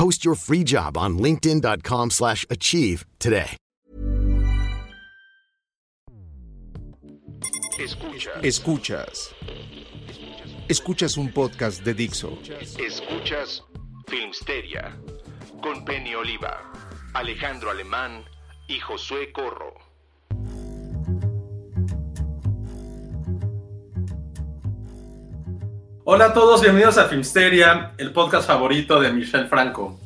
Post your free job on linkedin.com/achieve slash achieve today. Escuchas. Escuchas. Escuchas un podcast de Dixo. Escuchas Filmsteria con Penny Oliva, Alejandro Alemán y Josué Corro. Hola a todos, bienvenidos a Filmsteria, el podcast favorito de Michelle Franco.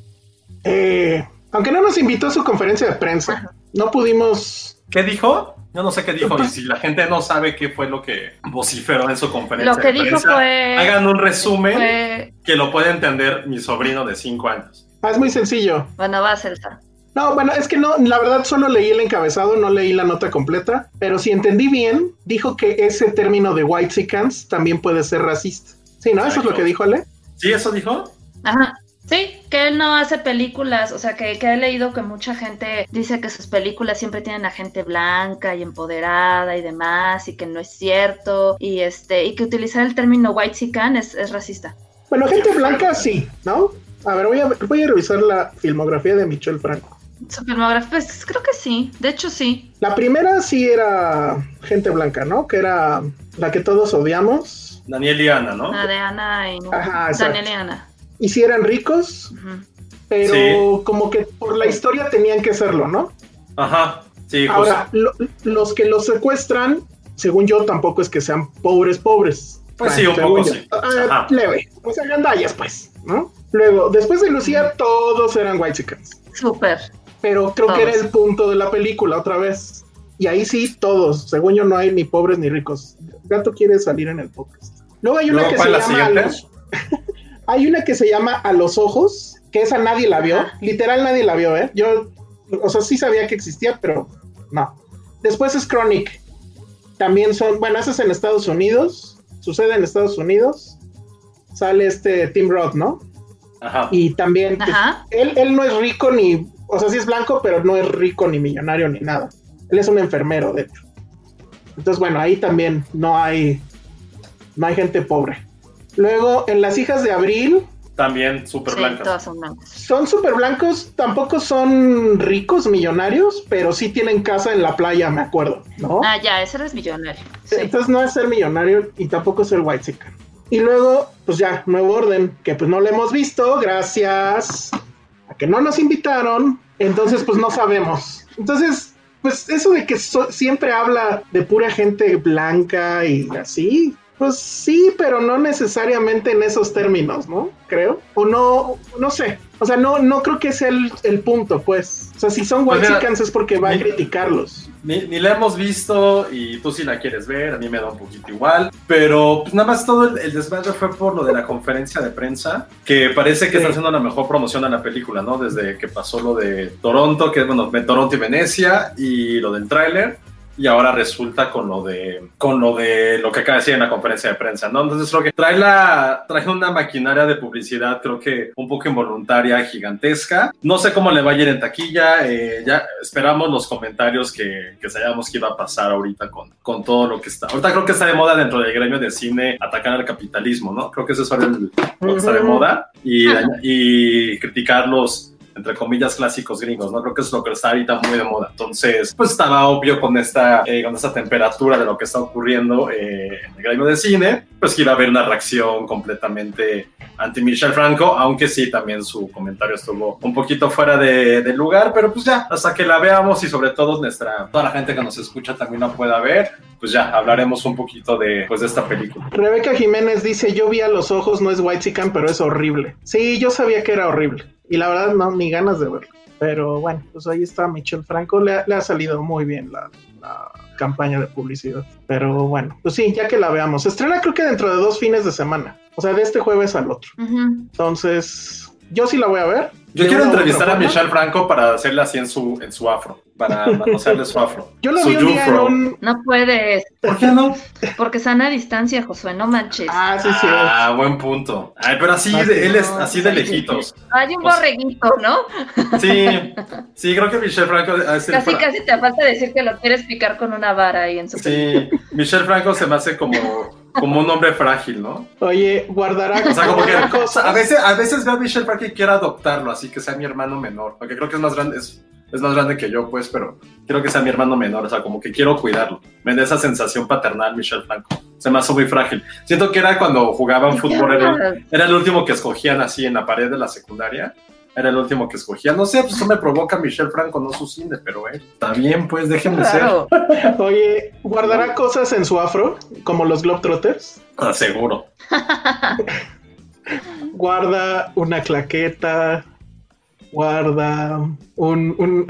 Eh, aunque no nos invitó a su conferencia de prensa, no pudimos. ¿Qué dijo? Yo no sé qué dijo, y si la gente no sabe qué fue lo que vociferó en su conferencia Lo que de dijo prensa, fue- hagan un resumen Fue- que lo puede entender mi sobrino de 5 años. Ah, es muy sencillo. Bueno, va a ser esa. No, bueno, es que no, la verdad solo leí el encabezado, no leí la nota completa, pero si entendí bien, dijo que ese término de white también puede ser racista. Sí, ¿no? Eso es lo que dijo Ale. ¿Sí, eso dijo? Ajá. Sí, que él no hace películas, o sea, que, que he leído que mucha gente dice que sus películas siempre tienen a gente blanca y empoderada y demás, y que no es cierto, y este, y que utilizar el término white es, es racista. Bueno, gente blanca sí, ¿no? A ver, voy a, voy a revisar la filmografía de Michelle Franco. Su filmografía, pues creo que sí, de hecho sí. La primera sí era gente blanca, ¿no? Que era la que todos odiamos. Daniel y Ana, ¿no? La de Ana y Ajá, exacto. Daniel y Ana. Y sí eran ricos, pero como que por la historia tenían que serlo, ¿no? Ajá, sí, justo. Ahora, lo- los que los secuestran, según yo, tampoco es que sean pobres, pobres. Pues sí, un poco yo. sí. Ah, leve. O sea, gandallas, pues, ¿no? Luego, después de Lucía, todos eran white chickens. Súper. Pero creo que era el punto de la película otra vez. Y ahí sí, todos. Según yo, no hay ni pobres ni ricos. Gato quiere salir en el podcast. Luego hay una que ¿cuál se la llama. A los... hay una que se llama A los ojos, que esa nadie la vio. Literal, nadie la vio, ¿eh? Yo, o sea, sí sabía que existía, pero no. Después es Chronic. También son, bueno, esa es en Estados Unidos. Sucede en Estados Unidos. Sale este Tim Roth, ¿no? Ajá. Y también, pues, Ajá. él, él no es rico ni, o sea, sí es blanco, pero no es rico ni millonario ni nada. Él es un enfermero, de hecho. Entonces, bueno, ahí también no hay, no hay gente pobre. Luego, en Las hijas de Abril, También súper blancas. son blancas. son súper blancos, tampoco son ricos, millonarios, pero sí tienen casa en la playa, me acuerdo, ¿no? Ah, ya, ese eres millonario. Sí. Entonces no es ser millonario y tampoco es ser white chicken. Y luego, pues ya, nuevo orden, que pues no lo hemos visto, gracias a que no nos invitaron, entonces pues no sabemos. Entonces, pues eso de que so- siempre habla de pura gente blanca y así, pues sí, pero no necesariamente en esos términos, ¿no? Creo. O no, no sé. O sea, no, no creo que sea el, el punto, pues. O sea, si son Pues white es porque va a criticarlos. Ni, ni la hemos visto y tú si la quieres ver, a mí me da un poquito igual. Pero pues nada más todo el, el desmadre fue por lo de la conferencia de prensa, que parece que Sí. está haciendo la mejor promoción a la película, ¿no? Desde que pasó lo de Toronto, que es bueno, Toronto y Venecia, y lo del tráiler. Y ahora resulta con lo de con lo de lo que acaba de decir en la conferencia de prensa, ¿no? Entonces creo que trae la trae una maquinaria de publicidad, creo que un poco involuntaria, gigantesca. No sé cómo le va a ir en taquilla. eh, ya esperamos los comentarios que, que sabíamos que iba a pasar ahorita con, con todo lo que está. Ahorita creo que está de moda dentro del gremio de cine atacar al capitalismo, ¿no? Creo que eso es lo que está de moda y, y criticar los entre comillas, clásicos gringos, ¿no? Creo que es lo que está ahorita muy de moda. Entonces, pues estaba obvio con esta, eh, con esta temperatura de lo que está ocurriendo eh, en el gremio de cine, pues que iba a haber una reacción completamente anti Michel Franco, aunque sí, también su comentario estuvo un poquito fuera de, de, lugar, pero pues ya, hasta que la veamos y sobre todo nuestra, toda la gente que nos escucha también la pueda ver, pues ya hablaremos un poquito de, pues, de esta película. Rebeca Jiménez dice, yo vi a los ojos, no es White Chicken, pero es horrible. Sí, yo sabía que era horrible. Y la verdad, no, ni ganas de verlo. Pero bueno, pues ahí está Michel Franco. Le, le ha salido muy bien la, la, campaña de publicidad. Pero bueno, pues sí, ya que la veamos. Estrena creo que dentro de dos fines de semana. O sea, de este jueves al otro. Uh -huh. Entonces, yo sí la voy a ver. Yo quiero entrevistar a Michelle Franco para hacerle así en su, en su afro, para manosearle su afro. Yo lo su vi un día en un... No puedes. ¿Por qué no? Porque sana distancia, Josué, no manches. Ah, sí, sí. Ah, buen punto. Ay, pero así, de, él es así de lejitos. Hay un borreguito, ¿no? Sí, sí, creo que Michelle Franco... Casi, para... casi te falta decir que lo quieres picar con una vara ahí en su Sí, Michelle Franco se me hace como como un hombre frágil, ¿no? Oye, guardará o sea, como que a veces, a veces veo a Michelle Franco y quiero adoptarlo, así que sea mi hermano menor, porque creo que es más grande, es, es, más grande que yo, pues, pero quiero que sea mi hermano menor, o sea, como que quiero cuidarlo. Me da esa sensación paternal, Michelle Franco. Se me hace muy frágil. Siento que era cuando jugaban fútbol, era el, era el último que escogían así en la pared de la secundaria era el último que escogía. No sé, pues eso me provoca Michelle Franco, no su cine, pero eh, está bien, pues déjenme claro. ser. Oye, ¿guardará cosas en su afro, como los Globetrotters? Ah, seguro. Guarda una claqueta, guarda un... un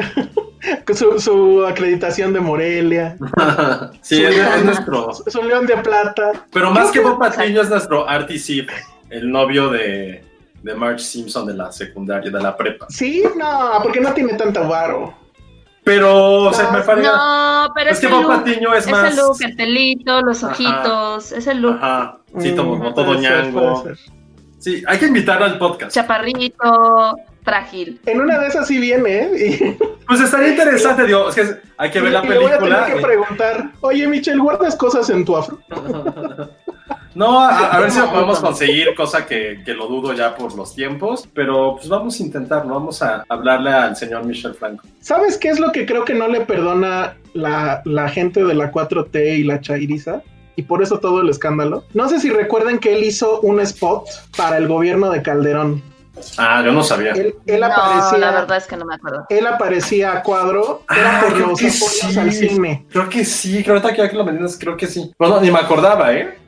su, su, acreditación de Morelia. sí, es, león, es, nuestro. Es un león de plata. Pero más que Bob Patiño es nuestro Artie el novio de, de Marge Simpson de la secundaria, de la prepa. Sí, no, porque no tiene tanto varo. Pero, o sea, me parece. No, pero es que Bob Patiño es más. Ese look, el pelito, los ojitos, ese look. Ajá, sí, como, todo ñango. Sí, hay que invitarlo al podcast. Chaparrito, frágil. En una de esas sí viene, ¿eh? Pues estaría interesante, digo, es que hay que ver la película. Voy a tener que preguntar, oye, Michelle, ¿guardas cosas en tu afro? No, a, a, ver si lo podemos conseguir, cosa que, que, lo dudo ya por los tiempos, pero pues vamos a intentarlo, vamos a hablarle al señor Michel Franco. ¿Sabes qué es lo que creo que no le perdona la, la gente de la 4T y la Chairiza? Y por eso todo el escándalo. No sé si recuerdan que él hizo un spot para el gobierno de Calderón. Ah, yo no sabía. Él, él no, aparecía. La verdad es que no me acuerdo. Él aparecía a cuadro. Era Ah, por creo los que apoyos sí. al cine. Creo que sí, creo que aquí lo mencionas, creo que sí. Bueno, ni me acordaba, ¿eh?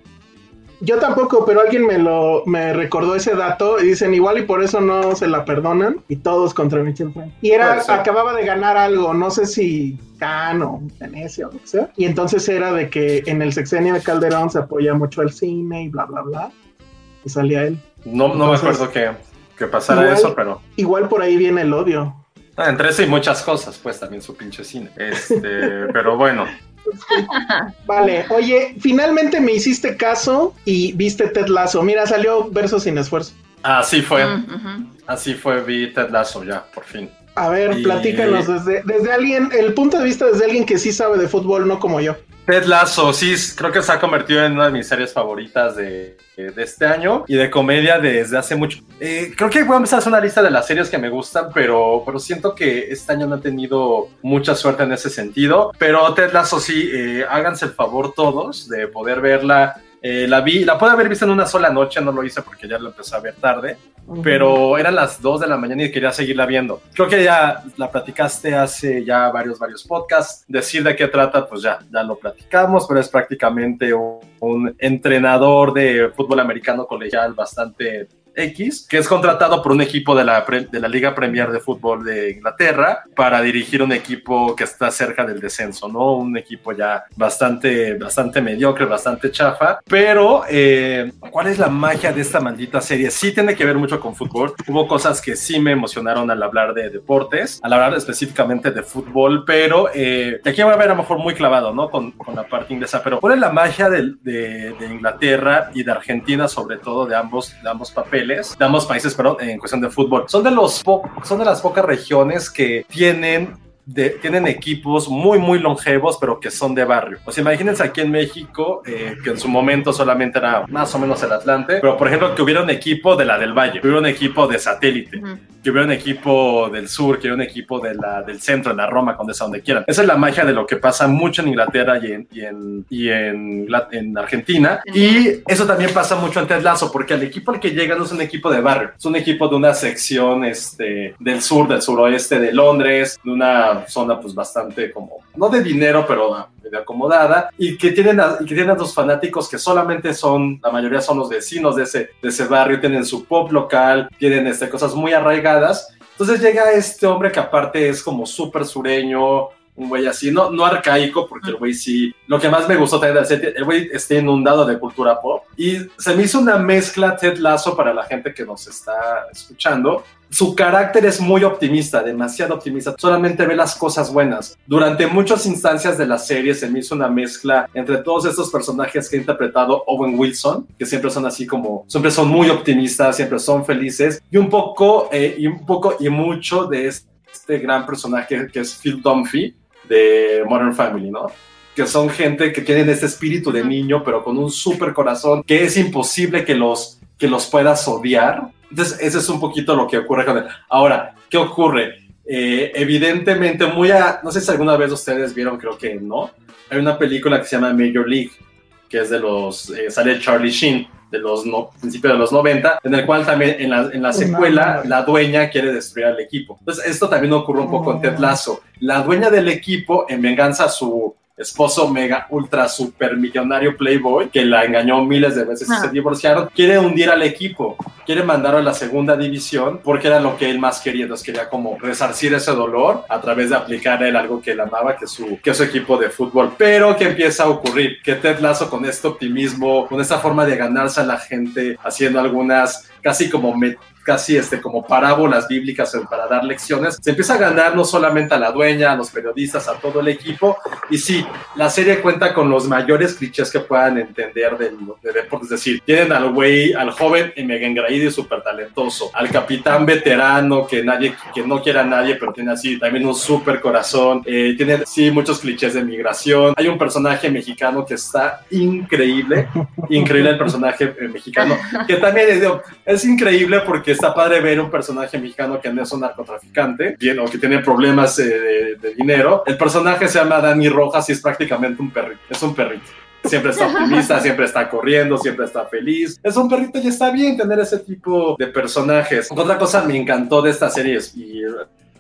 Yo tampoco, pero alguien me lo me recordó ese dato y dicen igual y por eso no se la perdonan y todos contra Michel Franco. Y era acababa de ganar algo, no sé si Cannes o Venecia o lo que sea. Y entonces era de que en el sexenio de Calderón se apoya mucho al cine y bla bla bla. Y salía él. No, no me acuerdo que, que pasara igual- eso, pero... Igual por ahí viene el odio. Ah, entre eso y muchas cosas, pues también su pinche cine. Este, pero bueno. Vale, oye, finalmente me hiciste caso y viste Ted Lasso. Mira, salió verso sin esfuerzo. Así fue. Mm. Así fue, vi Ted Lasso ya, por fin. A ver, Y- platícanos desde, desde alguien, el punto de vista desde alguien que sí sabe de fútbol, no como yo. Ted Lasso, sí, creo que se ha convertido en una de mis series favoritas de, de este año y de comedia desde hace mucho. Eh, creo que voy a empezar a hacer una lista de las series que me gustan, pero, pero siento que este año no he tenido mucha suerte en ese sentido. Pero Ted Lasso, sí, eh, háganse el favor todos de poder verla. Eh, la vi, la pude haber visto en una sola noche, no lo hice porque ya la empecé a ver tarde, pero eran las 2 de la mañana y quería seguirla viendo. Creo que ya la platicaste hace ya varios, varios podcasts. Decir de qué trata, pues ya, ya lo platicamos, pero es prácticamente un, un entrenador de fútbol americano colegial bastante X, que es contratado por un equipo de la, de la Liga Premier de Fútbol de Inglaterra para dirigir un equipo que está cerca del descenso, ¿no? Un equipo ya bastante, bastante mediocre, bastante chafa. Pero, eh, ¿cuál es la magia de esta maldita serie? Sí tiene que ver mucho con fútbol. Hubo cosas que sí me emocionaron al hablar de deportes, al hablar específicamente de fútbol, pero eh, aquí voy a ver a lo mejor muy clavado, ¿no? Con, la parte inglesa. Pero, ¿cuál es la magia de, de Inglaterra y de Argentina, sobre todo, de ambos, de ambos papeles? De ambos países, perdón, en cuestión de fútbol. Son de, los son de las pocas regiones que tienen de, tienen equipos muy, muy longevos, pero que son de barrio. O sea, imagínense aquí en México, eh, que en su momento solamente era más o menos el Atlante, pero por ejemplo, que hubiera un equipo de la del Valle, que hubiera un equipo de satélite, que hubiera un equipo del sur, que hubiera un equipo de la, del centro, de la Roma, donde sea donde quieran. Esa es la magia de lo que pasa mucho en Inglaterra y en, y en, y en, en Argentina. Y eso también pasa mucho en Ted Lasso, porque el equipo al que llega no es un equipo de barrio, es un equipo de una sección este, del sur, del suroeste de Londres, de una zona pues bastante como, no de dinero, pero de acomodada, y que tienen a, y que tienen a los fanáticos que solamente son, la mayoría son los vecinos de ese, de ese barrio, tienen su pop local, tienen este, cosas muy arraigadas. Entonces llega este hombre que aparte es como súper sureño, un güey así, no, no arcaico, porque el güey sí, lo que más me gustó también set, el güey está inundado de cultura pop y se me hizo una mezcla Ted Lasso para la gente que nos está escuchando. Su carácter es muy optimista, demasiado optimista, solamente ve las cosas buenas. Durante muchas instancias de la serie se me hizo una mezcla entre todos estos personajes que ha interpretado Owen Wilson, que siempre son así como, siempre son muy optimistas, siempre son felices, y un poco, eh, y un poco y mucho de este gran personaje que es Phil Dunphy, de Modern Family, ¿no? Que son gente que tienen este espíritu de niño, pero con un súper corazón, que es imposible que los, que los puedas odiar. Entonces, ese es un poquito lo que ocurre con él. Ahora, ¿qué ocurre? Eh, evidentemente, muy a, no sé si alguna vez ustedes vieron, creo que no. Hay una película que se llama Major League, que es de los, eh, sale Charlie Sheen, de los no, principios de los 90, en el cual también en la, en la secuela la dueña quiere destruir al equipo. Entonces, esto también ocurre un poco en Ted Lasso. La dueña del equipo, en venganza a su esposo mega ultra super millonario playboy que la engañó miles de veces y Ah. se divorciaron, quiere hundir al equipo, quiere mandarlo a la segunda división porque era lo que él más quería, entonces quería como resarcir ese dolor a través de aplicar a él algo que él amaba, que su, que su equipo de fútbol. Pero ¿qué empieza a ocurrir? Que Ted Lasso con este optimismo, con esta forma de ganarse a la gente, haciendo algunas casi como casi este, como parábolas bíblicas para dar lecciones, se empieza a ganar no solamente a la dueña, a los periodistas, a todo el equipo. Y sí, la serie cuenta con los mayores clichés que puedan entender del, de deporte. Es decir, tienen al güey, al joven y mega engreído y súper talentoso, al capitán veterano que nadie, que no quiere a nadie, pero tiene así también un súper corazón. Eh, tiene, sí, muchos clichés de migración. Hay un personaje mexicano que está increíble, increíble el personaje eh, mexicano, que también es, es increíble porque está padre ver un personaje mexicano que no es un narcotraficante, bien, o que tiene problemas eh, de, de dinero. El personaje se llama Dani Rojas y es prácticamente un perrito, es un perrito. Siempre está optimista, siempre está corriendo, siempre está feliz. Es un perrito y está bien tener ese tipo de personajes. Otra cosa me encantó de esta serie es- y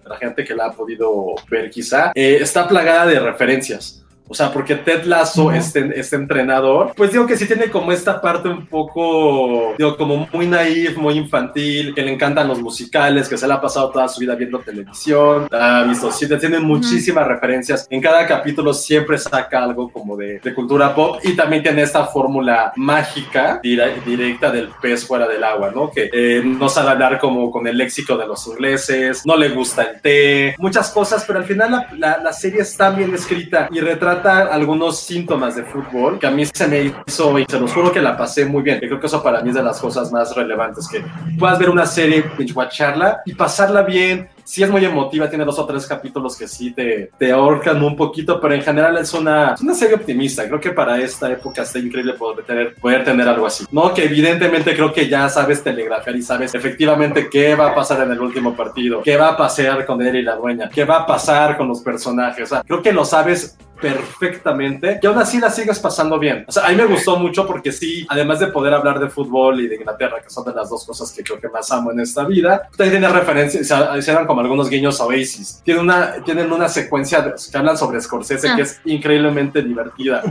la gente que la ha podido ver quizá, eh, está plagada de referencias. O sea, porque Ted Lasso, este, este entrenador, pues digo que sí tiene como esta parte un poco, digo, como muy naif, muy infantil, que le encantan los musicales, que se le ha pasado toda su vida viendo televisión, ha visto, sí, tiene muchísimas referencias. En cada capítulo siempre saca algo como de, de cultura pop y también tiene esta fórmula mágica dire- directa del pez fuera del agua, ¿no? Que eh, no sabe hablar como con el léxico de los ingleses, no le gusta el té, muchas cosas, pero al final la, la- la serie está bien escrita y retrata algunos síntomas de fútbol que a mí se me hizo y se los juro que la pasé muy bien. Creo que eso para mí es de las cosas más relevantes, que puedas ver una serie, binge-watcharla y pasarla bien. Sí es muy emotiva, tiene dos o tres capítulos que sí te, te ahorcan un poquito, pero en general es una, es una serie optimista. Creo que para esta época está increíble poder tener, poder tener algo así. No, que evidentemente creo que ya sabes telegrafiar y sabes efectivamente qué va a pasar en el último partido, qué va a pasar con él y la dueña, qué va a pasar con los personajes. O sea, creo que lo sabes perfectamente y aún así la sigues pasando bien. O sea, a mí me gustó mucho porque sí, además de poder hablar de fútbol y de Inglaterra, que son de las dos cosas que creo que más amo en esta vida, también tiene referencias, o sea, hicieron como algunos guiños a Oasis. Tienen una, tienen una secuencia de- que hablan sobre Scorsese que Ah. es increíblemente divertida.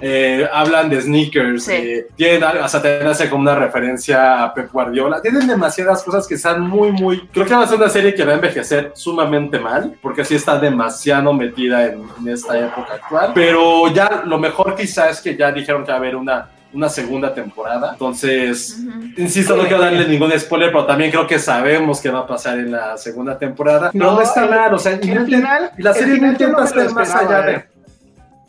Eh, hablan de sneakers, Sí. eh, tienen algo- hasta te hace como una referencia a Pep Guardiola. Tienen demasiadas cosas que están muy, muy. Creo que va a ser una serie que va a envejecer sumamente mal, porque sí está demasiado metida en, en esta época actual. Pero ya lo mejor quizá es que ya dijeron que va a haber una, una segunda temporada. Entonces, insisto, no quiero darle ningún spoiler, pero también creo que sabemos qué va a pasar en la segunda temporada. No, está el- mal, o sea, el intenten- final- la el serie no final no intenta ser más allá de.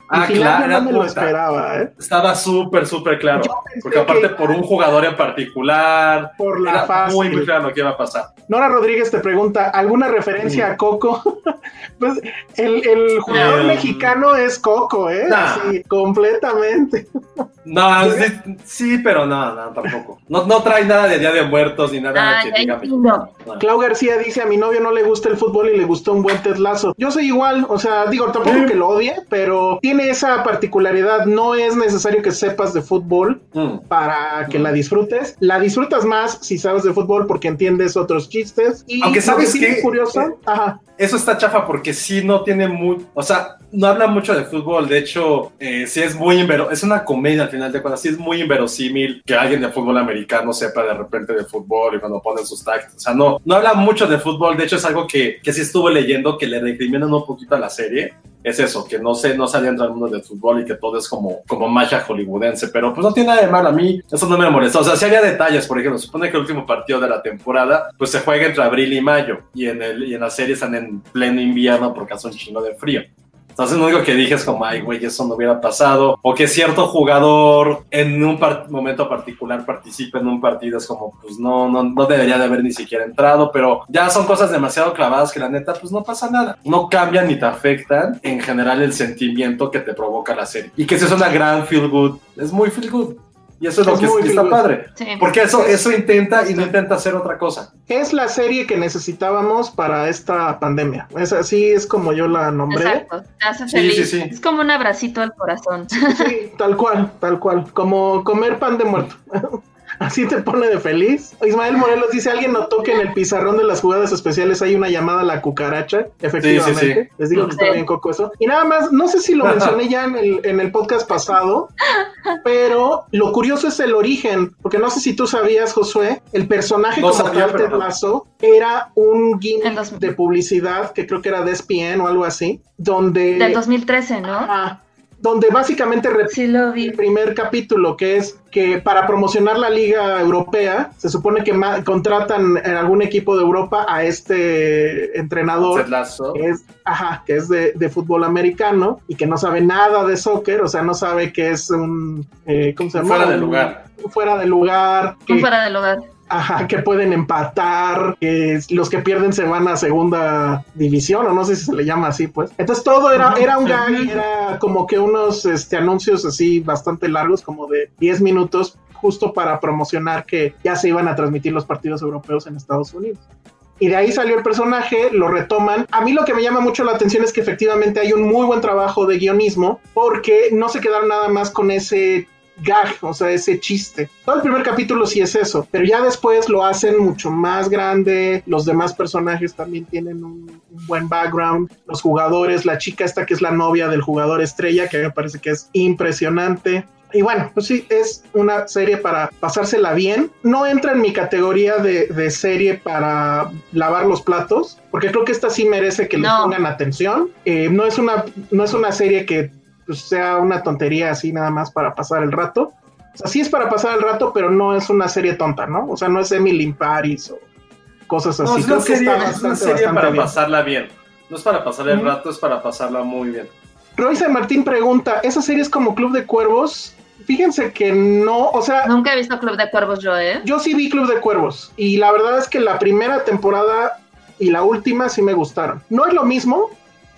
Ah, final claro, no me lo puta. esperaba, ¿eh? Estaba súper, súper claro. Porque aparte que- por un jugador en particular, Por la era fácil. muy, muy claro lo que iba a pasar. Nora Rodríguez te pregunta, ¿alguna referencia a Coco? pues el, el jugador Eh, mexicano es Coco, ¿eh? nah. Sí, completamente. No, sí, sí, pero no, no, tampoco. No, no trae nada de Día de Muertos ni nada Ay, que diga no. No. Clau García dice, a mi novio no le gusta el fútbol y le gustó un buen Ted Lasso. Yo soy igual, o sea, digo, tampoco que lo odie, pero tiene esa particularidad. No es necesario que sepas de fútbol Mm. para que la disfrutes. La disfrutas más si sabes de fútbol porque entiendes otros chistes. Y Aunque sabes que sí es que- curioso, eh, ajá, Eso está chafa porque sí no tiene muy, o sea, no habla mucho de fútbol. De hecho, eh, sí es muy invero, es una comedia al final de cuentas. Sí es muy inverosímil que alguien de fútbol americano sepa de repente de fútbol y cuando ponen sus tags. O sea, no, no habla mucho de fútbol. De hecho, es algo que, que sí estuve leyendo que le recriminan un poquito a la serie. Es eso, que no sé, no se adentra al mundo del fútbol y que todo es como, como magia hollywoodense. Pero pues no tiene nada de malo. A mí eso no me molesta. O sea, si había detalles, por ejemplo, supone que el último partido de la temporada pues se juega entre abril y mayo. Y en, el, y en la serie están en pleno invierno porque hace un chingo de frío. Entonces, lo único que dije es como, ay, güey, eso no hubiera pasado. O que cierto jugador en un momento particular participe en un partido, es como, pues no, no, no debería de haber ni siquiera entrado. Pero ya son cosas demasiado clavadas que la neta, pues no pasa nada. No cambian ni te afectan en general el sentimiento que te provoca la serie. Y que eso es una gran feel good. Es muy feel good. Y eso es lo Es que muy que está padre. Sí. Porque eso, eso intenta y no intenta hacer otra cosa. es la serie que necesitábamos para esta pandemia. Es así, es como yo la nombré. Exacto, te hace Sí, feliz. sí, sí. Es como un abracito al corazón. Sí, tal cual, tal cual. Como comer pan de muerto. Así te pone de feliz. Ismael Morelos dice, ¿alguien notó que en el pizarrón de las jugadas especiales hay una llamada a la cucaracha? Efectivamente. Sí, sí, sí. Les digo que está bien coco eso. Y nada más, no sé si lo mencioné ya en el, en el podcast pasado, pero lo curioso es el origen, porque no sé si tú sabías, Josué, el personaje No como sabía, tal, era un gimmick de publicidad que creo que era de ESPN o algo así, donde... Del 2013, ¿no? Ajá, donde básicamente repite Sí lo vi. el primer capítulo, que es que para promocionar la Liga Europea, se supone que ma- contratan en algún equipo de Europa a este entrenador. Que es, ajá, que es de, de fútbol americano y que no sabe nada de soccer, o sea, no sabe que es un, eh, ¿cómo se llama? Fuera de lugar. Fuera de lugar, que, fuera del hogar. Ajá, que pueden empatar, que los que pierden se van a segunda división, o no sé si se le llama así, pues. Entonces todo era, era un gag, era como que unos este, anuncios así bastante largos, como de 10 minutos, justo para promocionar que ya se iban a transmitir los partidos europeos en Estados Unidos. Y de ahí salió el personaje, lo retoman. A mí lo que me llama mucho la atención es que efectivamente hay un muy buen trabajo de guionismo, porque no se quedaron nada más con ese gag, o sea, ese chiste. Todo el primer capítulo sí es eso, pero ya después lo hacen mucho más grande, los demás personajes también tienen un, un buen background, los jugadores, la chica esta que es la novia del jugador estrella, que a mí me parece que es impresionante. Y bueno, pues sí, es una serie para pasársela bien. No entra en mi categoría de, de serie para lavar los platos, porque creo que esta sí merece que le pongan atención. Eh, no, es una, no es una serie que pues, sea una tontería así nada más para pasar el rato. O sea, sí es para pasar el rato, pero no es una serie tonta, ¿no? O sea, no es Emily in Paris o cosas No, así. es una Creo que serie, es una bastante, serie bastante para bien. pasarla bien. No es para pasar el rato, es para pasarla muy bien. Roy San Martín pregunta, ¿esa serie es como Club de Cuervos? Fíjense que no, o sea, Nunca he visto Club de Cuervos yo, ¿eh? yo sí vi Club de Cuervos y la verdad es que la primera temporada y la última sí me gustaron. No es lo mismo,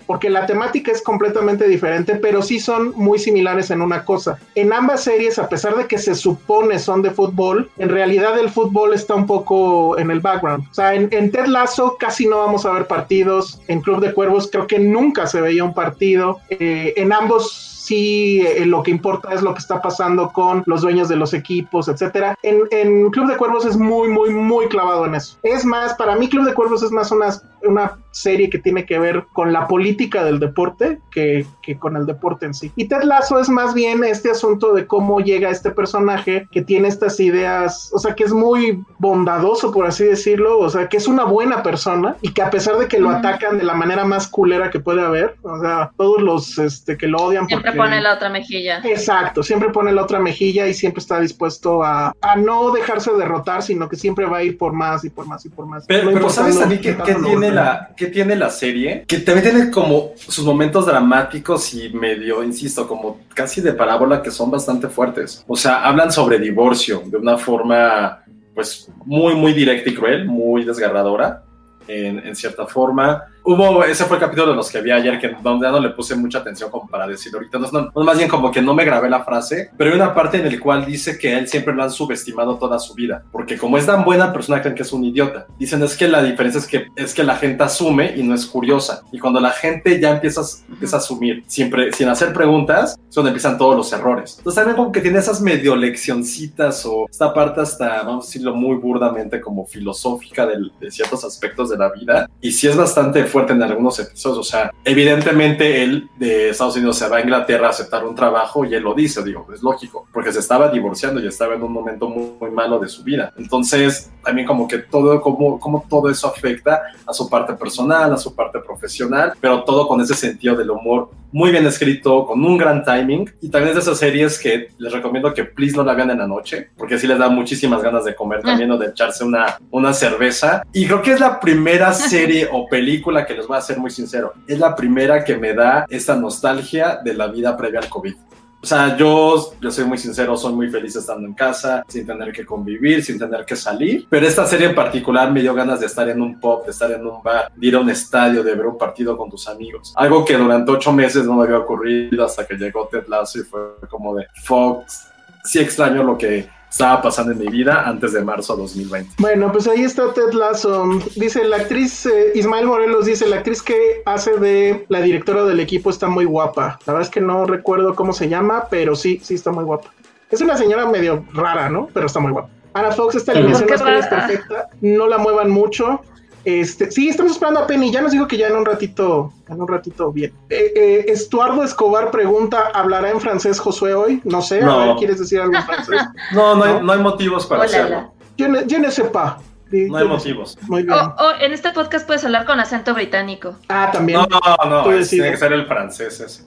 porque la temática es completamente diferente, pero sí son muy similares en una cosa. En ambas series, a pesar de que se supone son de fútbol, en realidad el fútbol está un poco en el background. O sea, en, en Ted Lasso casi no vamos a ver partidos, en Club de Cuervos creo que nunca se veía un partido, Eh, en ambos sí eh, lo que importa es lo que está pasando con los dueños de los equipos, etcétera. En, en Club de Cuervos es muy, muy, muy clavado en eso. Es más, para mí Club de Cuervos es más una, una serie que tiene que ver con la política del deporte que, que con el deporte en sí. Y Ted Lasso es más bien este asunto de cómo llega este personaje que tiene estas ideas, o sea, que es muy bondadoso, por así decirlo, o sea, que es una buena persona y que a pesar de que lo atacan de la manera más culera que puede haber, o sea, todos los este, que lo odian Siempre pone la otra mejilla. Exacto, siempre pone la otra mejilla y siempre está dispuesto a, a no dejarse derrotar, sino que siempre va a ir por más y por más y por más. Pero, No pero ¿sabes también qué, qué tiene la, tiene la serie? Que también tiene como sus momentos dramáticos y medio, insisto, como casi de parábola que son bastante fuertes. O sea, hablan sobre divorcio de una forma pues muy, muy directa y cruel, muy desgarradora en, en cierta forma. Hubo, ese fue el capítulo de los que vi ayer, que donde ya no le puse mucha atención como para decir ahorita, no, no, más bien como que no me grabé la frase, pero hay una parte en la cual dice que a él siempre lo han subestimado toda su vida, porque como es tan buena persona creen que es un idiota. Dicen es que la diferencia es que, es que la gente asume y no es curiosa, y cuando la gente ya empieza, empieza a asumir, siempre sin hacer preguntas, es donde empiezan todos los errores. Entonces también como que tiene esas medio leccioncitas o esta parte hasta, vamos a decirlo muy burdamente, como filosófica del- de ciertos aspectos de la vida, y sí es bastante fuerte en algunos episodios, o sea, evidentemente él de Estados Unidos se va a Inglaterra a aceptar un trabajo y él lo dice, digo, es lógico, porque se estaba divorciando y estaba en un momento muy, malo de su vida. Entonces, también como que todo, como, como todo eso afecta a su parte personal, a su parte profesional, pero todo con ese sentido del humor muy bien escrito, con un gran timing, y también es de esas series que les recomiendo que please no la vean en la noche, porque sí les da muchísimas ganas de comer también o de echarse una, una cerveza. Y creo que es la primera serie o película que les voy a ser muy sincero, es la primera que me da esta nostalgia de la vida previa al COVID. O sea, yo, yo soy muy sincero, soy muy feliz estando en casa, sin tener que convivir, sin tener que salir. Pero esta serie en particular me dio ganas de estar en un pub, de estar en un bar, de ir a un estadio, de ver un partido con tus amigos. Algo que durante ocho meses no me había ocurrido hasta que llegó Ted Lasso y fue como de Fox. Sí extraño lo que estaba pasando en mi vida antes de marzo de 2020. Bueno, pues ahí está Ted Lasso. Dice la actriz, eh, Ismael Morelos dice, la actriz que hace de la directora del equipo está muy guapa. La verdad es que no recuerdo cómo se llama, pero sí, sí está muy guapa. Es una señora medio rara, ¿no? Pero está muy guapa. Ana Fox, esta alineación es perfecta. No la muevan mucho. Este, sí, estamos esperando a Penny. Ya nos dijo que ya en un ratito, en un ratito bien. Eh, eh, Estuardo Escobar pregunta, ¿hablará en francés Josué hoy? No sé, No. a ver, ¿quieres decir algo en francés? No, no hay, ¿No? no hay motivos para Hola, hacerlo. Ne sais pas. Di- No hay motivos. Muy bien. En este podcast puedes hablar con acento británico. Ah, también. No, no, decides. tiene que ser el francés ese.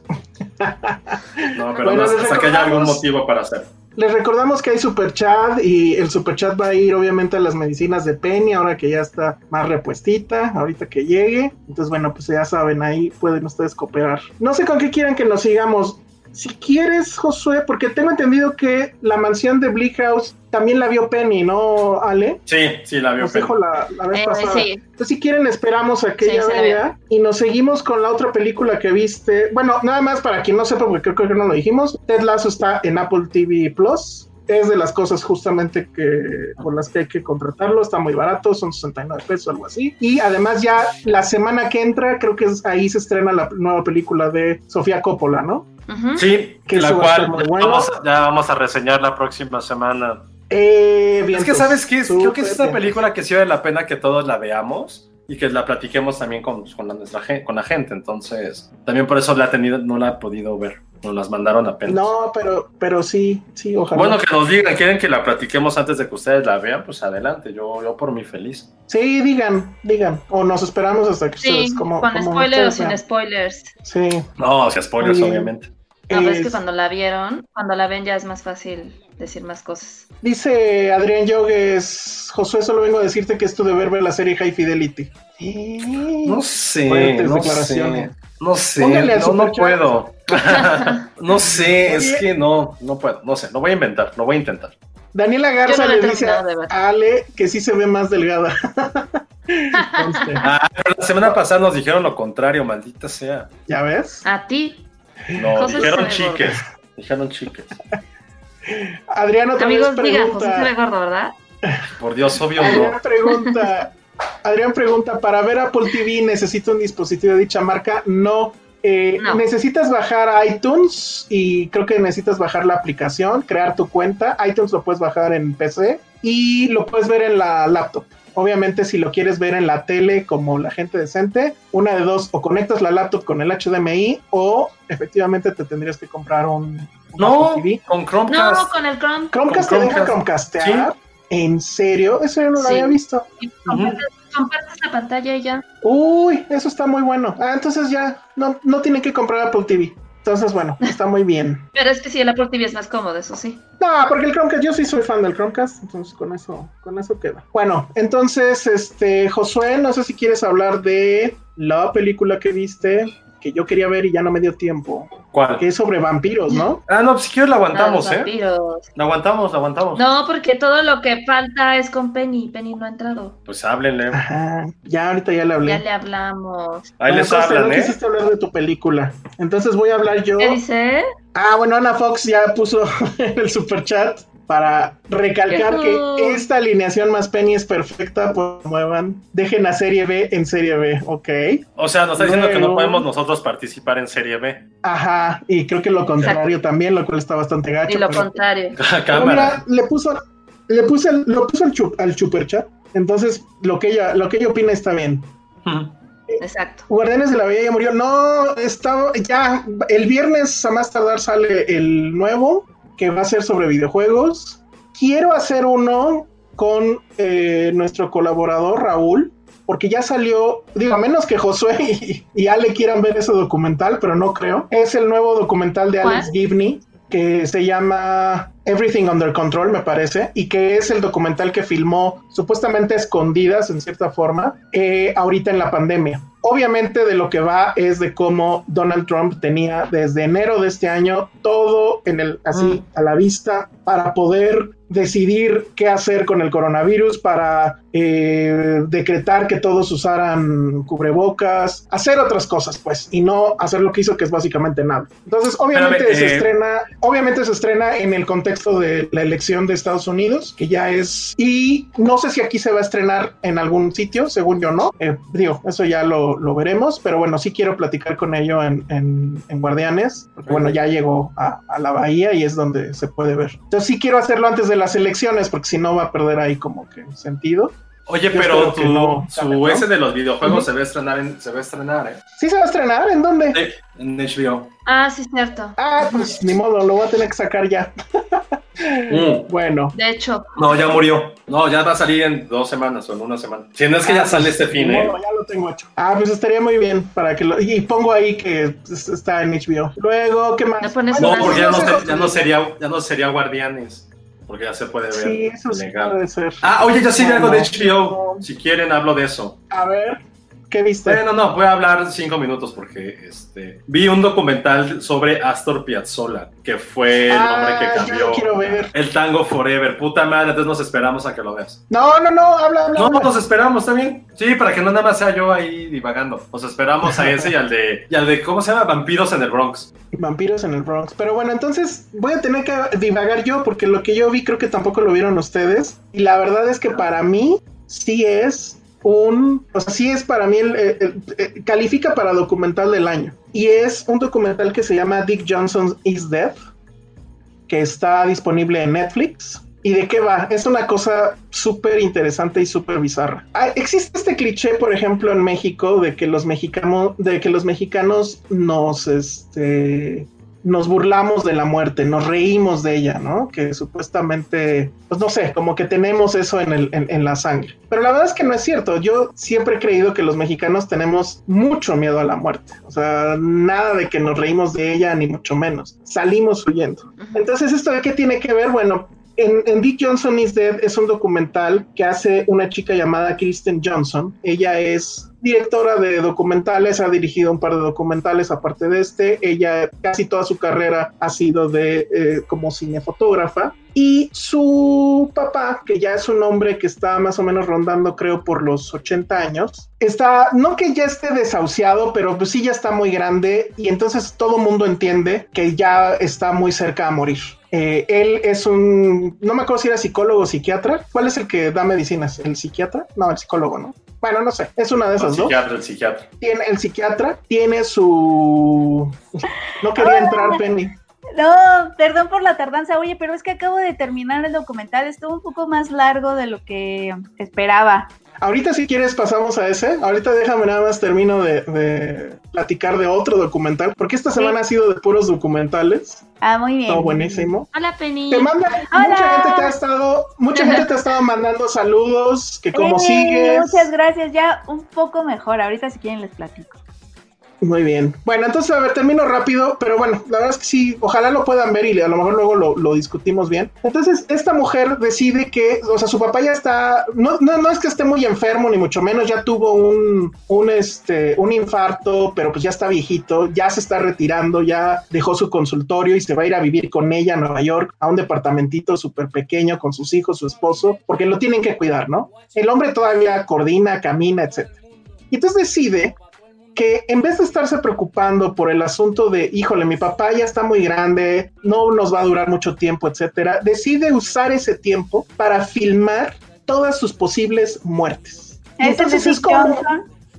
No, pero Bueno, no, hasta que haya algún motivo para hacerlo. Les recordamos que hay super chat y el super chat va a ir obviamente a las medicinas de Penny ahora que ya está más repuestita, ahorita que llegue. Entonces, bueno, pues ya saben, ahí pueden ustedes cooperar. No sé con qué quieran que nos sigamos. Si quieres, Josué, porque tengo entendido que la mansión de Bleak House también la vio Penny, ¿no, Ale? Sí, sí, la veo. Nos dijo la, la vez Eh, pasada. sí. Entonces, si quieren, esperamos a que Sí, ella venga y nos seguimos con la otra película que viste. Bueno, nada más para quien no sepa, porque creo, creo que no lo dijimos. Ted Lasso está en Apple TV Plus. Es de las cosas justamente que por las que hay que contratarlo. Está muy barato, son 69 pesos, algo así. Y además, ya la semana que entra, creo que es- ahí se estrena la nueva película de Sofía Coppola, ¿no? Sí, Que la cual ya, bueno. vamos, a- ya vamos a reseñar la próxima semana. Eh, es que. ¿sabes qué? Creo que es una película que sí vale la pena que todos la veamos y que la platiquemos también con, con, la, con la gente. Entonces, también por eso la ha tenido, no la ha podido ver. Nos las mandaron apenas. No, pero, pero sí, sí, ojalá. Bueno, que nos digan, quieren que la platiquemos antes de que ustedes la vean, pues adelante, yo, yo por mí feliz. Sí, digan, digan. O nos esperamos hasta que Sí, ustedes como. con como spoilers o sin vean. spoilers. Sí. No, si spoilers, bien. obviamente. No, pero es que Es- cuando la vieron, cuando la ven ya es más fácil decir más cosas. Dice Adrián Yogues, Josué, solo vengo a decirte que es tu deber ver la serie High Fidelity. No sé, Fuertes no declaraciones. sé. No sé, Póngale no, no puedo. no sé, es que no, no puedo, no sé, lo voy a inventar, lo voy a intentar. Daniela Garza no le dice a Ale que sí se ve más delgada. Ah, pero la semana pasada nos dijeron lo contrario, maldita sea. ¿Ya ves? A ti, No, José dijeron chiques. Dijeron chiques. Adrián otra amigos, digan, José se ve gordo, ¿verdad? Por Dios, obvio Adrián no. pregunta. Adrián pregunta, para ver Apple TV necesito un dispositivo de dicha marca. No. Eh, No. Necesitas bajar iTunes y creo que necesitas bajar la aplicación, crear tu cuenta. iTunes lo puedes bajar en PC y lo puedes ver en la laptop. Obviamente, si lo quieres ver en la tele como la gente decente, una de dos, o conectas la laptop con el HDMI o efectivamente te tendrías que comprar un, un No, Apple TV. con No, Chromecast. con el Chrome. Chromecast con te deja Chromecast. ¿En serio? Eso yo no lo Sí. había visto. Compartes la pantalla y ya. Uy, eso está muy bueno. Ah, entonces ya no, no tienen que comprar Apple TV. Entonces, bueno, está muy bien. Pero es que sí, el Apple TV es más cómodo, eso sí. No, porque el Chromecast, yo sí soy fan del Chromecast, entonces con eso, con eso queda. Bueno, entonces, este, Josué, no sé si quieres hablar de la película que viste, que yo quería ver y ya no me dio tiempo. ¿Cuál? Que es sobre vampiros, ¿no? Ah, no, pues si quieres la aguantamos, Ah, los ¿eh? vampiros. La aguantamos, la aguantamos. No, porque todo lo que falta es con Penny. Penny no ha entrado. Pues háblenle. Ajá, ya ahorita ya le hablé. Ya le hablamos. Ahí Bueno, les Costa, hablan, no ¿eh? quisiste hablar de tu película. Entonces voy a hablar yo. ¿Qué dice? Ah, bueno, Ana Fox ya puso en el super chat para recalcar que esta alineación más Penny es perfecta, pues muevan, dejen a Serie B en Serie B, ok. O sea, nos está diciendo que no podemos nosotros participar en Serie B. Ajá, y creo que lo contrario también, lo cual está bastante gacho. Y lo pero- contrario. pero Cámara. mira, le puso, le puse, el- lo puso al, chu- al super chat, entonces lo que ella, lo que ella opina está bien. Exacto. Guardianes de la Bahía ya murió. No, está ya. El viernes a más tardar sale el nuevo, que va a ser sobre videojuegos. Quiero hacer uno con eh, nuestro colaborador Raúl, porque ya salió, digo, a menos que Josué y, y Ale quieran ver ese documental, pero no creo. Es el nuevo documental de. Alex Gibney, que se llama Everything Under Control, me parece, y que es el documental que filmó supuestamente escondidas, en cierta forma, eh, ahorita en la pandemia. Obviamente de lo que va es de cómo Donald Trump tenía desde enero de este año todo en el así a la vista para poder decidir qué hacer con el coronavirus, para eh, decretar que todos usaran cubrebocas, hacer otras cosas, pues, y no hacer lo que hizo, que es básicamente nada. Entonces, obviamente se eh, estrena, obviamente se estrena en el contexto de la elección de Estados Unidos, que ya es, y no sé si aquí se va a estrenar en algún sitio, según yo no, Eh, digo, eso ya lo, lo veremos, pero bueno, sí quiero platicar con ello en, en- en Guardianes, porque bueno, ya llegó a, a la bahía y es donde se puede ver. Entonces sí quiero hacerlo antes de las elecciones, porque si no va a perder ahí como que sentido. Oye, Yo pero tu, no su gane, ¿no? ese de los videojuegos se va a estrenar en, se va a estrenar, ¿eh? ¿Sí se va a estrenar? ¿En dónde? Sí, en HBO. Ah, sí, cierto. Ah, pues ni modo, lo voy a tener que sacar ya. Mm. Bueno, De hecho, No, ya murió. No, ya va a salir en dos semanas o en una semana. Si no es que ya Ah, sale pues, este fin, ni ¿eh? modo, ya lo tengo hecho. Ah, pues estaría muy bien para que lo. Y pongo ahí que es- está en HBO. Luego, ¿qué más? No, porque ya no, ya no sería, ya no sería Guardianes. Porque ya se puede ver Sí, eso sí legal. puede ser. Ah, oye, ya sí No, algo de no. HBO. Si quieren, hablo de eso. A ver, ¿qué viste? Bueno, no, voy a hablar cinco minutos porque este, vi un documental sobre Astor Piazzolla, que fue el hombre que Ah, cambió quiero ver. el tango Forever. Puta madre, entonces nos esperamos a que lo veas. No, no, no, habla, habla. No, habla. nos esperamos, ¿está bien? Sí, para que no nada más sea yo ahí divagando. Nos esperamos a ese y al de, y al de ¿cómo se llama? Vampiros en el Bronx. Vampiros en el Bronx. Pero bueno, entonces voy a tener que divagar yo porque lo que yo vi creo que tampoco lo vieron ustedes. Y la verdad es que para mí sí es un... O sí es para mí el... el- califica para documental del año. Y es un documental que se llama Dick Johnson is Dead, que está disponible en Netflix. ¿Y de qué va? Es una cosa súper interesante y súper bizarra. Ah, existe este cliché, por ejemplo, en México de que los mexicanos, de que los mexicanos nos, este, nos burlamos de la muerte, nos reímos de ella, ¿no? Que supuestamente, pues no sé, como que tenemos eso en, el, en, en la sangre. Pero la verdad es que no es cierto. Yo siempre he creído que los mexicanos tenemos mucho miedo a la muerte. O sea, nada de que nos reímos de ella, ni mucho menos. Salimos huyendo. Entonces, ¿esto de qué tiene que ver? Bueno, en, Dick Johnson is Dead es un documental que hace una chica llamada Kristen Johnson. Ella es directora de documentales, ha dirigido un par de documentales aparte de este. Ella casi toda su carrera ha sido de eh, como cinefotógrafa. Y su papá, que ya es un hombre que está más o menos rondando, creo, por los 80 años, está, no que ya esté desahuciado, pero pues sí ya está muy grande y entonces todo mundo entiende que ya está muy cerca a morir. Eh, él es un, no me acuerdo si era psicólogo o psiquiatra. ¿Cuál es el que da medicinas? ¿El psiquiatra? No, el psicólogo, ¿no? Bueno, no sé, es una de El esas dos. psiquiatra, el psiquiatra. Tiene, el psiquiatra tiene su... No quería entrar, Penny. No, perdón por la tardanza, oye, pero es que acabo de terminar el documental, estuvo un poco más largo de lo que esperaba. Ahorita si quieres pasamos a ese. Ahorita déjame nada más termino de, de platicar de otro documental, porque esta semana ha sido de puros documentales. Ah, muy bien. Todo buenísimo. hola Penny. Te manda, Hola. mucha gente te ha estado, mucha gente te ha estado mandando saludos, que como Eh, sigues. Muchas gracias, ya un poco mejor, ahorita si quieren les platico. Muy bien. Bueno, entonces, a ver, termino rápido, pero bueno, la verdad es que sí, ojalá lo puedan ver y a lo mejor luego lo, lo discutimos bien. Entonces, esta mujer decide que, o sea, su papá ya está, no, no, no es que esté muy enfermo, ni mucho menos, ya tuvo un, un, este, un infarto, pero pues ya está viejito, ya se está retirando, ya dejó su consultorio y se va a ir a vivir con ella a Nueva York, a un departamentito súper pequeño con sus hijos, su esposo, porque lo tienen que cuidar, ¿no? El hombre todavía coordina, camina, etc. Y entonces decide que en vez de estarse preocupando por el asunto de, híjole, mi papá ya está muy grande, no nos va a durar mucho tiempo, etcétera, decide usar ese tiempo para filmar todas sus posibles muertes. Entonces es como...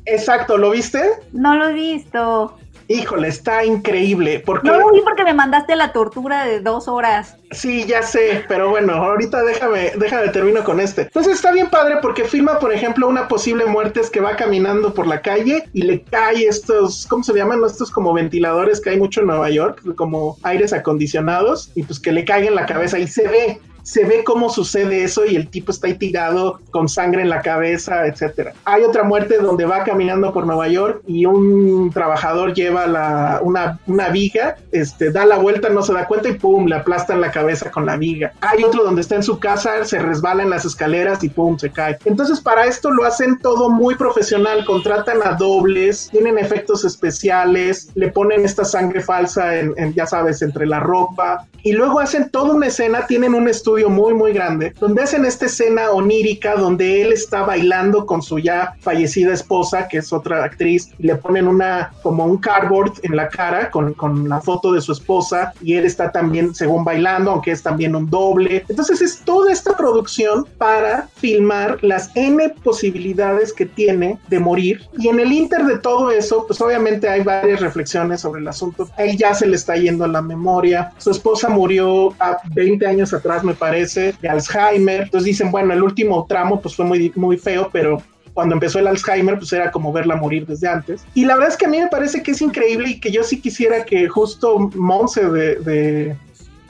Exacto, ¿lo viste? No lo he visto. Híjole, está increíble. Porque... No vi porque me mandaste la tortura de dos horas. Sí, ya sé, pero bueno, ahorita déjame, déjame termino con este. Entonces está bien padre porque filma, por ejemplo, una posible muerte es que va caminando por la calle y le cae estos, ¿cómo se llaman? Estos como ventiladores que hay mucho en Nueva York, como aires acondicionados, y pues que le caiga en la cabeza y se ve se ve cómo sucede eso y el tipo está ahí tirado con sangre en la cabeza, etcétera. Hay otra muerte donde va caminando por Nueva York y un trabajador lleva una, una viga, este, da la vuelta, no se da cuenta y pum, le aplasta en la cabeza con la viga. Hay otro donde está en su casa, se resbala en las escaleras y pum, se cae. Entonces para esto lo hacen todo muy profesional, contratan a dobles, tienen efectos especiales, le ponen esta sangre falsa en, en ya sabes, entre la ropa y luego hacen toda una escena, tienen un estudio muy, muy grande, donde hacen esta escena onírica donde él está bailando con su ya fallecida esposa, que es otra actriz, y le ponen una, como un cardboard en la cara con, con la foto de su esposa, y él está también, según bailando, aunque es también un doble. Entonces es toda esta producción para filmar las N posibilidades que tiene de morir. Y en el inter de todo eso, pues obviamente hay varias reflexiones sobre el asunto. A él ya se le está yendo la memoria. Su esposa murió a 20 años atrás, me parece, de Alzheimer. Entonces dicen, bueno, el último tramo pues fue muy, muy feo, pero cuando empezó el Alzheimer, pues era como verla morir desde antes. Y la verdad es que a mí me parece que es increíble y que yo sí quisiera que justo Monse de, de,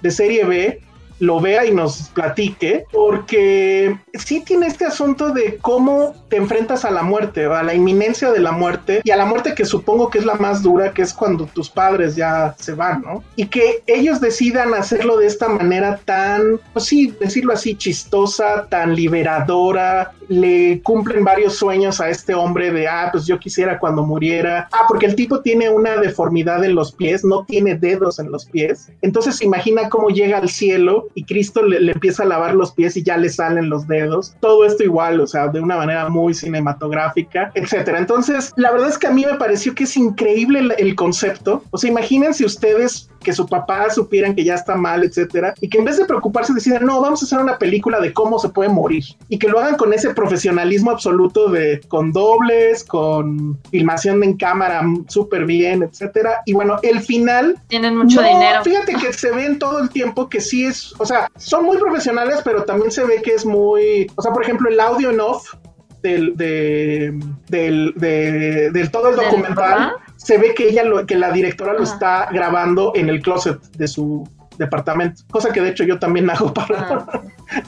de serie B lo vea y nos platique, porque sí tiene este asunto de cómo te enfrentas a la muerte, a la inminencia de la muerte y a la muerte que supongo que es la más dura, que es cuando tus padres ya se van, ¿no? Y que ellos decidan hacerlo de esta manera tan, pues sí, decirlo así, chistosa, tan liberadora, le cumplen varios sueños a este hombre de, ah, pues yo quisiera cuando muriera, ah, porque el tipo tiene una deformidad en los pies, no tiene dedos en los pies, entonces imagina cómo llega al cielo y Cristo le, le, empieza a lavar los pies y ya le salen los dedos. Todo esto igual, o sea, de una manera muy cinematográfica, etcétera. Entonces, la verdad es que a mí me pareció que es increíble el, el concepto. O sea, imagínense ustedes que su papá supieran que ya está mal, etcétera, y que en vez de preocuparse decidan, no, vamos a hacer una película de cómo se puede morir y que lo hagan con ese profesionalismo absoluto de con dobles, con filmación en cámara súper bien, etcétera. Y bueno, el final tienen mucho no, dinero. Fíjate que se ven todo el tiempo que sí es, o sea, son muy profesionales, pero también se ve que es muy, o sea, por ejemplo, el audio en off del, de, del, de, del todo el documental, se ve que ella, lo, que la directora lo está grabando en el closet de su departamento, cosa que de hecho yo también hago para, ah.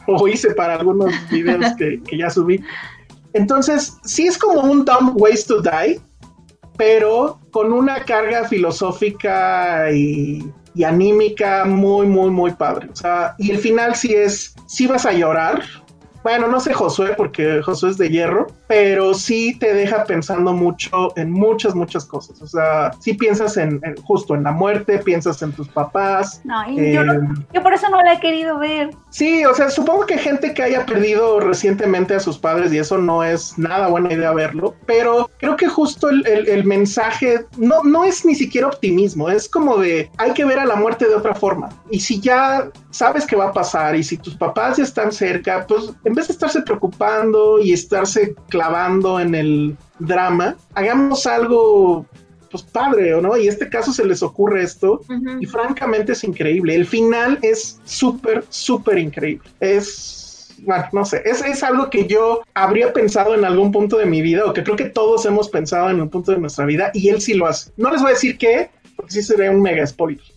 o hice para algunos videos que, que ya subí. Entonces, sí es como un dumb ways to die, pero con una carga filosófica y, y, anímica muy, muy, muy padre. O sea, y el final sí es, sí vas a llorar. Bueno, no sé Josué, porque Josué es de hierro, pero sí te deja pensando mucho en muchas, muchas cosas. O sea, sí piensas en, en justo en la muerte, piensas en tus papás. No, eh, yo, no, yo por eso no la he querido ver. Sí, o sea, supongo que gente que haya perdido recientemente a sus padres y eso no es nada buena idea verlo, pero creo que justo el, el, el mensaje no, no es ni siquiera optimismo, es como de hay que ver a la muerte de otra forma. Y si ya sabes que va a pasar y si tus papás ya están cerca, pues en vez de estarse preocupando y estarse clavando en el drama, hagamos algo pues padre, ¿o no? Y este caso se les ocurre esto uh -huh. y francamente es increíble. El final es súper, súper increíble. Es, bueno, no sé, es, es, algo que yo habría pensado en algún punto de mi vida o que creo que todos hemos pensado en un punto de nuestra vida y él sí lo hace. No les voy a decir qué, porque sí sería un mega spoiler.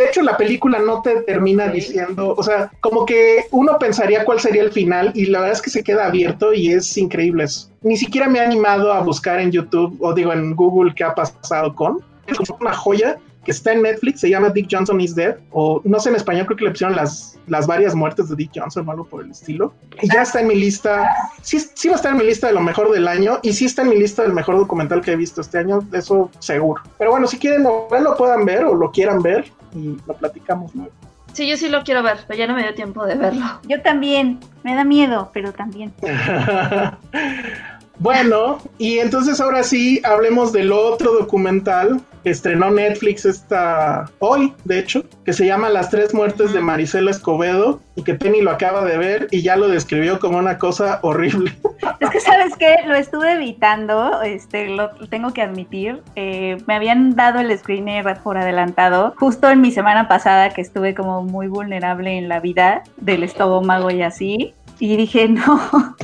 De hecho, la película no te termina diciendo, o sea, como que uno pensaría cuál sería el final y la verdad es que se queda abierto y es increíble eso. Ni siquiera me he animado a buscar en YouTube o digo en Google qué ha pasado con. Es una joya que está en Netflix, se llama Dick Johnson is Dead, o no sé en español, creo que le pusieron las, las varias muertes de Dick Johnson o algo por el estilo. Y ya está en mi lista, sí, sí va a estar en mi lista de lo mejor del año, y sí está en mi lista del mejor documental que he visto este año, eso seguro. Pero bueno, si quieren lo, lo puedan ver o lo quieran ver, y lo platicamos luego. Sí, yo sí lo quiero ver, pero ya no me dio tiempo de verlo. Yo también, me da miedo, pero también. bueno, y entonces ahora sí hablemos del otro documental estrenó Netflix esta hoy, de hecho, que se llama Las tres muertes de Marisela Escobedo y que Penny lo acaba de ver y ya lo describió como una cosa horrible. Es que sabes que lo estuve evitando, este, lo, tengo que admitir. Eh, me habían dado el screener por adelantado justo en mi semana pasada que estuve como muy vulnerable en la vida del estómago y así y dije, no,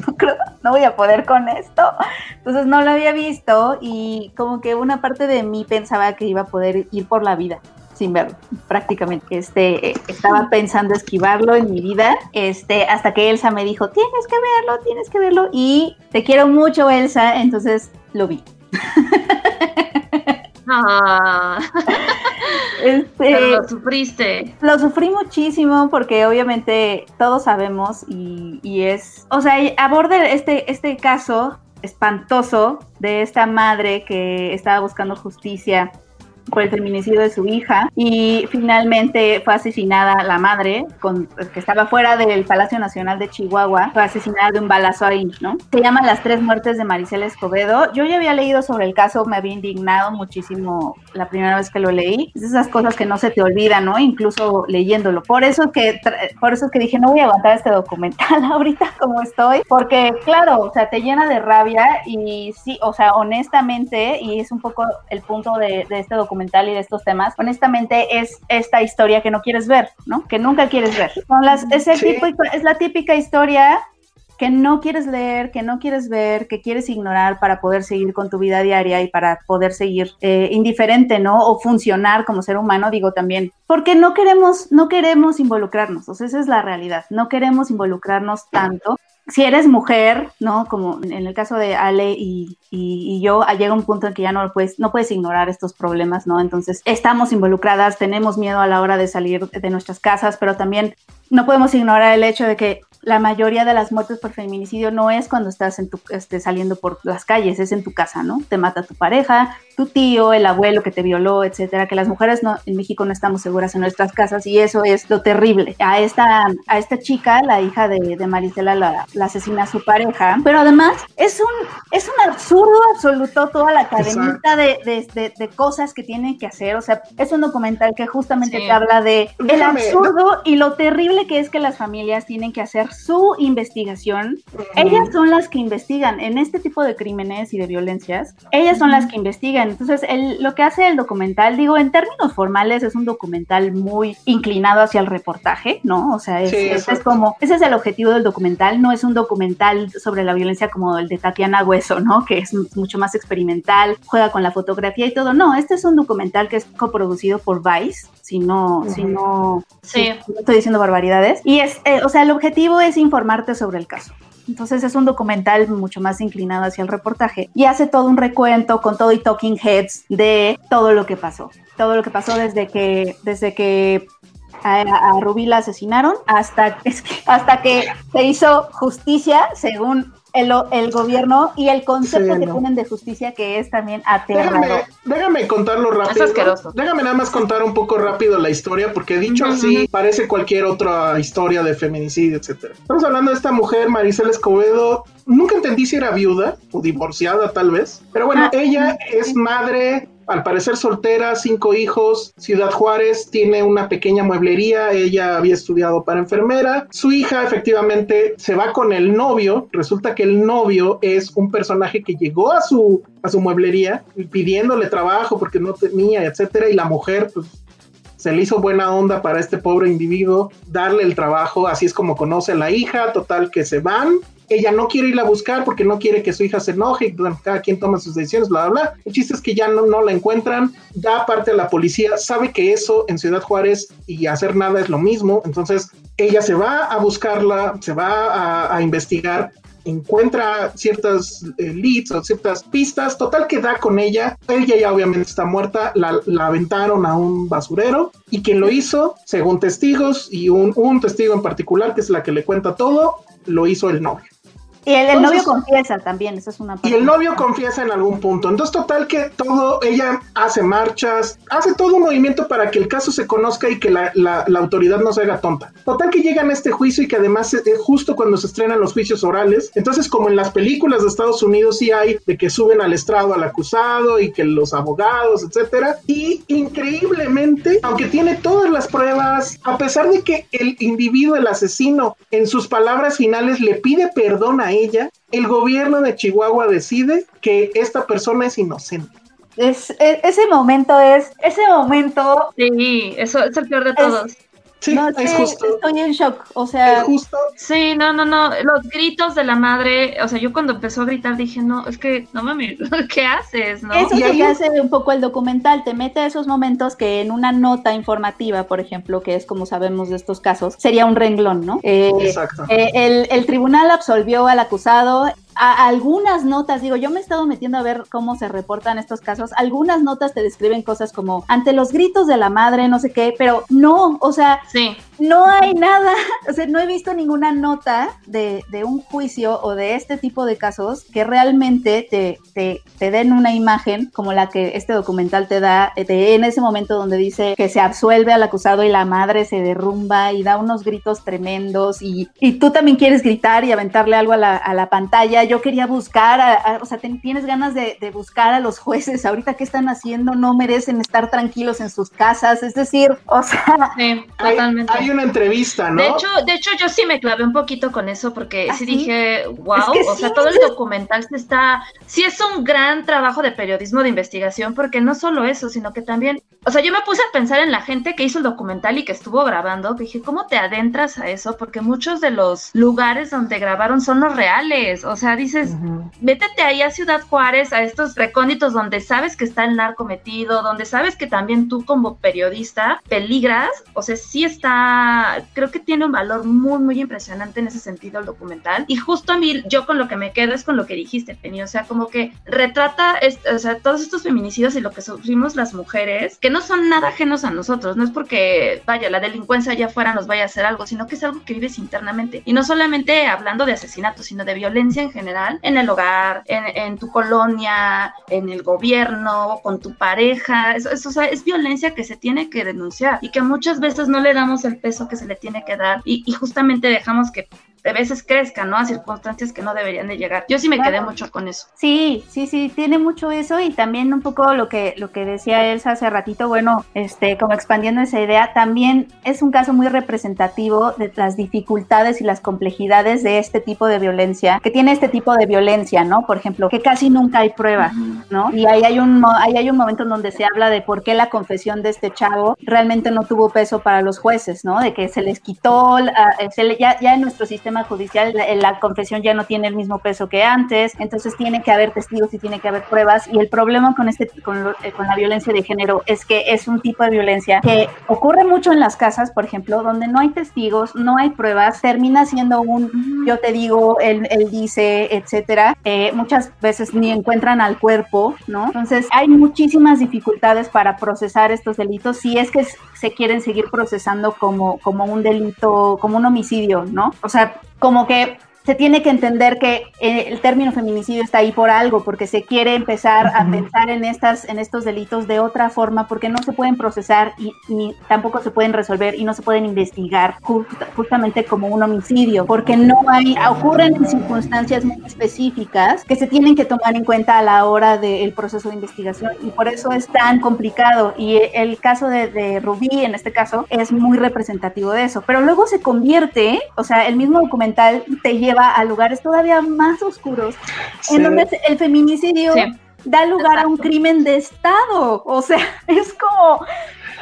no creo, no voy a poder con esto. Entonces no lo había visto y como que una parte de mí pensaba que iba a poder ir por la vida sin verlo, prácticamente. Este, estaba pensando esquivarlo en mi vida, este, hasta que Elsa me dijo, tienes que verlo, tienes que verlo, y te quiero mucho, Elsa, entonces lo vi. Ah. Este, lo sufriste. Lo sufrí muchísimo porque obviamente todos sabemos y, y es, o sea, aborda este, este caso espantoso de esta madre que estaba buscando justicia por el feminicidio de su hija y finalmente fue asesinada la madre con, que estaba fuera del Palacio Nacional de Chihuahua, fue asesinada de un balazo ahí, ¿no? Se llama Las tres muertes de Maricela Escobedo. Yo ya había leído sobre el caso, me había indignado muchísimo la primera vez que lo leí. Es esas cosas que no se te olvidan, ¿no? Incluso leyéndolo. Por eso que por eso que dije, no voy a aguantar este documental ahorita como estoy, porque claro, o sea, te llena de rabia y sí, o sea, honestamente, y es un poco el punto de, de este documental y de estos temas, honestamente es esta historia que no quieres ver, ¿no? Que nunca quieres ver. Son las, es, tipo, es la típica historia que no quieres leer, que no quieres ver, que quieres ignorar para poder seguir con tu vida diaria y para poder seguir eh, indiferente, ¿no? O funcionar como ser humano, digo también, porque no queremos, no queremos involucrarnos, o sea, esa es la realidad, no queremos involucrarnos tanto si eres mujer, ¿no? Como en el caso de Ale y, y, yo, llega un punto en que ya no puedes, no puedes ignorar estos problemas, ¿no? Entonces, estamos involucradas, tenemos miedo a la hora de salir de nuestras casas, pero también no podemos ignorar el hecho de que la mayoría de las muertes por feminicidio no es cuando estás en tu, este, saliendo por las calles, es en tu casa, ¿no? Te mata tu pareja, tu tío, el abuelo que te violó, etcétera, que las mujeres no, en México no estamos seguras en nuestras casas y eso es lo terrible. A esta, a esta chica, la hija de, de Marisela, la, asesina a su pareja, pero además es un, es un absurdo absoluto toda la cadenita de, de, de, cosas que tienen que hacer, o sea, es un documental que justamente te habla de el absurdo y lo terrible que es que las familias tienen que hacer su investigación. Ellas son las que investigan en este tipo de crímenes y de violencias. Ellas son las que investigan. Entonces, lo que hace el documental, digo, en términos formales, es un documental muy inclinado hacia el reportaje, ¿no? O sea, es, como, ese es el objetivo del documental. No es un documental sobre la violencia como el de Tatiana Hueso, ¿no? Que es mucho más experimental, juega con la fotografía y todo. No, este es un documental que es coproducido por Vice, si no, si no, sí. estoy diciendo barbaridades. Y es, eh, o sea, el objetivo es informarte sobre el caso. Entonces es un documental mucho más inclinado hacia el reportaje y hace todo un recuento con todo y talking heads de todo lo que pasó. Todo lo que pasó desde que, desde que a, a Rubí la asesinaron hasta, hasta que se hizo justicia según el, gobierno y el concepto que ponen de justicia que es también aterrador. Déjame, contarlo rápido. Déjame nada más contar un poco rápido la historia, porque dicho así, parece cualquier otra historia de feminicidio, etcétera. Estamos hablando de esta mujer, Maricela Escobedo. Nunca entendí si era viuda o divorciada, tal vez. Pero bueno, ah, ella es madre al parecer soltera, cinco hijos, Ciudad Juárez, tiene una pequeña mueblería, ella había estudiado para enfermera, su hija efectivamente se va con el novio, resulta que el novio es un personaje que llegó a su, a su mueblería pidiéndole trabajo porque no tenía, etcétera, y la mujer pues se le hizo buena onda para este pobre individuo darle el trabajo, así es como conoce a la hija, total que se van ella no quiere ir a buscar porque no quiere que su hija se enoje, cada quien toma sus decisiones, bla, bla, bla. El chiste es que ya no, la encuentran, da parte a la policía, sabe que eso en Ciudad Juárez y hacer nada es lo mismo, entonces ella se va a buscarla, se va a, investigar encuentra ciertas eh, leads o ciertas pistas, total que da con ella, ella ya obviamente está muerta, la, la aventaron a un basurero. Y quien lo hizo, según testigos y un, un, testigo en particular, que es la que le cuenta todo, lo hizo el novio. Y el, el Entonces, novio confiesa también, eso es una parte. Y el novio confiesa en algún punto. Entonces, total que todo, ella hace marchas, hace todo un movimiento para que el caso se conozca y que la, la, la autoridad no se haga tonta. Total que llegan a este juicio y que además es justo cuando se estrenan los juicios orales. Entonces, como en las películas de Estados Unidos sí hay de que suben al estrado al acusado y que los abogados, etcétera. Y increíblemente, aunque tiene todas las pruebas, a pesar de que el individuo, el asesino, en sus palabras finales le pide perdón a ella, el gobierno de Chihuahua decide que esta persona es inocente. Es, es, ese momento es, ese momento. Sí, eso es el peor de todos. Es, Sí, no, es sí, justo. Estoy en shock, o sea. Es justo. Sí, no, no, no. Los gritos de la madre, o sea, yo cuando empezó a gritar dije, no, es que, no mames, ¿qué haces? No? Eso es lo que hace un poco el documental, te mete a esos momentos que en una nota informativa, por ejemplo, que es como sabemos de estos casos, sería un renglón, ¿no? Eh, Exacto. eh, el, el tribunal absolvió al acusado. A algunas notas, digo, yo me he estado metiendo a ver cómo se reportan estos casos. Algunas notas te describen cosas como ante los gritos de la madre, no sé qué, pero no, o sea, Sí, no hay nada, o sea, no he visto ninguna nota de, de un juicio o de este tipo de casos que realmente te, te, te den una imagen como la que este documental te da, de, en ese momento donde dice que se absuelve al acusado y la madre se derrumba y da unos gritos tremendos y, y tú también quieres gritar y aventarle algo a la, a la pantalla. Yo quería buscar, a- a- o sea, ten- tienes ganas de, de buscar a los jueces, ahorita qué están haciendo, no merecen estar tranquilos en sus casas, es decir, o sea... sí, Hay, totalmente. hay una entrevista, ¿no? De hecho, de hecho, yo sí me clavé un poquito con eso porque ¿Ah, sí, sí? dije, wow, Es que o sí, sea, todo el documental se está, sí es un gran trabajo de periodismo de investigación porque no solo eso, sino que también, o sea, yo me puse a pensar en la gente que hizo el documental y que estuvo grabando, que dije, ¿cómo te adentras a eso? Porque muchos de los lugares donde grabaron son los reales, o sea, dices, métete ahí a Ciudad Juárez, a estos recónditos donde sabes que está el narco metido, donde sabes que también tú como periodista peligras, o sea, sí está, creo que tiene un valor muy, muy impresionante en ese sentido el documental. Y justo a mí, yo con lo que me quedo es con lo que dijiste, Penny, o sea, como que retrata, o sea, todos estos feminicidios y lo que sufrimos las mujeres, que no son nada ajenos a nosotros, no es porque, vaya, la delincuencia allá afuera nos vaya a hacer algo, sino que es algo que vives internamente. Y no solamente hablando de asesinatos, sino de violencia en general, en el hogar, en, tu colonia, en el gobierno, con tu pareja. Eso, o sea, es violencia que se tiene que denunciar y que muchas veces no le damos el peso que se le tiene que dar y justamente dejamos que de veces crezca, ¿no? A circunstancias que no deberían de llegar. Yo sí me quedé mucho con eso. Sí, sí, sí, tiene mucho eso y también un poco lo que lo que decía Elsa hace ratito, bueno, este, como expandiendo esa idea, también es un caso muy representativo de las dificultades y las complejidades de este tipo de violencia, que tiene este tipo de violencia, ¿no? Por ejemplo, que casi nunca hay prueba, ¿no? Y ahí hay un ahí hay un momento en donde se habla de por qué la confesión de este chavo realmente no tuvo peso para los jueces, ¿no? De que se les quitó, eh, se le- ya, ya en nuestro sistema judicial la, confesión ya no tiene el mismo peso que antes, entonces tiene que haber testigos y tiene que haber pruebas y el problema con este con, lo- eh, con la violencia de género es que es un tipo de violencia que ocurre mucho en las casas, por ejemplo, donde no hay testigos, no hay pruebas, termina siendo un yo te digo, él, él dice, etcétera. Eh, muchas veces ni encuentran al cuerpo, ¿no? Entonces hay muchísimas dificultades para procesar estos delitos si es que se quieren seguir procesando como, como un delito, como un homicidio, ¿no? O sea, como que se tiene que entender que eh, el término feminicidio está ahí por algo, porque se quiere empezar a pensar en estas, en estos delitos de otra forma, porque no se pueden procesar y ni tampoco se pueden resolver y no se pueden investigar justa- justamente como un homicidio, porque no hay, ocurren en circunstancias muy específicas que se tienen que tomar en cuenta a la hora del proceso de investigación y por eso es tan complicado. Y el caso de, de Rubí, en este caso, es muy representativo de eso. Pero luego se convierte, o sea, el mismo documental te lleva a lugares todavía más oscuros, Sí. en donde el feminicidio Sí. da lugar a un crimen de Estado. O sea, es como...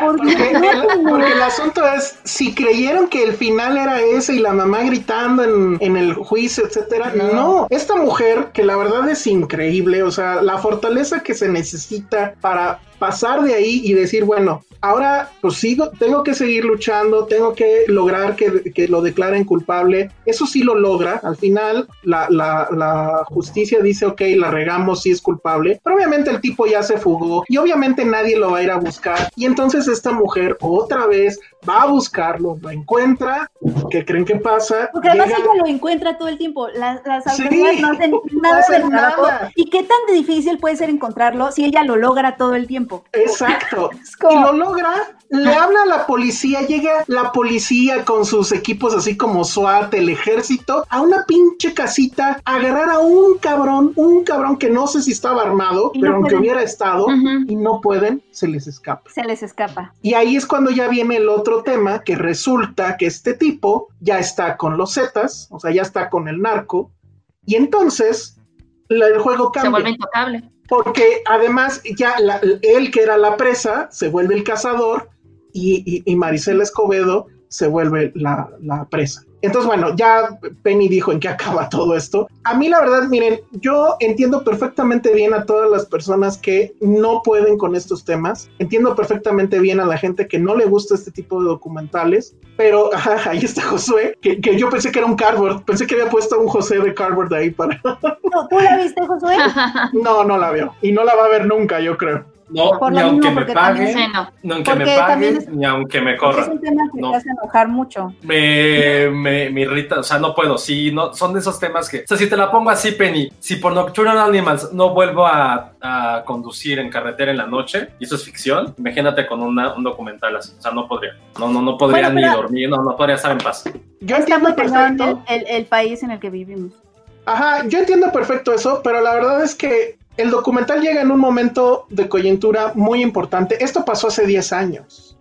Porque, el, porque el asunto es, si creyeron que el final era ese y la mamá gritando en, en el juicio, etcétera, no. Esta mujer, que la verdad es increíble, o sea, la fortaleza que se necesita para pasar de ahí y decir, bueno, ahora pues sigo, tengo que seguir luchando, tengo que lograr que, lo declaren culpable. Eso sí lo logra. Al final, la, justicia dice, ok, la regamos, sí es culpable. Pero obviamente el tipo ya se fugó y obviamente nadie lo va a ir a buscar. Y entonces esta mujer otra vez va a buscarlo, lo encuentra. ¿Qué creen que pasa? Porque además ella lo encuentra todo el tiempo. Las, las autoridades sí, no hacen nada no hacen nada. ¿Y qué tan difícil puede ser encontrarlo si ella lo logra todo el tiempo? Exacto. como... Y lo logra, le habla a la policía, llega la policía con sus equipos así como SWAT, el ejército, a una pinche casita, a agarrar a un cabrón, un cabrón que no sé si estaba armado, y pero no aunque hubiera estado, uh -huh. y no pueden, se les escapa. Se les escapa. Y ahí es cuando ya viene el otro tema, que resulta que este tipo ya está con los Zetas, o sea, ya está con el narco, y entonces la, el juego cambia. Se vuelve intocable porque además ya la, él que era la presa se vuelve el cazador y, y, y Maricela Escobedo se vuelve la, la, presa. Entonces, bueno, ya Penny dijo en qué acaba todo esto. A mí la verdad, miren, yo entiendo perfectamente bien a todas las personas que no pueden con estos temas. Entiendo perfectamente bien a la gente que no le gusta este tipo de documentales. Pero ajá, ahí está Josué, que, que, yo pensé que era un cardboard. Pensé que había puesto un José de cardboard ahí para... ¿No, ¿Tú la viste, Josué? no, no la veo. Y no la va a ver nunca, yo creo. No, Por ni lo aunque mismo, me porque paguen, no. ni aunque me Porque también paguen, es- ni aunque me Es corran. un tema que No. te hace enojar mucho. Me, me, me irrita, o sea, no puedo. Sí, no, son de esos temas que. O sea, si te la pongo así, Penny, si por Nocturnal Animals no vuelvo a, a conducir en carretera en la noche, y eso es ficción, imagínate con una- un documental así. O sea, no podría. No, no, no podría Bueno, ni dormir, no, no podría estar en paz. Yo Está muy entiendo perfecto. el, el- el país en el que vivimos. Ajá, yo entiendo perfecto eso, pero la verdad es que el documental llega en un momento de coyuntura muy importante. Esto pasó hace 10 años.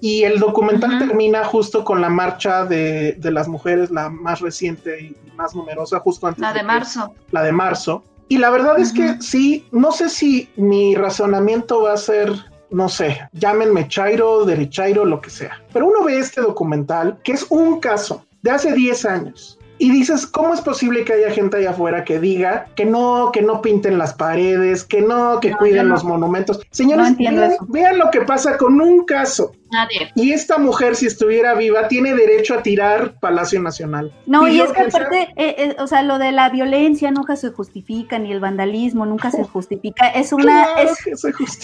Y el documental termina justo con la marcha de, de las mujeres, la más reciente y más numerosa, justo antes La de marzo. la de marzo. Y la verdad es que sí, no sé si mi razonamiento va a ser, no sé, llámenme Chairo, Derechairo, lo que sea. Pero uno ve este documental, que es un caso de hace 10 años. Y dices, ¿cómo es posible que haya gente allá afuera que diga que no, que no pinten las paredes, que no, que No, cuiden no. los monumentos? Señores, No vean, lo que pasa con un caso. Nadie. Y esta mujer, si estuviera viva, tiene derecho a tirar Palacio Nacional. No, y es que aparte, eh, eh, o sea, lo de la violencia nunca se justifica, ni el vandalismo nunca se justifica. Es una, Claro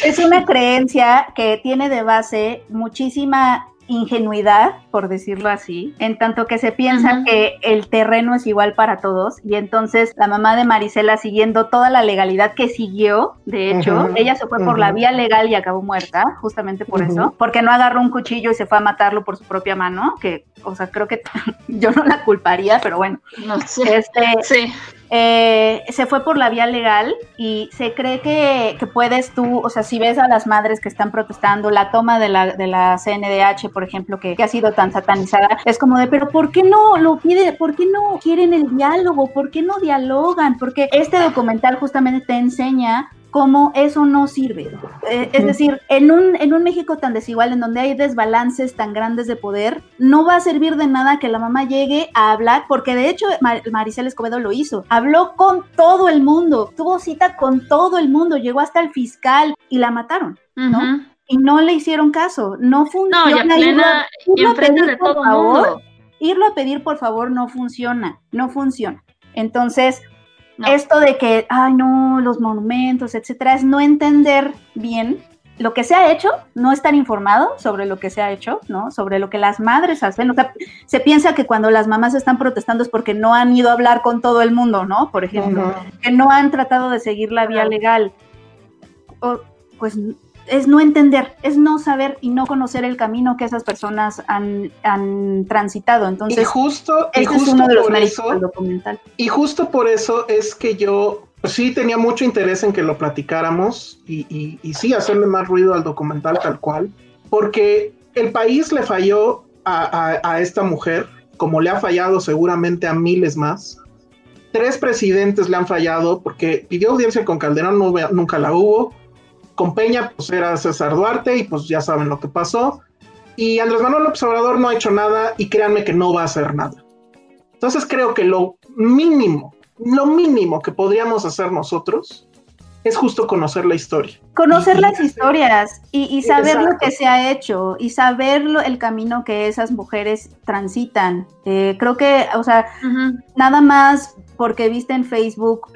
es una creencia que tiene de base muchísima ingenuidad, por decirlo así, en tanto que se piensa que el terreno es igual para todos y entonces la mamá de Marisela siguiendo toda la legalidad que siguió, de hecho, ella se fue por la vía legal y acabó muerta, justamente por eso, porque no agarró un cuchillo y se fue a matarlo por su propia mano, que, o sea, creo que yo no la culparía, pero bueno, No sé. este, Sí. Eh, se fue por la vía legal y se cree que, que puedes tú, o sea, si ves a las madres que están protestando, la toma de la, de la CNDH, por ejemplo, que, que ha sido tan satanizada, es como de, pero ¿por qué no lo pide? ¿Por qué no quieren el diálogo? ¿Por qué no dialogan? Porque este documental justamente te enseña cómo eso no sirve. Eh, es decir, en un, en un México tan desigual, en donde hay desbalances tan grandes de poder, no va a servir de nada que la mamá llegue a hablar, porque de hecho Mar Maricela Escobedo lo hizo. Habló con todo el mundo, tuvo cita con todo el mundo, llegó hasta el fiscal y la mataron. ¿no? Y no le hicieron caso, no No, funciona. y a irlo- plena, y irlo a enfrente pedir, de por todo favor, mundo. irlo a pedir, por favor, no funciona, no funciona. Entonces, No. esto de que, ay, no, los monumentos, etcétera, es no entender bien lo que se ha hecho, no estar informado sobre lo que se ha hecho, ¿no? Sobre lo que las madres hacen. O sea, se piensa que cuando las mamás están protestando es porque no han ido a hablar con todo el mundo, ¿no? Por ejemplo, que no han tratado de seguir la vía legal. O, pues es no entender, es no saber y no conocer el camino que esas personas han, han transitado. Y Entonces, justo, y ese es justo uno de los méritos del documental. y justo por eso es que yo sí tenía mucho interés en que lo platicáramos y, y, y sí hacerle más ruido al documental tal cual, porque el país le falló a, a- a esta mujer, como le ha fallado seguramente a miles más. Tres presidentes le han fallado porque pidió audiencia con Calderón, no nunca la hubo. Con Peña pues era César Duarte y pues ya saben lo que pasó. Y Andrés Manuel López Obrador no ha hecho nada y créanme que no va a hacer nada. Entonces creo que lo mínimo, lo mínimo que podríamos hacer nosotros es justo conocer la historia. Conocer las historias y, saber lo que se ha hecho y saber el camino que esas mujeres transitan. Eh, creo que, o sea, nada más porque viste en Facebook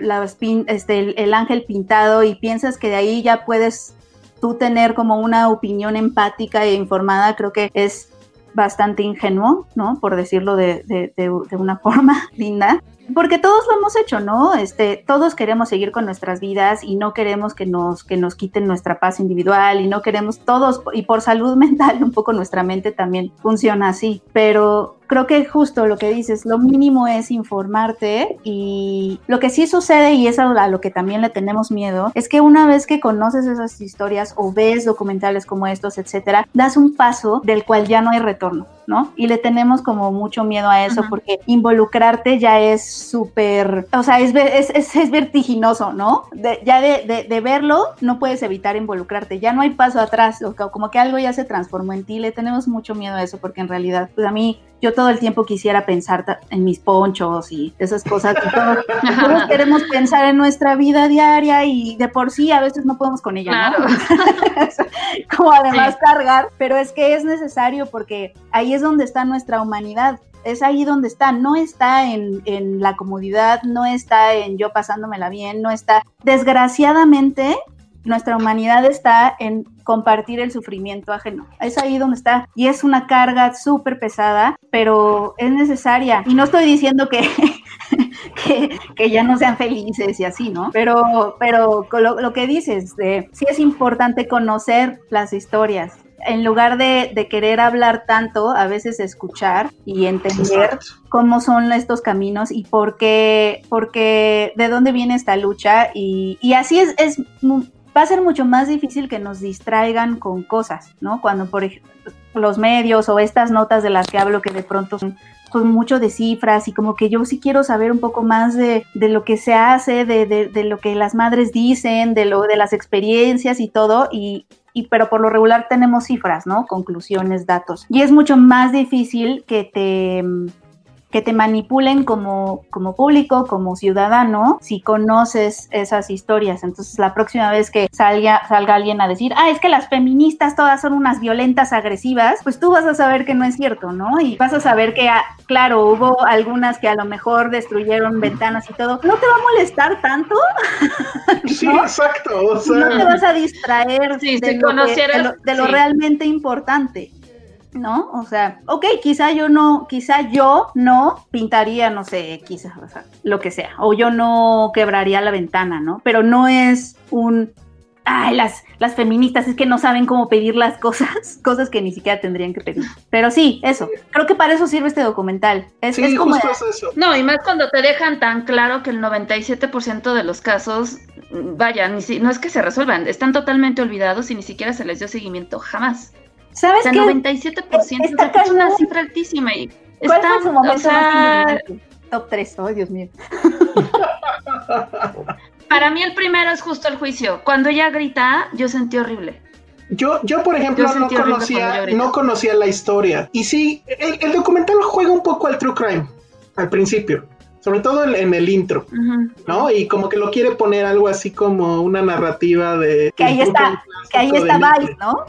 este, el, ángel pintado y piensas que de ahí ya puedes tú tener como una opinión empática e informada, creo que es bastante ingenuo, ¿no? Por decirlo de, de una forma linda porque todos lo hemos hecho, ¿no? Este, todos queremos seguir con nuestras vidas y no queremos que nos, que nos quiten nuestra paz individual y no queremos todos, y por salud mental, un poco nuestra mente también funciona así, pero creo que justo lo que dices, lo mínimo es informarte y lo que sí sucede y es a lo que también le tenemos miedo, es que una vez que conoces esas historias o ves documentales como estos, etcétera, das un paso del cual ya no hay retorno. ¿no? Y le tenemos como mucho miedo a eso porque involucrarte ya es súper, o sea, es, es, es, vertiginoso, ¿no? ya de, de, verlo no puedes evitar involucrarte, ya no hay paso atrás, como que algo ya se transformó en ti, le tenemos mucho miedo a eso porque en realidad, pues a mí yo todo el tiempo quisiera pensar en mis ponchos y esas cosas. todos, queremos pensar en nuestra vida diaria y de por sí a veces no podemos con ella, ¿no? Como además cargar, pero es que es necesario porque ahí es donde está nuestra humanidad. Es ahí donde está, no está en, en la comodidad, no está en yo pasándomela bien, no está. Desgraciadamente, nuestra humanidad está en compartir el sufrimiento ajeno. Es ahí donde está. Y es una carga súper pesada, pero es necesaria. Y no estoy diciendo que, que, ya no sean felices y así, ¿no? Pero, pero lo, que dices, de, sí es importante conocer las historias, en lugar de, querer hablar tanto, a veces escuchar y entender cómo son estos caminos y por qué, porque de dónde viene esta lucha. Y, y así es, es va a ser mucho más difícil que nos distraigan con cosas, ¿no? Cuando, por ejemplo, los medios o estas notas de las que hablo que de pronto son mucho de cifras y como que yo sí quiero saber un poco más de, lo que se hace, de, lo que las madres dicen, de lo de las experiencias y todo, y, y, pero por lo regular tenemos cifras, ¿no? Conclusiones, datos. Y es mucho más difícil que te que te manipulen como, como público, como ciudadano, si conoces esas historias. Entonces, la próxima vez que salga, salga alguien a decir, ah, es que las feministas todas son unas violentas agresivas, pues tú vas a saber que no es cierto, ¿no? Y vas a saber que, ah, claro, hubo algunas que a lo mejor destruyeron ventanas y todo. ¿No te va a molestar tanto? Sí, exacto. no te vas a distraer de lo realmente importante. ¿No? O sea, ok, quizá yo no, quizá yo no pintaría, no sé, quizás, lo que sea, o yo no quebraría la ventana, ¿no? Pero no es un, ay, las, las feministas es que no saben cómo pedir las cosas, cosas que ni siquiera tendrían que pedir. Pero sí, eso, creo que para eso sirve este documental. Es, es como... eso. No, y más cuando te dejan tan claro que el 97% de los casos, vaya, ni si, no es que se resuelvan, están totalmente olvidados y ni siquiera se les dio seguimiento jamás. ¿Sabes o sea, 97% es una cifra altísima. Y ¿Cuál fue su momento más Top 3, oh Dios mío. Para mí el primero es justo el juicio. Cuando ella grita, yo sentí horrible. Yo, yo por ejemplo, no conocía, no conocía la historia. Y sí, el, documental juega un poco al true crime al principio. Sobre todo en, el intro, ¿no? Y como que lo quiere poner algo así como una narrativa de... Que ahí está, que ahí está Vice, ¿no?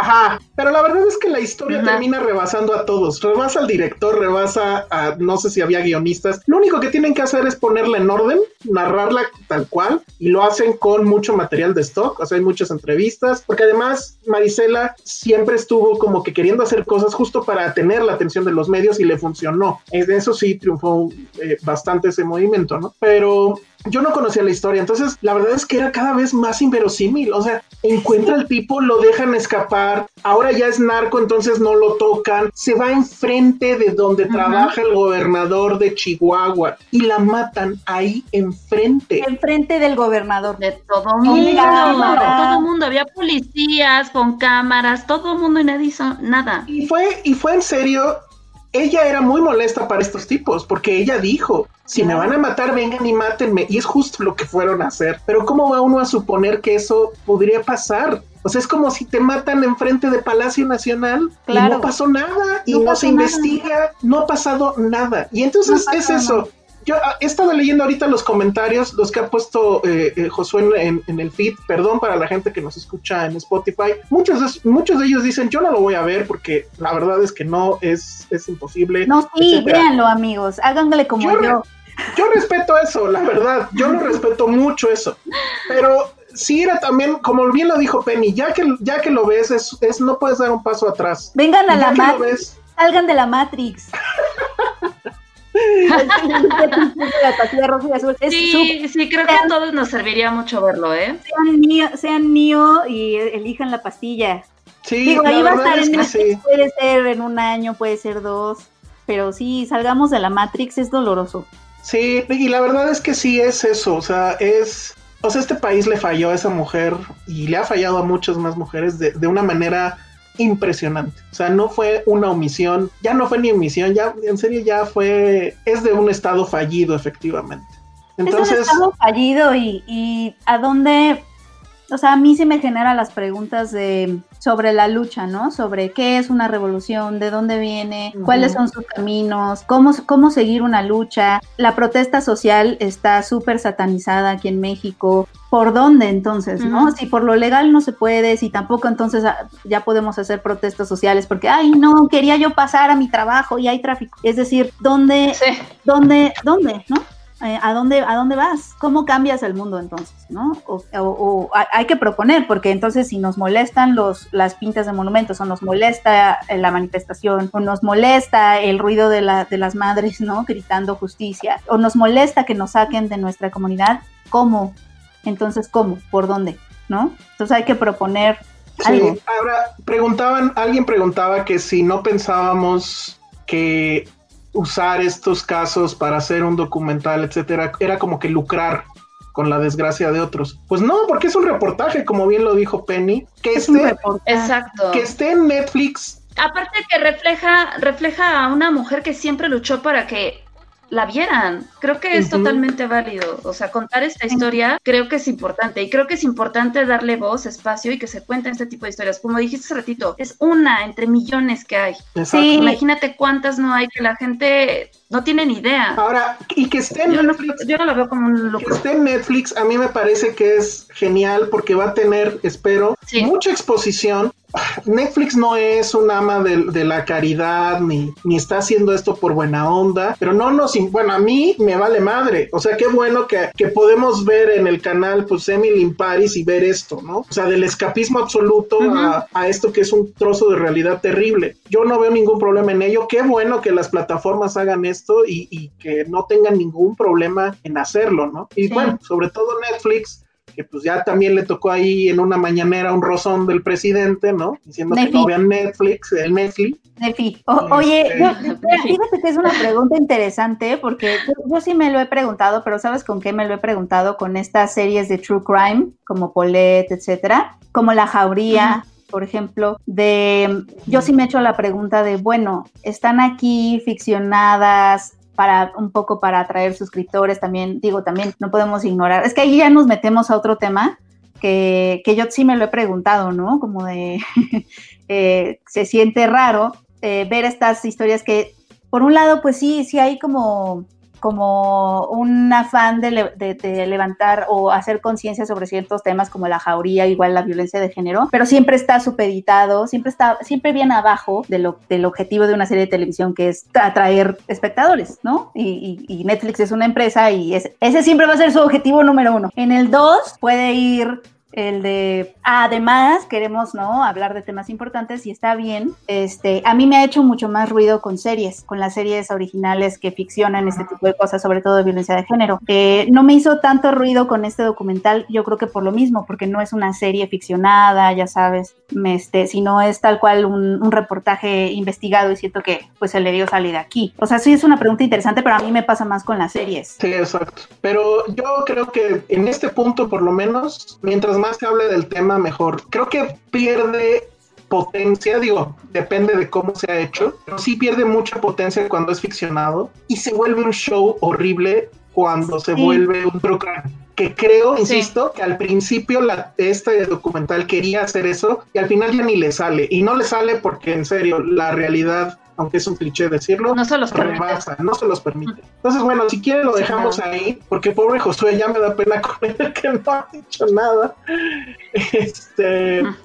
Ajá, pero la verdad es que la historia termina rebasando a todos. Rebasa al director, rebasa a no sé si había guionistas. Lo único que tienen que hacer es ponerla en orden, narrarla tal cual, y lo hacen con mucho material de stock. O sea, hay muchas entrevistas, porque además Marisela siempre estuvo como que queriendo hacer cosas justo para tener la atención de los medios y le funcionó. Eso sí triunfó eh, bastante ese movimiento, ¿no? Pero yo no conocía la historia, entonces la verdad es que era cada vez más inverosímil. O sea, encuentra al tipo, lo dejan escapar, ahora ya es narco, entonces no lo tocan, se va enfrente de donde trabaja el gobernador de Chihuahua y la matan ahí enfrente. Enfrente del gobernador. De todo mundo. Todo mundo, había policías con cámaras, todo el mundo y nadie hizo nada. Y fue, y fue en serio ella era muy molesta para estos tipos, porque ella dijo, si me van a matar, vengan y mátenme. Y es justo lo que fueron a hacer. Pero ¿cómo va uno a suponer que eso podría pasar? O sea, es como si te matan enfrente de Palacio Nacional y no pasó nada y no, se investiga, no ha pasado nada. Y entonces es eso. Yo ah, he estado leyendo ahorita los comentarios, los que ha puesto eh, eh, Josué en, el feed, perdón para la gente que nos escucha en Spotify. Muchos de, muchos de ellos dicen, yo no lo voy a ver porque la verdad es que no, es, es imposible. No, sí, véanlo amigos, háganle como yo. Yo respeto eso, la verdad, yo lo respeto mucho eso, pero sí era también, como bien lo dijo Penny, ya que, ya que lo ves, es, es no puedes dar un paso atrás. Vengan a la Matrix, salgan de la Matrix. sí, sí, creo que a todos nos serviría mucho verlo, ¿eh? Sean Neo, y elijan la pastilla. Sí, Digo, ahí va a estar en puede ser en un año, puede ser dos, pero sí, salgamos de la Matrix, es doloroso. Sí, y la verdad es que sí es eso, o sea, es, o sea, este país le falló a esa mujer y le ha fallado a muchas más mujeres de, de una manera impresionante. O sea, no fue una omisión, ya no fue ni omisión, ya en serio ya fue, es de un estado fallido efectivamente. Entonces, es un estado fallido y, y a dónde o sea, a mí sí me genera las preguntas de sobre la lucha, ¿no? Sobre qué es una revolución, de dónde viene, cuáles son sus caminos, cómo, cómo seguir una lucha. La protesta social está súper satanizada aquí en México. ¿Por dónde entonces, no? Si por lo legal no se puede, si tampoco entonces ah, ya podemos hacer protestas sociales porque, ay, no, quería yo pasar a mi trabajo y hay tráfico. Es decir, ¿dónde, dónde, dónde, no? Eh, ¿a, dónde, ¿a dónde vas? ¿Cómo cambias el mundo entonces? ¿no? O, hay que proponer, porque entonces si nos molestan los, las pintas de monumentos, o nos molesta eh, la manifestación, o nos molesta el ruido de, la, de las madres ¿no? gritando justicia, o nos molesta que nos saquen de nuestra comunidad, ¿cómo? Entonces, ¿cómo? ¿Por dónde? ¿No? Entonces hay que proponer algo. ahora preguntaban, alguien preguntaba que si no pensábamos que usar estos casos para hacer un documental, etcétera, era como que lucrar con la desgracia de otros. Pues no, porque es un reportaje, como bien lo dijo Penny, que esté, Exacto. que esté en Netflix. Aparte que refleja, refleja a una mujer que siempre luchó para que la vieran. Creo que es totalmente válido. O sea, contar esta historia creo que es importante. Y creo que es importante darle voz, espacio y que se cuenten este tipo de historias. Como dijiste hace ratito, es una entre millones que hay. Sí, imagínate cuántas no hay que la gente no tiene ni idea. Ahora, y que esté en Netflix. yo no lo veo como un Que esté en Netflix, a mí me parece que es genial porque va a tener, espero, mucha exposición Netflix no es un ama de, la caridad ni, ni, está haciendo esto por buena onda, pero no nos, bueno, a mí me vale madre. O sea, qué bueno que, podemos ver en el canal, pues Emily in Paris y ver esto, ¿no? O sea, del escapismo absoluto a, esto que es un trozo de realidad terrible. Yo no veo ningún problema en ello. Qué bueno que las plataformas hagan esto y, que no tengan ningún problema en hacerlo, ¿no? Y bueno, sobre todo Netflix que pues ya también le tocó ahí en una mañanera un rozón del presidente, ¿no? Diciendo que no vean Netflix, el Netflix. Este, oye, fíjate que es una pregunta interesante porque yo, sí me lo he preguntado, pero ¿sabes con qué me lo he preguntado? Con estas series de True Crime, como Paulette, etcétera, como La Jauría. Por ejemplo, de yo sí me he hecho la pregunta de, bueno, están aquí ficcionadas, para un poco para atraer suscriptores también, digo, también no podemos ignorar, es que ahí ya nos metemos a otro tema que, que yo sí me lo he preguntado, ¿no? Como de, eh, se siente raro eh, ver estas historias que, por un lado, pues sí, sí hay como como un afán de, levantar o hacer conciencia sobre ciertos temas como la jauría, igual la violencia de género, pero siempre está supeditado, siempre está, siempre bien abajo de lo, del objetivo de una serie de televisión que es atraer espectadores, ¿no? Y, Netflix es una empresa y ese siempre va a ser su objetivo número uno. En el 2 puede ir el de además queremos no hablar de temas importantes y está bien. Este a mí me ha hecho mucho más ruido con series con las series originales que ficcionan este tipo de cosas sobre todo de violencia de género. Eh, no me hizo tanto ruido con este documental yo creo que por lo mismo porque no es una serie ficcionada ya sabes este sino es tal cual un, reportaje investigado y siento que pues se le dio salida aquí. O sea sí es una pregunta interesante pero a mí me pasa más con las series. Sí exacto. Pero yo creo que en este punto por lo menos mientras más se hable del tema, mejor. Creo que pierde potencia, digo, depende de cómo se ha hecho, pero sí pierde mucha potencia cuando es ficcionado y se vuelve un show horrible cuando se Sí. vuelve un crime. Que creo, insisto, que al principio la, este documental quería hacer eso y al final ya ni le sale. Y no le sale porque, en serio, la realidad, aunque es un cliché decirlo, No se los permite. rebasa, no se los permite. Entonces, bueno, si quiere lo dejamos ahí, porque pobre Josué ya me da pena con él que no ha dicho nada. Este. Mm.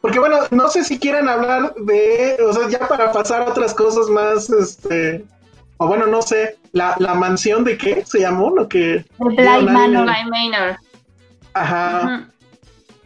Porque bueno, no sé si quieren hablar de, o sea, ya para pasar a otras cosas más, este, o bueno, no sé, la, la mansión de qué se llamó, lo que, Digo, Manor. Bly Manor. ajá,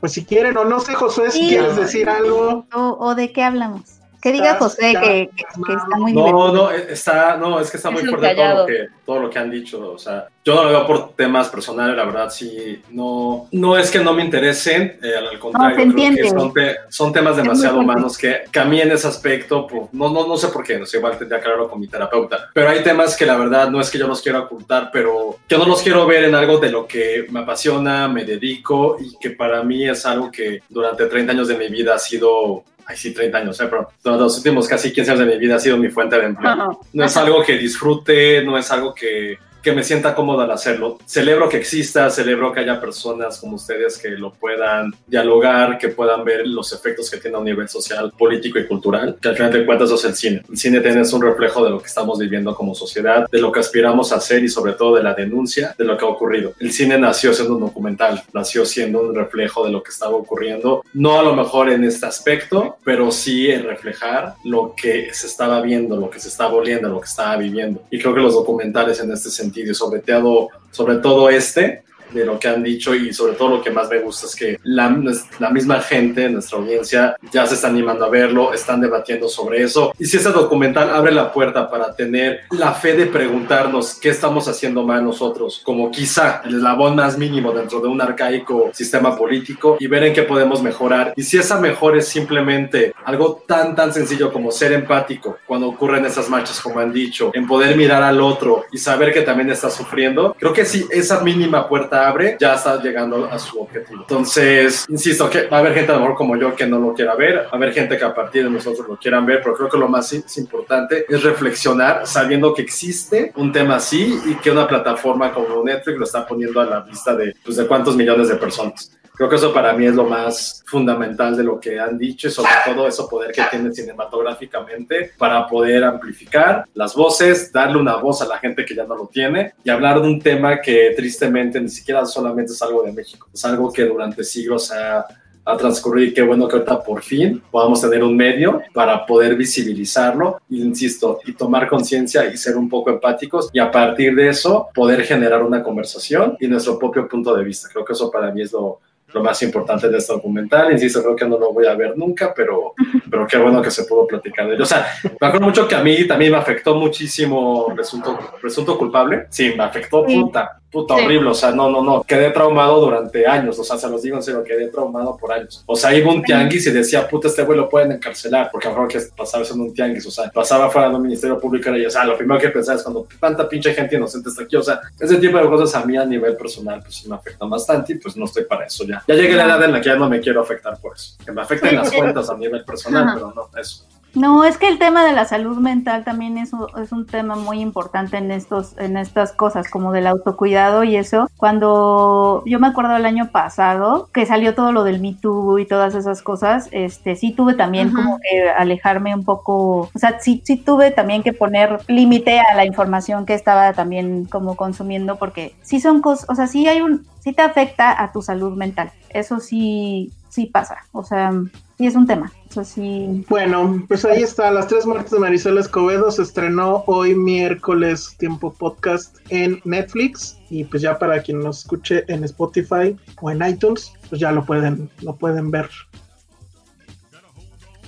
pues si quieren, o no sé, Josué, si Sí. quieres decir algo. ¿O, o de qué hablamos? Que diga José que, que- que está muy No, divertido. no, está, no, es que está Es muy fuerte todo lo, que, todo lo que han dicho. O sea, yo no lo veo por temas personales, la verdad, sí. No, no es que no me interesen, eh, al contrario, se creo que son, te- son temas demasiado humanos que, que a mí en ese aspecto, pues, no, no, no sé por qué, no sé, igual tendría que hablarlo con mi terapeuta. Pero hay temas que la verdad no es que yo los quiero ocultar, pero que no los quiero ver en algo de lo que me apasiona, me dedico y que para mí es algo que durante 30 años de mi vida ha sido. Ay, sí, 30 años, eh, pero durante los últimos casi 15 años de mi vida ha sido mi fuente de empleo. No es algo que disfrute, no es algo que, que me sienta cómodo al hacerlo. Celebro que exista, celebro que haya personas como ustedes que lo puedan dialogar, que puedan ver los efectos que tiene a un nivel social, político y cultural, que al final de cuentas eso es el cine. El cine tiene es un reflejo de lo que estamos viviendo como sociedad, de lo que aspiramos a hacer y sobre todo de la denuncia de lo que ha ocurrido. El cine nació siendo un documental, nació siendo un reflejo de lo que estaba ocurriendo, no a lo mejor en este aspecto, pero sí en reflejar lo que se estaba viendo, lo que se estaba oliendo, lo que estaba viviendo. Y creo que los documentales en este sentido, y sobre todo, sobre todo este, de lo que han dicho y sobre todo lo que más me gusta es que la, la misma gente, nuestra audiencia, ya se está animando a verlo, están debatiendo sobre eso. Y si este documental abre la puerta para tener la fe de preguntarnos qué estamos haciendo mal nosotros, como quizá el eslabón más mínimo dentro de un arcaico sistema político y ver en qué podemos mejorar. Y si esa mejora es simplemente algo tan, tan sencillo como ser empático cuando ocurren esas marchas, como han dicho, en poder mirar al otro y saber que también está sufriendo, creo que si esa mínima puerta abre, ya está llegando a su objetivo. Entonces, insisto, que va a haber gente a lo mejor como yo que no lo quiera ver, va a haber gente que a partir de nosotros lo quieran ver, pero creo que lo más es importante es reflexionar sabiendo que existe un tema así y que una plataforma como Netflix lo está poniendo a la vista de, pues, de cuántos millones de personas. Creo que eso para mí es lo más fundamental de lo que han dicho y sobre todo eso poder que tiene cinematográficamente para poder amplificar las voces, darle una voz a la gente que ya no lo tiene y hablar de un tema que tristemente ni siquiera solamente es algo de México, es algo que durante siglos ha, ha transcurrido y qué bueno que ahorita por fin podamos tener un medio para poder visibilizarlo, insisto, y tomar conciencia y ser un poco empáticos y a partir de eso poder generar una conversación y nuestro propio punto de vista. Creo que eso para mí es lo, lo más importante de este documental. Insisto, creo que no lo voy a ver nunca, pero, pero qué bueno que se pudo platicar de ello. O sea, me acuerdo mucho que a mí también me afectó muchísimo Presunto, presunto Culpable. Sí, me afectó Sí. puta, puta Sí. horrible. O sea, no, no, no. Quedé traumado durante años. O sea, se los digo en serio, quedé traumado por años. O sea, iba un tianguis y decía, puta, este güey lo pueden encarcelar, porque a lo mejor que pasaba eso en un tianguis. O sea, pasaba fuera de un ministerio público y, o sea, lo primero que pensaba es cuando tanta pinche gente inocente está aquí. O sea, ese tipo de cosas a mí a nivel personal, pues sí me afectan bastante y pues no estoy para eso ya. Ya llegué a la edad en la que ya no me quiero afectar por eso. Que me afecten las cuentas a nivel personal, Ajá. pero no, eso. No, es que el tema de la salud mental también es un, es un tema muy importante en estos, en estas cosas, como del autocuidado y eso. Cuando yo me acuerdo el año pasado que salió todo lo del Me Too y todas esas cosas, este sí tuve también como que alejarme un poco, o sea, sí, sí tuve también que poner límite a la información que estaba también como consumiendo, porque sí son cosas, o sea, sí hay un, sí te afecta a tu salud mental. Eso sí, sí pasa. O sea, sí es un tema. Eso sí. Bueno, pues ahí está, Las tres muertes de Marisela Escobedo se estrenó hoy miércoles tiempo podcast en Netflix y pues ya para quien nos escuche en Spotify o en iTunes, pues ya lo pueden, lo pueden ver.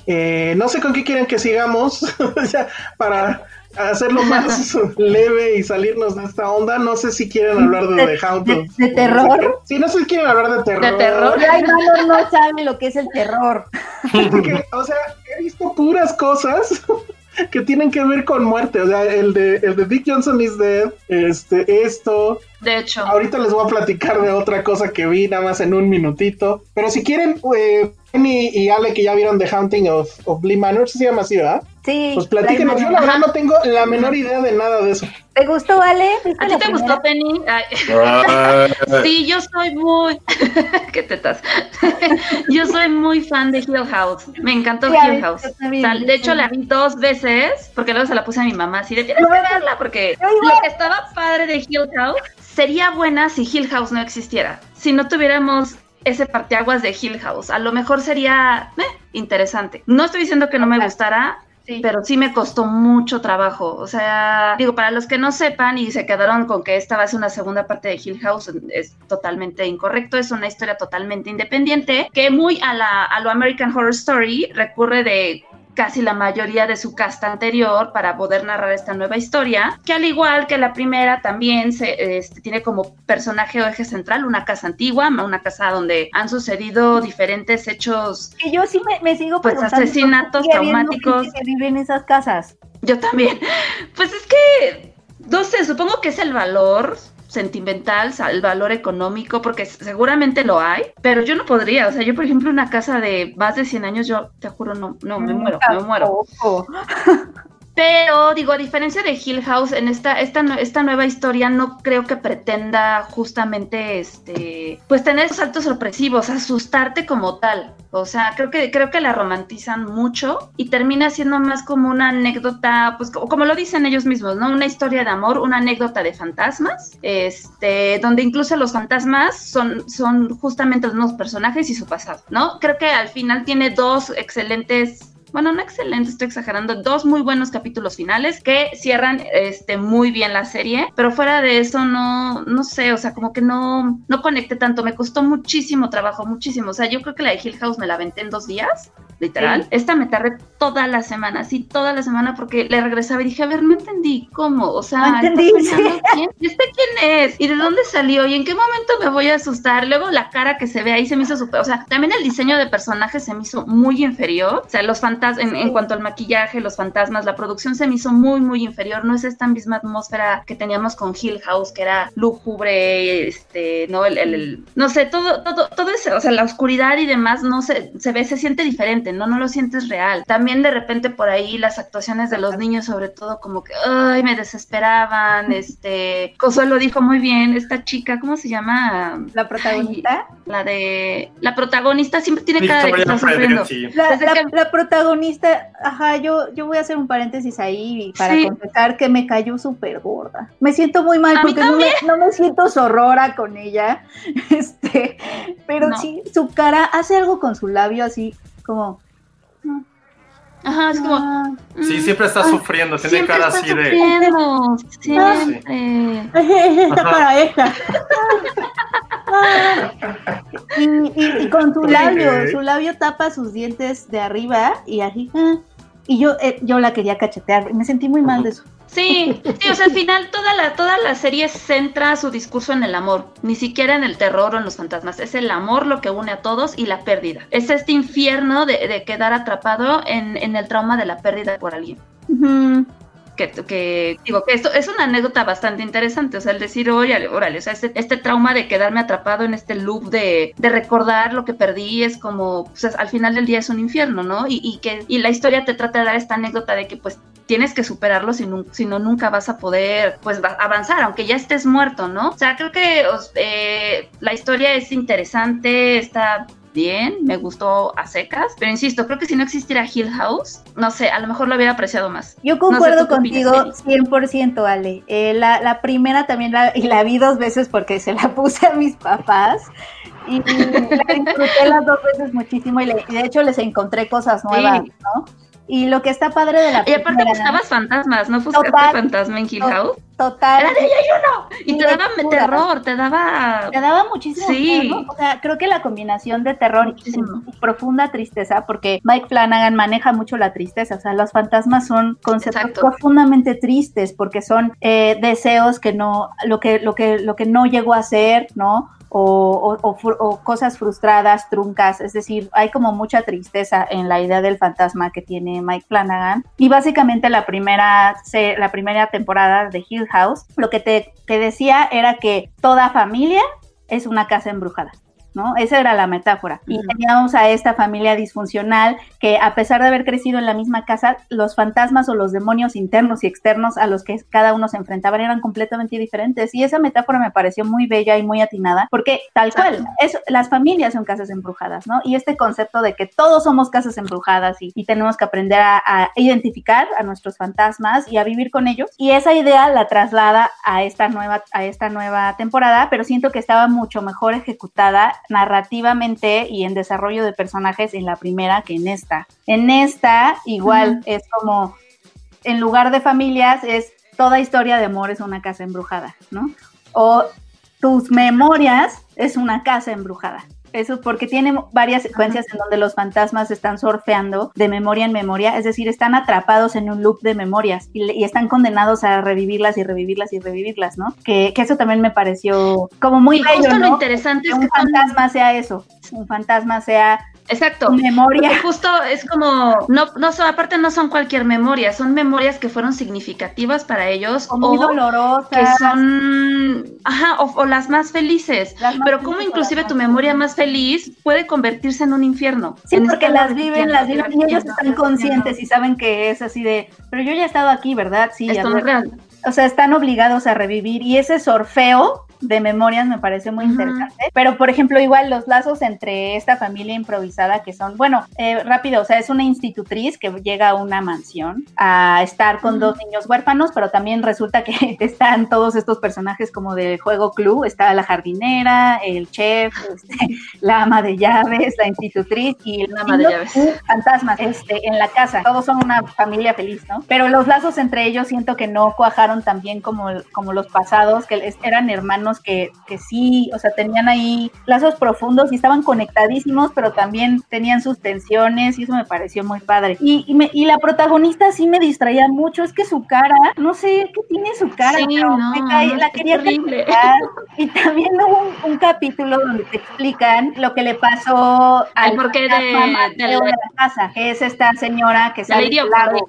Eh, no sé con qué quieren que sigamos para hacerlo más leve y salirnos de esta onda. No sé si quieren hablar de, De- The Hound de- terror. Sí, no sé si quieren hablar de terror. ¿De terror? Ay, no, no sabe lo que es el terror. Porque, o sea, he visto puras cosas que tienen que ver con muerte. O sea, el de, el de Dick Johnson is Dead, este, esto, De hecho. Ahorita les voy a platicar de otra cosa que vi nada más en un minutito. Pero si quieren, eh, Penny y Ale que ya vieron The Haunting of, of Bly Manor, ¿sí se llama así, ¿verdad? Sí. Pues platíquenos, yo la verdad no tengo la menor idea de nada de eso. ¿Te gustó, Ale? ¿Viste ¿A ti te primera? gustó, Penny? Sí, yo soy muy. ¿Qué tetas? yo soy muy fan de Hill House. Me encantó Sí, Hill House. O sea, de hecho, sí. la vi dos veces, porque luego se la puse a mi mamá así de tienes No, que verla, porque lo que estaba padre de Hill House sería buena si Hill House no existiera. Si no tuviéramos ese parteaguas de Hill House. A lo mejor sería eh, interesante. No estoy diciendo que no me gustara, Sí. pero sí me costó mucho trabajo. O sea, digo, para los que no sepan y se quedaron con que esta va a ser una segunda parte de Hill House, es totalmente incorrecto. Es una historia totalmente independiente que muy a, la, a lo American Horror Story recurre de casi la mayoría de su casta anterior para poder narrar esta nueva historia, que al igual que la primera también se, este, tiene como personaje o eje central una casa antigua, una casa donde han sucedido diferentes hechos Que yo sí me, me sigo Pues, asesinatos traumáticos. que vive en esas casas. Yo también. Pues es que, no sé, supongo que es el valor sentimental, el valor económico, porque seguramente lo hay, pero yo no podría, o sea, yo por ejemplo una casa de más de 100 años, yo te juro, no, no, me muero, me muero. Pero digo, a diferencia de Hill House, en esta, esta, esta nueva historia no creo que pretenda justamente este pues tener saltos sorpresivos, asustarte como tal. O sea, creo que, creo que la romantizan mucho y termina siendo más como una anécdota, pues como, lo dicen ellos mismos, ¿no? Una historia de amor, una anécdota de fantasmas, este, donde incluso los fantasmas son, son justamente los personajes y su pasado, ¿no? Creo que al final tiene dos excelentes bueno, no excelente, estoy exagerando, dos muy buenos capítulos finales que cierran este, muy bien la serie, pero fuera de eso no, no sé, o sea, como que no, no conecté tanto, me costó muchísimo trabajo, muchísimo, o sea, yo creo que la de Hill House me la aventé en dos días, literal, Sí. esta me tardé toda la semana, sí, toda la semana porque le regresaba y dije, a ver, no entendí cómo, o sea, No entendí. ¿Y este quién es? ¿Y de dónde salió? ¿Y en qué momento me voy a asustar? Luego la cara que se ve ahí se me hizo súper, o sea, también el diseño de personajes se me hizo muy inferior, o sea, los fantasmas, en, en cuanto al maquillaje, los fantasmas, la producción se me hizo muy, muy inferior, no es esta misma atmósfera que teníamos con Hill House, que era lúgubre, este, no, el, el- el- no sé, todo, todo, todo eso, o sea, la oscuridad y demás, no se, se ve, se siente diferente, no, no lo sientes real. También de repente por ahí las actuaciones de los niños, sobre todo, como que, ay, me desesperaban, este, Consuelo dijo muy bien, esta chica, ¿cómo se llama? La protagonista. La de, la protagonista siempre tiene cara de que Victoria está sufriendo. Frederick, sí. La, la- que- la protagonista, ajá, yo, yo voy a hacer un paréntesis ahí para Sí. confesar que me cayó súper gorda. Me siento muy mal A porque no me, no me siento zorrora con ella, este, pero No. sí, su cara hace algo con su labio así como... Ajá, es como, "Ah, Sí, siempre está sufriendo, tiene siempre cara está así de. sufriendo, siempre. es esta Ajá. para esta. Ah. y, y- y con su labio, su labio tapa sus dientes de arriba y así. ah. Y yo, eh, yo la quería cachetear, me sentí muy mal de eso. Sí, sí, o sea, al final toda la, toda la serie centra su discurso en el amor, ni siquiera en el terror o en los fantasmas, es el amor lo que une a todos y la pérdida. Es este infierno de, de quedar atrapado en, en el trauma de la pérdida por alguien. Que, que digo que esto es una anécdota bastante interesante, o sea, el decir, órale, órale, o sea, este, este trauma de quedarme atrapado en este loop de, de recordar lo que perdí es como, pues al final del día es un infierno, ¿no? Y, y que y la historia te trata de dar esta anécdota de que pues tienes que superarlo, si no, si no nunca vas a poder pues va- avanzar, aunque ya estés muerto, ¿no? O sea, creo que os- eh, la historia es interesante, está bien, me gustó a secas, pero insisto, creo que si no existiera Hill House, no sé, a lo mejor lo hubiera apreciado más. Yo No sé, concuerdo ¿tú qué opinas, contigo Kelly? 100%, Ale. Eh, la, la primera también la, y la vi dos veces porque se la puse a mis papás. Y la disfruté las dos veces muchísimo y, le- y de hecho les encontré cosas nuevas, Sí. ¿no? Y lo que está padre de la Y aparte buscabas fantasmas, ¿no buscaste Total. fantasma en Hill House? total, Era de y uno. Y Sí, te daba lectura. terror, te daba... te daba muchísimo Sí. miedo, ¿no? O sea, creo que la combinación de terror y, Muchísimo. y profunda tristeza, porque Mike Flanagan maneja mucho la tristeza, o sea, los fantasmas son conceptos Exacto. profundamente tristes porque son eh, deseos que no, lo que, lo que, lo que no llegó a ser, ¿no? O, cosas frustradas, truncas, es decir, hay como mucha tristeza en la idea del fantasma que tiene Mike Flanagan. Y básicamente la primera, la primera temporada de Hill House, lo que te decía era que toda familia es una casa embrujada. ¿No? Esa era la metáfora. Y teníamos a esta familia disfuncional que a pesar de haber crecido en la misma casa, los fantasmas o los demonios internos y externos a los que cada uno se enfrentaban eran completamente diferentes. Y esa metáfora me pareció muy bella y muy atinada, porque tal cual, es, las familias son casas embrujadas, ¿no? Y este concepto de que todos somos casas embrujadas y, y tenemos que aprender a, a identificar a nuestros fantasmas y a vivir con ellos. Y esa idea la traslada a esta nueva, a esta nueva temporada, pero siento que estaba mucho mejor ejecutada narrativamente y en desarrollo de personajes en la primera que en esta. En esta, igual, es como, en lugar de familias, es toda historia de amor es una casa embrujada, ¿no? O tus memorias es una casa embrujada. Eso porque tiene varias secuencias en donde los fantasmas están surfeando de memoria en memoria, es decir, están atrapados en un loop de memorias y, y están condenados a revivirlas y revivirlas y revivirlas, ¿no? Que, que eso también me pareció como muy Y bello, justo lo interesante es un que son- fantasma sea eso, un fantasma sea Exacto. memoria. Porque justo es como, no, no son, aparte no son cualquier memoria, son memorias que fueron significativas para ellos o muy o dolorosas. que son, ajá, o, o las más felices. Las más Pero como inclusive tu memoria más feliz puede convertirse en un infierno. Sí, En porque las viven, las viven y ellos están conscientes y saben que es así de, pero yo ya he estado aquí, ¿verdad? Sí, Esto a no es real. o sea, están obligados a revivir y ese sorfeo de memorias me parece muy interesante. Pero, por ejemplo, igual los lazos entre esta familia improvisada que son, bueno, eh, rápido, o sea, es una institutriz que llega a una mansión a estar con dos niños huérfanos, pero también resulta que están todos estos personajes como del juego club, está la jardinera, el chef, este, la ama de llaves, la institutriz y La ama de llaves. fantasmas este, en la casa. Todos son una familia feliz, ¿no? Pero los lazos entre ellos siento que no cuajaron tan bien como, como los pasados, que eran hermanos que, que sí, o sea, tenían ahí lazos profundos y estaban conectadísimos, pero también tenían sus tensiones y eso me pareció muy padre. Y, y, me- y la protagonista sí me distraía mucho, es que su cara, no sé qué tiene su cara, Sí, pero no, me cae- no, la quería criticar. Y también hubo un, un capítulo donde te explican lo que le pasó al porqué de- de de, la- casa, que es esta señora que sale del lago.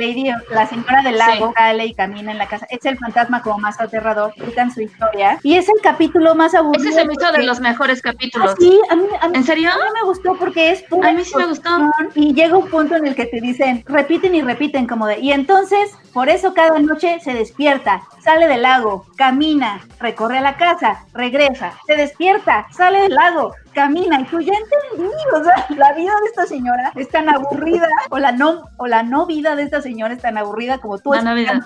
Lady la señora del lago sale y camina en la casa. Es el fantasma como más aterrador, explican su historia. Y es el capítulo más aburrido. Ese se me hizo de los mejores capítulos. Ah, sí, a mí, a mí- ¿En serio? a mí me gustó porque es pura A mí sí me gustó. Y llega un punto en el que te dicen, repiten y repiten, como de, y entonces, por eso cada noche se despierta, sale del lago, camina, recorre a la casa, regresa, se despierta, sale del lago, camina, y tú ya entendí, o sea, la vida de esta señora es tan aburrida, o la no, o la no vida de esta señora es tan aburrida como tú La Navidad.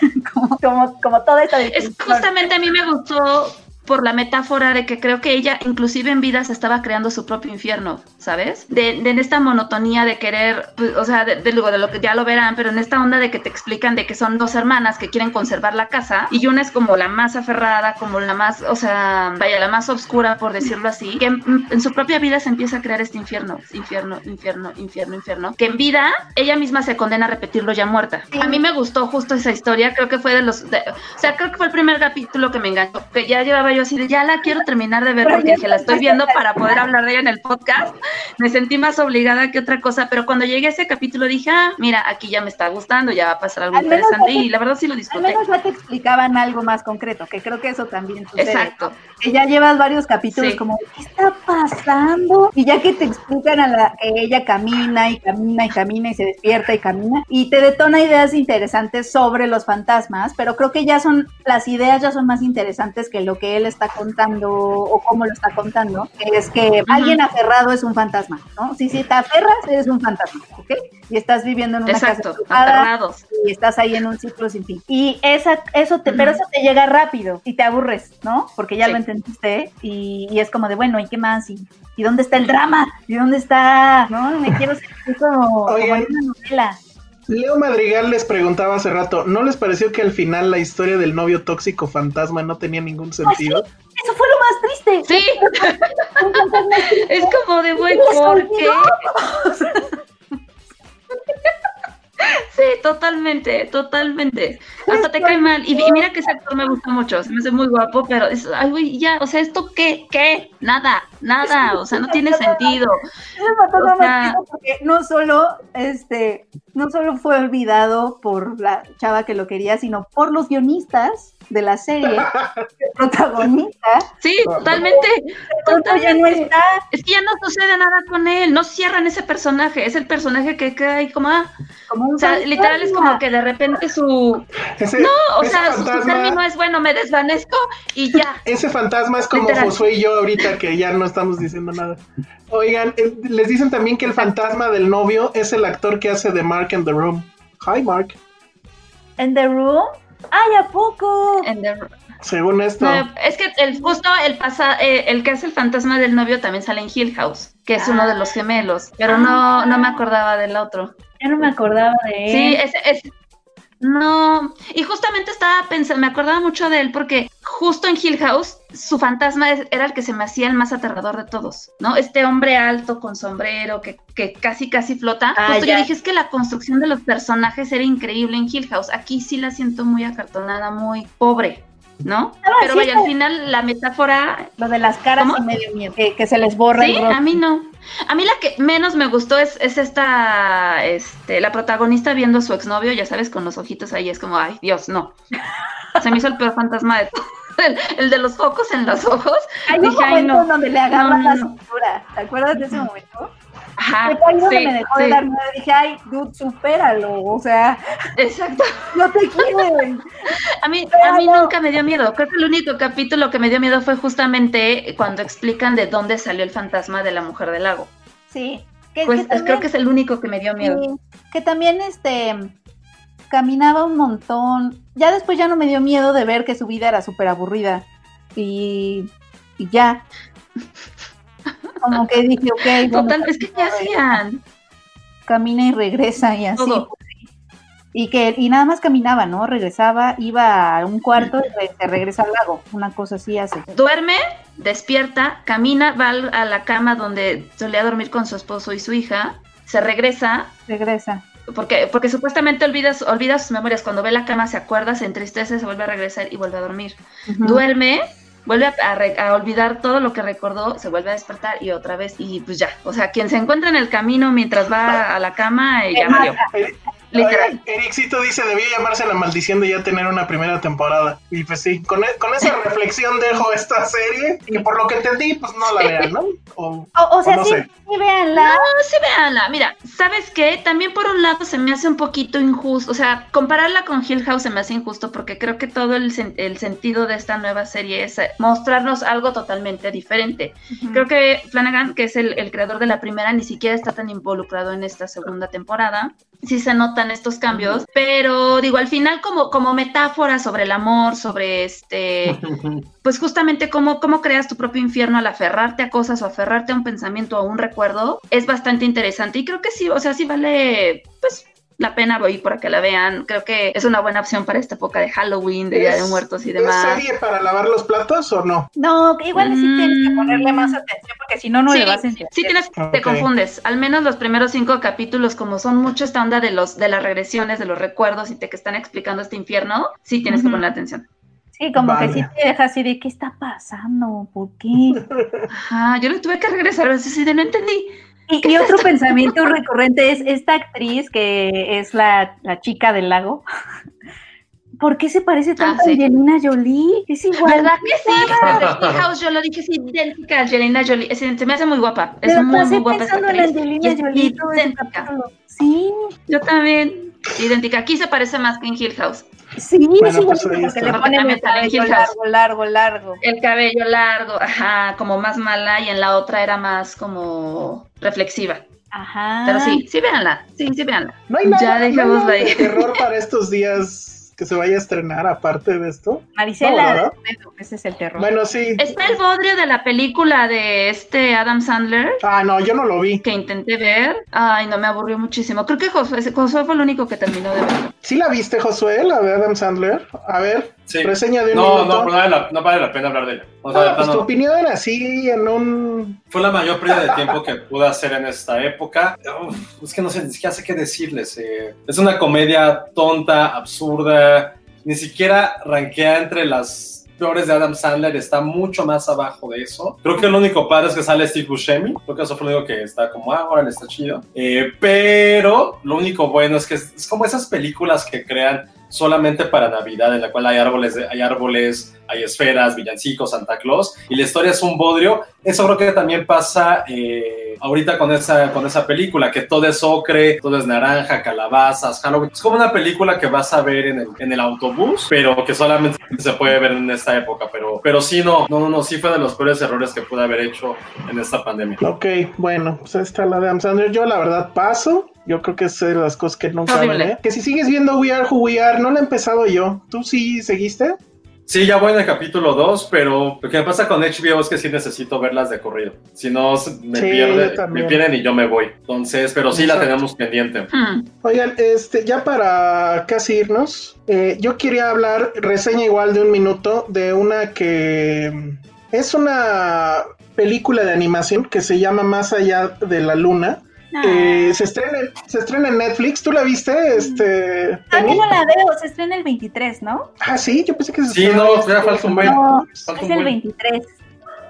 como, como, como toda esta Es justamente a mí me gustó por la metáfora de que creo que ella inclusive en vida se estaba creando su propio infierno, ¿sabes? De, de en esta monotonía de querer, pues, o sea, de, de, de lo que ya lo verán, pero en esta onda de que te explican de que son dos hermanas que quieren conservar la casa y una es como la más aferrada, como la más, o sea, vaya, la más oscura por decirlo así, que en, en su propia vida se empieza a crear este infierno, infierno, infierno, infierno, infierno, que en vida ella misma se condena a repetirlo ya muerta. A mí me gustó justo esa historia, creo que fue de los, o sea, creo que fue el primer capítulo que me enganchó, que ya llevaba yo así de, ya la quiero terminar de ver porque dije, la estoy viendo para poder hablar de ella en el podcast, me sentí más obligada que otra cosa, pero cuando llegué a ese capítulo dije, ah, mira, aquí ya me está gustando, ya va a pasar algo Al interesante te- y la verdad sí lo Al disfruté. menos ya te explicaban algo más concreto, que creo que eso también sucede. Exacto. que ya llevas varios capítulos Sí. como, ¿qué está pasando? Y ya que te explican a la que ella camina y camina y camina y se despierta y camina y te detona ideas interesantes sobre los fantasmas, pero creo que ya son, las ideas ya son más interesantes que lo que él está contando o cómo lo está contando, que es que alguien aferrado es un fantasma, ¿no? Si, si te aferras, eres un fantasma, ¿ok? Y estás viviendo en una Exacto, casa aferrados. y estás ahí en un ciclo sin fin. Y esa, eso te, pero eso te llega rápido y te aburres, ¿no? Porque ya Sí. lo entendiste y, y es como de, bueno, ¿y qué más? ¿Y, y dónde está el drama? ¿Y dónde está? No, me quiero sentir como, como en una novela. Leo Madrigal les preguntaba hace rato, ¿no les pareció que al final la historia del novio tóxico fantasma no tenía ningún sentido? Eso fue lo más triste. Sí, es como de, güey, Les ¿por olvidó. qué? Sí, totalmente, totalmente. hasta te cae mal. Y, y mira que ese actor me gusta mucho, se me hace muy guapo, pero es, ay, güey, ya, o sea, ¿esto qué? ¿Qué? Nada, nada, o sea, no tiene sentido. O sea- porque no solo, este, no solo fue olvidado por la chava que lo quería, sino por los guionistas de la serie, el protagonista, Sí, totalmente, pronto ya no totalmente. está. Es que ya no sucede nada con él, no cierran ese personaje, es el personaje que queda ahí como, ah, Como un o sea, fantasma. literal es como que de repente su, Ese, no, o sea, su, su fantasma, término es, bueno, me desvanezco y ya. ese fantasma es como Literal. Josué y yo ahorita que ya no estamos diciendo nada. Oigan, eh, les dicen también que el fantasma del novio es el actor que hace de Mark in the Room. Hi, Mark. En The Room. ¡Ay, a poco! En the- Según esto. No, es que el justo el pasa, eh, el que hace el fantasma del novio también sale en Hill House, que es uno de los gemelos, pero no, no me acordaba del otro. Ya no me acordaba de él. Sí, es, es- no, y justamente estaba pensando, me acordaba mucho de él porque justo en Hill House su fantasma era el que se me hacía el más aterrador de todos, ¿no? Este hombre alto con sombrero que, que casi casi flota. Ah, justo ya. yo dije es que la construcción de los personajes era increíble en Hill House. Aquí sí la siento muy acartonada, muy pobre, ¿no? Pero sí, vaya, al final la metáfora Lo de las caras ¿Cómo? y medio miedo, que, que se les borra Sí, el rostro. a mí no. A mí la que menos me gustó es, es esta, este, la protagonista viendo a su exnovio, ya sabes, con los ojitos ahí, es como, ay, Dios, no. Se me hizo el peor fantasma de todo. El, el de los focos en los ojos. Hay un Dije, momento no. donde le agarran No, no, la cintura. ¿Te acuerdas de ese momento? Ajá, fue sí, me dejó de sí, dar miedo. Dije, ay, dude, supéralo. O sea, exacto. no te quieren. A mí, Pero a mí nunca me dio miedo. Creo que el único capítulo que me dio miedo fue justamente cuando explican de dónde salió el fantasma de la mujer del lago. Sí. Que, Pues que también, creo que es el único que me dio miedo. sí, que también este caminaba un montón. Ya después ya no me dio miedo de ver que su vida era súper aburrida. Y, y ya. Como que dije, ok, Total, es que ¿qué hacían? camina y regresa y así. Todo. Y que y nada más caminaba, ¿no? Regresaba, iba a un cuarto y se regresa al lago. Una cosa así hace. duerme, despierta, camina, va a la cama donde solía dormir con su esposo y su hija, se regresa, Regresa. porque, porque supuestamente olvida, olvida sus memorias, cuando ve la cama se acuerda, se entristece, se vuelve a regresar y vuelve a dormir. Duerme, vuelve a, a olvidar todo lo que recordó, se vuelve a despertar y otra vez, y pues ya, o sea, quien se encuentra en el camino mientras va a la cama, eh, ya valió. Literal. Ericito dice, debía llamarse La Maldición de ya tener una primera temporada. Y pues sí, con, e- con esa reflexión dejo esta serie, que por lo que entendí, pues no la vean, ¿no? O, O, o sea, no sí, sé. sí, véanla. No, sí, véanla. Mira, ¿sabes qué? También por un lado se me hace un poquito injusto. O sea, compararla con Hill House se me hace injusto porque creo que todo el, sen- el sentido de esta nueva serie es eh, mostrarnos algo totalmente diferente. Creo que Flanagan, que es el, el creador de la primera, ni siquiera está tan involucrado en esta segunda temporada. Sí se notan estos cambios, pero digo, al final como, como metáfora sobre el amor, sobre este, pues justamente cómo, cómo creas tu propio infierno al aferrarte a cosas o aferrarte a un pensamiento o a un recuerdo, es bastante interesante. Y creo que sí, o sea, sí vale, pues la pena voy para que la vean. Creo que es una buena opción para esta época de Halloween, de Día de ¿Es- Muertos y ¿Es demás. serie para lavar los platos o no? No, que igual sí tienes que ponerle más Mm. atención porque si no, no sí, le vas a entender. sí tienes, Ok. te confundes. Al menos los primeros cinco capítulos, como son mucho esta onda de los, de las regresiones, de los recuerdos y te que están explicando este infierno, sí tienes que poner atención. Sí, como Vale. que sí te deja así de qué está pasando, ¿por qué? Ajá, yo le tuve que regresar, así de no entendí. Y, y otro pensamiento recurrente es esta actriz que es la, la chica del lago. ¿Por qué se parece tanto Ah, sí. a Angelina Jolie? Es igual. ¿Verdad que sí? House yo lo dije, es idéntica a Angelina Jolie. Se me hace muy guapa. Es Pero muy, muy guapa pensando en actriz. Angelina es Jolie idéntica. Sí, Yo también. Idéntica. Aquí se parece más que en Hill House. sí, Bueno, es igual pues porque está. le ponen el cabello Hill House. largo, largo, largo. El cabello largo, ajá, como más mala y en la otra era más como reflexiva. Ajá. Pero sí, sí véanla, sí, sí véanla. No hay nada, Ya no hay dejémosla nada de ahí. terror para estos días que se vaya a estrenar aparte de esto. No, Marisela, ¿verdad? ese es el terror. Bueno, sí. Está el bodrio de la película de este Adam Sandler Ah, no, yo no lo vi. que intenté ver. Ay, no, me aburrió muchísimo. Creo que Josué, Josué fue el único que terminó de ver. ¿Sí la viste, Josué, la de Adam Sandler? A ver, Sí. reseña de un No, minuto. no, no vale, la, no vale la pena hablar de ella. O sea, Ah, pues tu plano, opinión así en un... fue la mayor pérdida de tiempo que pude hacer en esta época. Uf, es que no sé, ni siquiera sé qué decirles. eh. Es una comedia tonta, absurda, ni siquiera rankea entre las peores de Adam Sandler, está mucho más abajo de eso. Creo que el único padre es que sale Steve Buscemi, creo que eso fue lo único que está como, ah, órale, está chido. Eh, pero lo único bueno es que es, es como esas películas que crean solamente para Navidad, en la cual hay árboles, hay árboles, hay esferas, villancicos, Santa Claus, y la historia es un bodrio. Eso creo que también pasa eh, ahorita con esa, con esa película, que todo es ocre, todo es naranja, calabazas, Halloween. Es como una película que vas a ver en el, en el autobús, pero que solamente se puede ver en esta época. Pero, pero sí, no, no, no, sí fue de los peores errores que pude haber hecho en esta pandemia. Ok, bueno, pues está la de Adam Sandler. Yo la verdad paso. Yo creo que es de las cosas que nunca veré. Que si sigues viendo We Are Who We Are, no lo he empezado yo. ¿Tú sí seguiste? Sí, ya voy en el capítulo 2, pero lo que me pasa con HBO es que sí necesito verlas de corrido. Si no, me, Sí, pierde- me pierden y yo me voy. Entonces, pero sí la tenemos pendiente. Hmm. Oigan, este, ya para casi irnos, eh, yo quería hablar, reseña igual de un minuto, de una que mm, es una película de animación que se llama Más allá de la luna. Ah. Eh, se, estrena, se estrena en Netflix. ¿Tú la viste? Este, Ah, yo Penny? no la veo, se estrena el 23, ¿no? Ah, sí, yo pensé que se Sí, estrenaba no, este- ya falta un buen. No, falta es el buen. 23.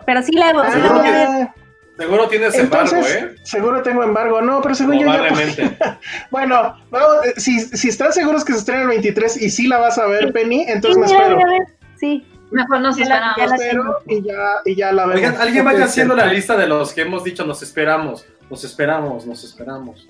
Pero sí la, sí la Ah, a ver. Ah, Seguro tienes embargo, entonces, ¿eh? seguro tengo embargo. No, pero según yo ya... Bueno, vamos, eh, si, si están seguros que se estrena el 23 y sí la vas a ver, Penny, Sí, entonces me sí la espero. a. Sí. Mejor nos Ya la- esperamos. ya la- Me espero y ya, y ya la vemos. Oigan, alguien vaya haciendo la lista de los que hemos dicho, nos esperamos, nos esperamos, nos esperamos.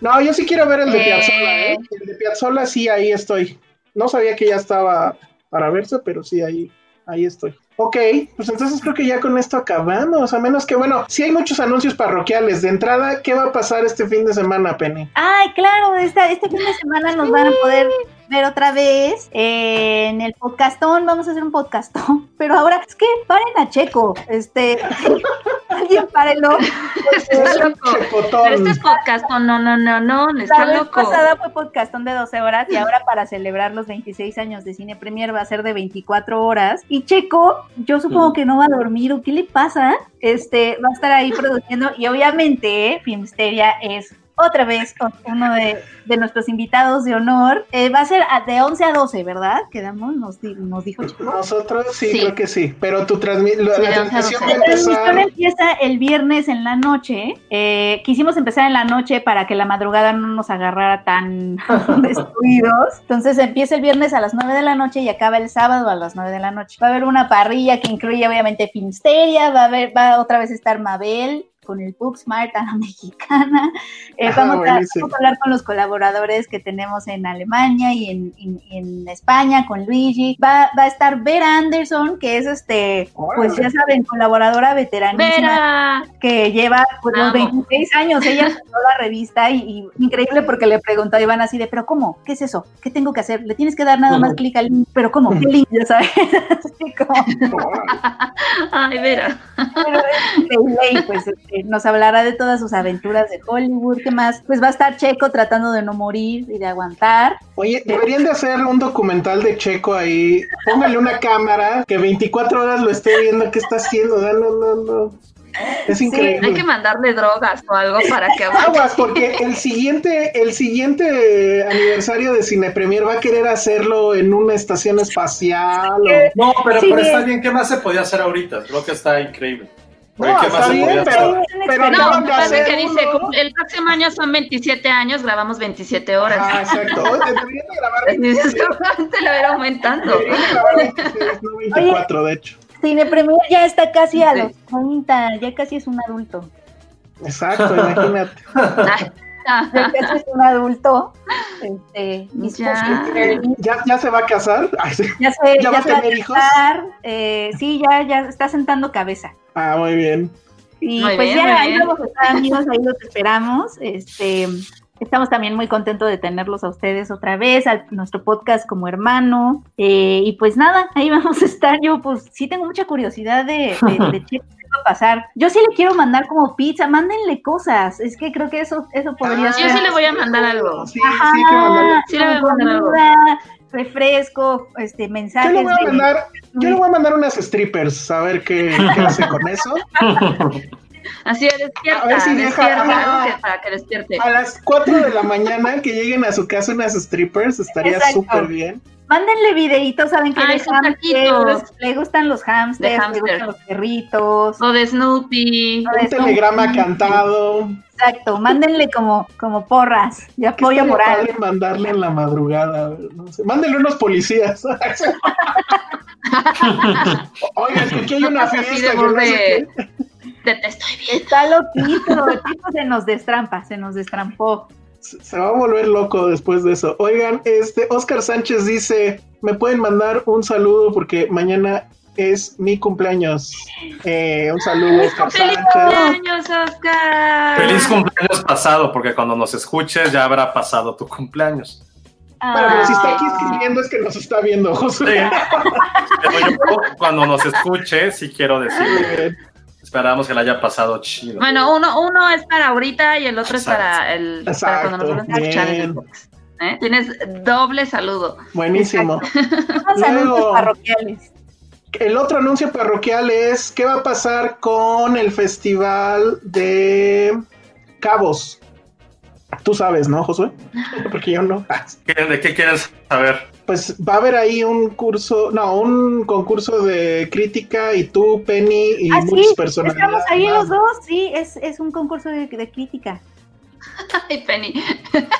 No, yo sí quiero ver el de Eh. Piazzolla, ¿eh? El de Piazzolla sí, ahí estoy. No sabía que ya estaba para verse, pero sí, ahí, ahí estoy. Ok, pues entonces creo que ya con esto acabamos, a menos que, bueno, sí hay muchos anuncios parroquiales. De entrada, ¿qué va a pasar este fin de semana, Penny? Ay, claro, esta, este fin de semana nos van a poder ver otra vez eh, en el podcastón. Vamos a hacer un podcastón. Pero ahora, es que paren a Checo. Este, alguien párenlo. Está loco. Pero este es podcast, no, no, no, no, no, La está vez loco. pasada fue podcastón de 12 horas y ahora para celebrar los 26 años de Cine Premier va a ser de 24 horas. Y Checo, yo supongo que no va a dormir o qué le pasa. Este, va a estar ahí produciendo y obviamente Filmsteria es otra vez o- uno de, de nuestros invitados de honor. Eh, va a ser a- de 11 a 12, ¿verdad? Quedamos, nos, di- nos dijo Checo. Nosotros sí, Sí. creo que sí, pero tu transmi- la, Sí, la de transmisión va a La transmisión empieza el viernes en la noche. Eh, quisimos empezar en la noche para que la madrugada no nos agarrara tan destruidos. Entonces empieza el viernes a las 9 de la noche y acaba el sábado a las 9 de la noche. Va a haber una parrilla que incluye obviamente Finsteria, va a haber, va a otra vez estar Mabel con el Booksmart a la mexicana. Eh, Ah, vamos, a, buenísimo. vamos a hablar con los colaboradores que tenemos en Alemania y en, en- en España, con Luigi. Va, va a estar Vera Anderson, que es este, pues ya saben, colaboradora veteranísima Vera. que lleva pues, los Amo. 26 años. Ella fundó la revista y, y increíble porque le preguntó a Iván así de, pero ¿cómo? ¿Qué es eso? ¿Qué tengo que hacer? Le tienes que dar nada más clic al link, pero ¿cómo? ¿Qué link? Ya sabes. Así como, Ay, Vera. pero es increíble y pues este, nos hablará de todas sus aventuras de Hollywood. ¿Qué más? Pues va a estar Checo tratando de no morir y de aguantar. Oye, deberían de hacer un documental de Checo ahí. Póngale una cámara que 24 horas lo esté viendo qué está haciendo. No, no, no, no. Es increíble. Hay que mandarle drogas o algo para que aguante. Aguas, porque el siguiente, el siguiente aniversario de Cine Premier va a querer hacerlo en una estación espacial. o- No, pero, Sí, pero está bien. bien, ¿qué más se podía hacer ahorita? Creo que está increíble. Oye, No, ¿qué está bien, pero- pero No, de hacer que dice, uno. el próximo año son 27 años, grabamos 27 horas. Ah, exacto. Oye, deberían de grabar Dices, 26, seguramente lo ir aumentando. deberían de grabar 26, no 24, de hecho. Cine Premier ya está casi a los 30, ya casi es un adulto. Exacto, imagínate. Ya casi es un adulto. Este, mis Ya. ¿Ya, ya se va a casar? Ay, sí. Ya se, ¿Ya ya va a se va a tener hijos? eh, sí, ya, ya está sentando cabeza. Ah, muy bien. Y Muy pues bien, ya ahí bien. vamos a estar, amigos, ahí los esperamos. Este, estamos también muy contentos de tenerlos a ustedes otra vez, a nuestro podcast como hermano. Eh, y pues nada, ahí vamos a estar. Yo pues sí tengo mucha curiosidad de, de, de va a pasar. Yo sí le quiero mandar como pizza, mándenle cosas. Es que creo que eso, eso podría Ah, ser. Yo sí le voy a mandar algo. Sí, Ajá, sí, hay que mandarle. Sí le voy a mandar algo. refresco, este, Yo mensajes. le voy a de- mandar, yo le voy a mandar unas strippers a ver qué, qué hace con eso. Así es, despierta, A ver si deja- despierta, ah. algo que- para que despierte. A las 4 de la mañana que lleguen a su casa unas strippers estaría súper bien. Mándenle videitos, saben que Ay, de sus hamsters, le gustan los hamsters, De le gustan los perritos. O de Snoopy. o de Un telegrama cantado. Exacto, mándenle como, como porras de ¿Qué apoyo moral. mandarle en la madrugada. No sé. Mándenle unos policías. Oiga, es que aquí hay una Así de fiesta. no sé de- qué. de te estoy viendo. Está loquito, el tipo se nos destrampa, se nos destrampó. Se va a volver loco después de eso. Oigan, este Oscar Sánchez dice: Me pueden mandar un saludo porque mañana es mi cumpleaños. Eh, un saludo, Oscar ¡Feliz Sánchez. cumpleaños, Oscar! Feliz cumpleaños pasado, porque cuando nos escuches ya habrá pasado tu cumpleaños. Bueno, pero si está aquí Ah. escribiendo es que nos está viendo, Sí. José. Pero yo, cuando nos escuche, sí quiero decirle, esperamos que la haya pasado chido. Bueno, uno, uno es para ahorita y el otro es para, el, para cuando nos Exacto, vuelvan a escuchar en el bien. podcast. ¿eh? Tienes doble saludo. Buenísimo. Parroquiales. El otro anuncio parroquial es qué va a pasar con el festival de Cabos. Tú sabes, ¿no, Josué? Porque yo no. ¿Qué- ¿De qué quieres saber? Pues va a haber ahí un curso, no, un concurso de crítica y tú, Penny y Ah, muchas sí, personas. estamos ahí los dos, sí, es, es un concurso de, de crítica. Ay, Penny.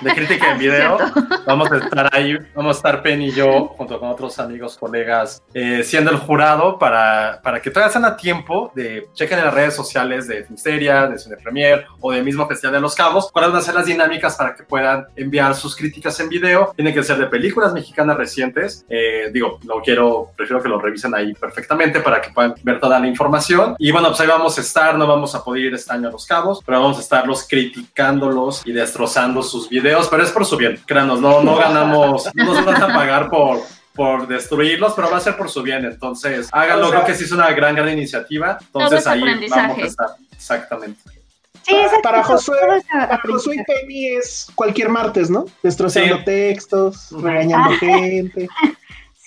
De crítica en video. Vamos a estar ahí, vamos a estar Penny y yo, junto con otros amigos, colegas, eh, siendo el jurado para, para que todavía estén a tiempo de chequen en las redes sociales de Filmsteria, de Cine Premier o del mismo Festival de los Cabos, cuáles van a ser las dinámicas para que puedan enviar sus críticas en video. Tienen que ser de películas mexicanas recientes. Eh, digo, no quiero, prefiero que lo revisen ahí perfectamente para que puedan ver toda la información. Y bueno, pues ahí vamos a estar, no vamos a poder ir este año a los Cabos, pero vamos a estarlos criticándolos y destrozando sus videos, pero es por su bien, créanos, no, no ganamos, no nos van a pagar por, por destruirlos, pero va a ser por su bien, entonces háganlo, O sea- creo que sí es una gran, gran iniciativa, entonces es ahí vamos a estar, exactamente. Sí, Para- Josué- Para Josué y. Penny es cualquier martes, ¿no? Destrozando Sí. textos, regañando Ah. gente.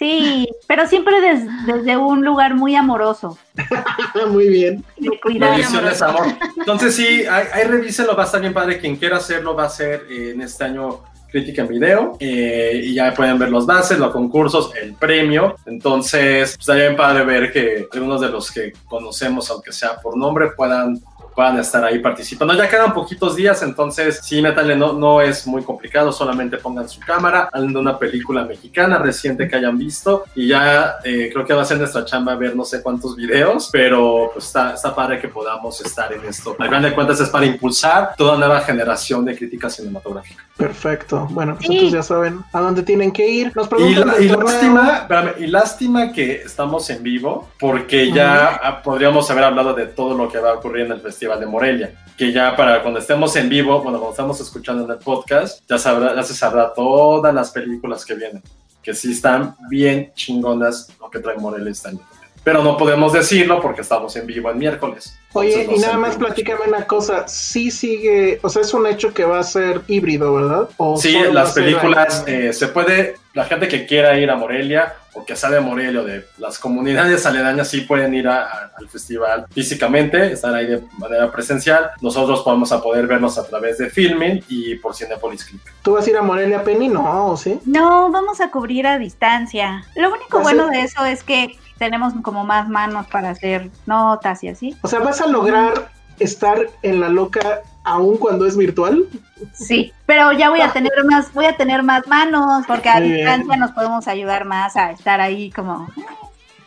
Sí, pero siempre des- desde un lugar muy amoroso, Muy bien. de amor. Entonces sí, ahí, ahí revísenlo, va a estar bien padre. Quien quiera hacerlo va a hacer eh, en este año crítica en video eh, y ya pueden ver los bases, los concursos, el premio. Entonces, pues, estaría bien padre ver que algunos de los que conocemos, aunque sea por nombre, puedan puedan estar ahí participando. Ya quedan poquitos días, entonces sí, métanle, no, no es muy complicado, solamente pongan su cámara, hablen de una película mexicana reciente que hayan visto y ya eh, creo que va a ser nuestra chamba ver no sé cuántos videos, pero pues está, está padre que podamos estar en esto. Al final de cuentas es para impulsar toda nueva generación de crítica cinematográfica. Perfecto. Bueno, pues Sí. entonces ya saben a dónde tienen que ir. Nos Y, la- y lástima, espérame, y lástima que estamos en vivo, porque ya ah, podríamos haber hablado de todo lo que va a ocurrir en el Festival de Morelia. Que ya para cuando estemos en vivo, cuando estamos escuchando en el podcast, ya, sabrá, ya se sabrá todas las películas que vienen. Que sí están bien chingonas lo que trae Morelia este año. Pero no podemos decirlo porque estamos en vivo el miércoles. Oye, Entonces, no y nada más platícame una cosa. Sí sigue, o sea, es un hecho que va a ser híbrido, ¿verdad? ¿O Sí, las películas, eh, se puede, la gente que quiera ir a Morelia o que sea de Morelia o de las comunidades aledañas sí pueden ir a- a- al festival físicamente, estar ahí de manera presencial. Nosotros podemos a poder vernos a través de Filming y por Cinepolis Click. ¿Tú vas a ir a Morelia, Penny? No, ¿sí? No, vamos a cubrir a distancia. Lo único ¿Ah, bueno de eso es que tenemos como más manos para hacer notas y así. O sea, ¿vas a lograr estar en la loca aún cuando es virtual? Sí, pero ya voy a tener más, voy a tener más manos, porque a distancia nos podemos ayudar más a estar ahí como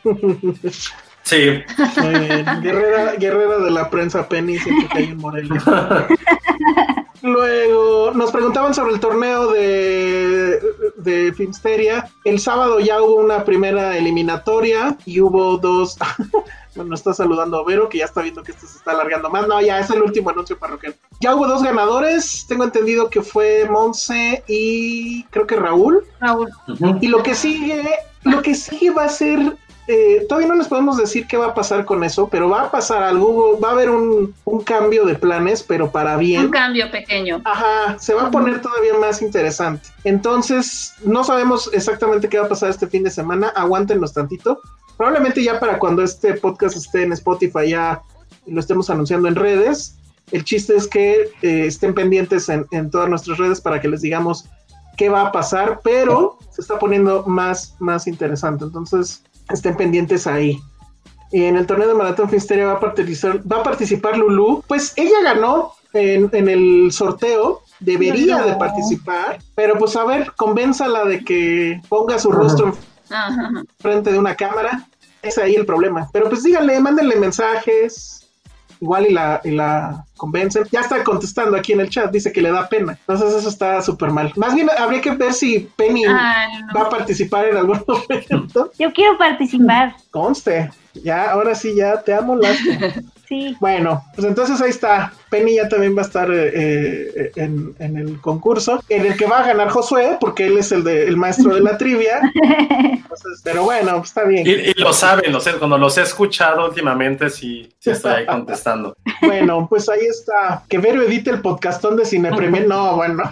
Sí, Muy bien. Guerrera, guerrera de la prensa Penny, siempre que hay en Morelia. Luego nos preguntaban sobre el torneo de, de Filmsteria. El sábado ya hubo una primera eliminatoria y hubo dos. Bueno, está saludando a Vero, que ya está viendo que esto se está alargando más. No, ya es el último anuncio parroquial. Ya hubo dos ganadores. Tengo entendido que fue Monse y creo que Raúl. Raúl. Y lo que sigue, lo que sigue va a ser, eh, todavía no les podemos decir qué va a pasar con eso, pero va a pasar algo, va a haber un, un cambio de planes, pero para bien. Un cambio pequeño. Ajá, se va a poner todavía más interesante. Entonces, no sabemos exactamente qué va a pasar este fin de semana. Aguántenos tantito. Probablemente ya para cuando este podcast esté en Spotify ya lo estemos anunciando en redes. El chiste es que eh, estén pendientes en, en todas nuestras redes para que les digamos qué va a pasar, pero se está poniendo más, más interesante. Entonces, estén pendientes ahí. Y en el torneo de Maratón Finsteria va a participar, va a participar Lulu. Pues ella ganó en, en el sorteo. Debería de participar, pero pues a ver, convénzala de que ponga su rostro Ajá. frente de una cámara. Es ahí el problema. Pero pues díganle, mándenle mensajes. Igual y la, y la convencen. Ya está contestando aquí en el chat, dice que le da pena. Entonces eso está súper mal. Más bien habría que ver si Penny no. va a participar en algún momento. Yo quiero participar. Conste. Ya, ahora sí, ya te amo, lástima. Sí. Bueno, pues entonces ahí está. Penny ya también va a estar eh, eh, en, en el concurso, en el que va a ganar Josué, porque él es el, de, el maestro de la trivia. Entonces, pero bueno, pues está bien. Y, y lo saben, lo sé, cuando los he escuchado últimamente, sí, sí estoy ahí contestando. Bueno, pues ahí está. Que Vero edite el podcastón de Cine Premier. No, bueno.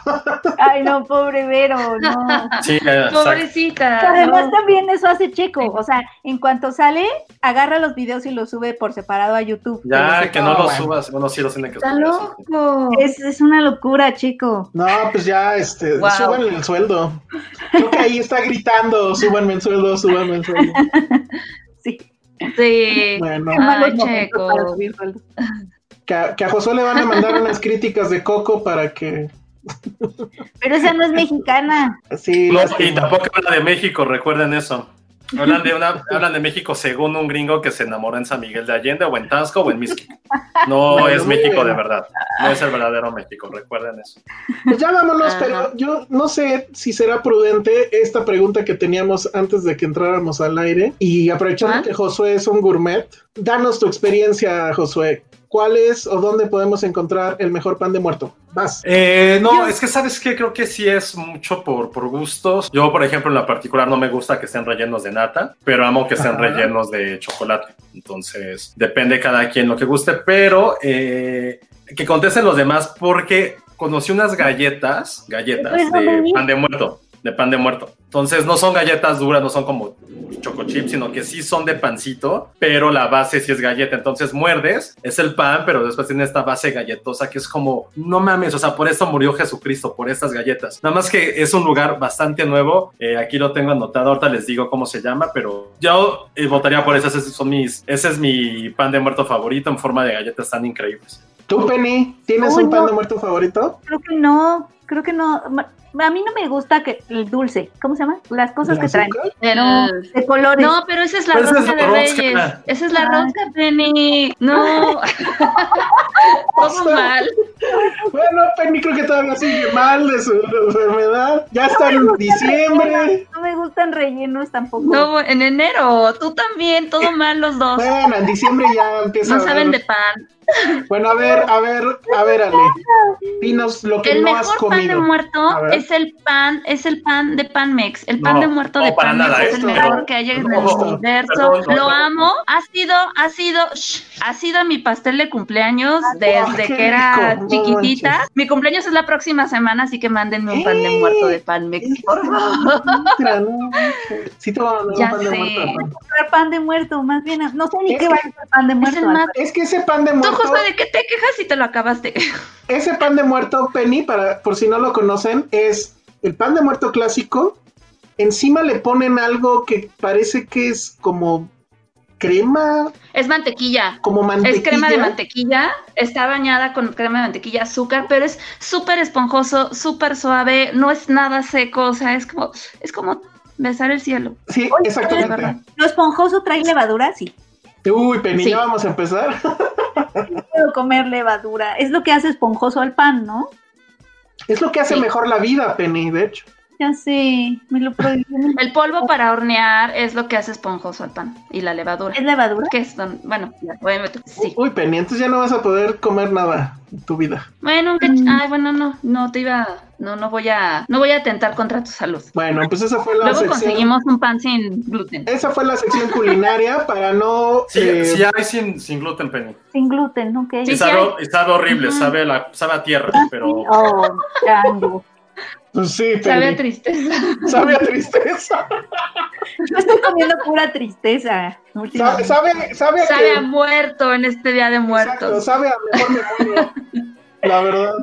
Ay, no, pobre Vero, no. Sí, eh. Pobrecita. Además no. también eso hace Checo, o sea, en cuanto sale, agarra los videos y los sube por separado a YouTube. Ya, que no No, los bueno. subas, bueno, sí los tiene que Está loco. Es, es una locura, Checo. No, pues ya, este, Wow. súbanle el sueldo. Creo que ahí está gritando, súbanme el sueldo, súbanme el sueldo. Sí. Sí. Bueno, Ay, Checo. para subir sueldo. que a, que a Josué le van a mandar unas críticas de Coco para que Pero esa no es mexicana. sí, No, y tampoco habla de México, recuerden eso. Hablan de, una, hablan de México según un gringo que se enamoró en San Miguel de Allende o en Tasco o en Mixquic. No es México de verdad. No es el verdadero México, recuerden eso. Pues ya vámonos, Ajá. pero yo no sé si será prudente esta pregunta que teníamos antes de que entráramos al aire. Y aprovechando ¿Ah? que Josué es un gourmet, danos tu experiencia, Josué. ¿Cuál es o dónde podemos encontrar el mejor pan de muerto? Vas. Eh, no, es que sabes que creo que sí es mucho por, por gustos. Yo, por ejemplo, en la particular no me gusta que estén rellenos de nata, pero amo que estén Ajá. rellenos de chocolate. Entonces, depende cada quien lo que guste, pero eh, que contesten los demás porque conocí unas galletas, galletas de pan de muerto, de pan de muerto. Entonces, no son galletas duras, no son como choco chips, sino que sí son de pancito, pero la base sí es galleta. Entonces muerdes, es el pan, pero después tiene esta base galletosa que es como, no mames, o sea, por esto murió Jesucristo, por estas galletas. Nada más que es un lugar bastante nuevo. eh, aquí lo tengo anotado, ahorita les digo cómo se llama, pero yo eh, votaría por esas. Esos son mis, ese es mi pan de muerto favorito en forma de galletas tan increíbles. ¿Tú, Penny, tienes Uy, un pan no. de muerto favorito? Creo que no, creo que no. A mí no me gusta que el dulce, ¿cómo se llama? Las cosas ¿De que traen. azúcar? El- No, de colores. No, pero esa es la Pero rosca es de rosca. Reyes. Esa es la Ah. rosca, Penny. No. Todo mal. Bueno, Penny creo que todavía sigue mal de su enfermedad. Ya está en diciembre. No me gustan rellenos tampoco. No, en enero. Tú también. Todo mal los dos. Bueno, en diciembre ya empieza No a saben de ver. pan. Bueno, a ver, a ver, a ver, Ale. Dinos lo que El no has mejor pan de muerto es el pan, es el pan de Panmex. El pan No, de muerto no, de Panmex nada, es el mejor que hay en no, el universo. Lo amo. Ha sido, ha sido, shh, ha sido mi pastel de cumpleaños desde que era rico, chiquitita. manches. Mi cumpleaños es la próxima semana, así que mándenme un pan de muerto de Panmex, por favor. Sí te voy a mandar Ya un pan de muerto. pan de muerto, más bien. No sé ni Es qué que- va a ser pan de muerto. Es que ese pan de Tú, muerto, Josué, ¿de qué te quejas si te lo acabaste? ese pan de muerto, Penny, para, por si no lo conocen, es el pan de muerto clásico. Encima le ponen algo que parece que es como crema, Es mantequilla. como mantequilla. Es crema de mantequilla, está bañada con crema de mantequilla, azúcar, pero es súper esponjoso, súper suave, no es nada seco, o sea, es como, es como besar el cielo. Sí, exactamente. verdad. Lo esponjoso trae levadura, sí. Uy, Penny, Sí. ya vamos a empezar. Puedo comer levadura. Es lo que hace esponjoso al pan, ¿no? Es lo que hace Sí. mejor la vida, Penny, de hecho. Ya sé, me lo prohibieron. El polvo para hornear es lo que hace esponjoso al pan y la levadura. ¿Es levadura? ¿Qué es? don- Bueno, obviamente, sí. Uy, Penny, entonces ya no vas a poder comer nada en tu vida. Bueno, un Mm. ay, bueno, no, no te iba, no, no voy a, no voy a atentar contra tu salud. Bueno, pues esa fue la Luego sección. conseguimos un pan sin gluten. Esa fue la sección culinaria para no. Sí, eh, sí hay sin, sin gluten, Penny. Sin gluten, ¿ok? Y Sí, sabe, y sabe horrible, Ajá. sabe, a la, sabe a tierra, pero Oh. Pues sí, Sabe a tristeza. Sabe a tristeza. Yo estoy comiendo pura tristeza. Sabe, sabe, sabe a Sabe que- a muerto en este día de Exacto, muertos. sabe a mejor memoria. la verdad.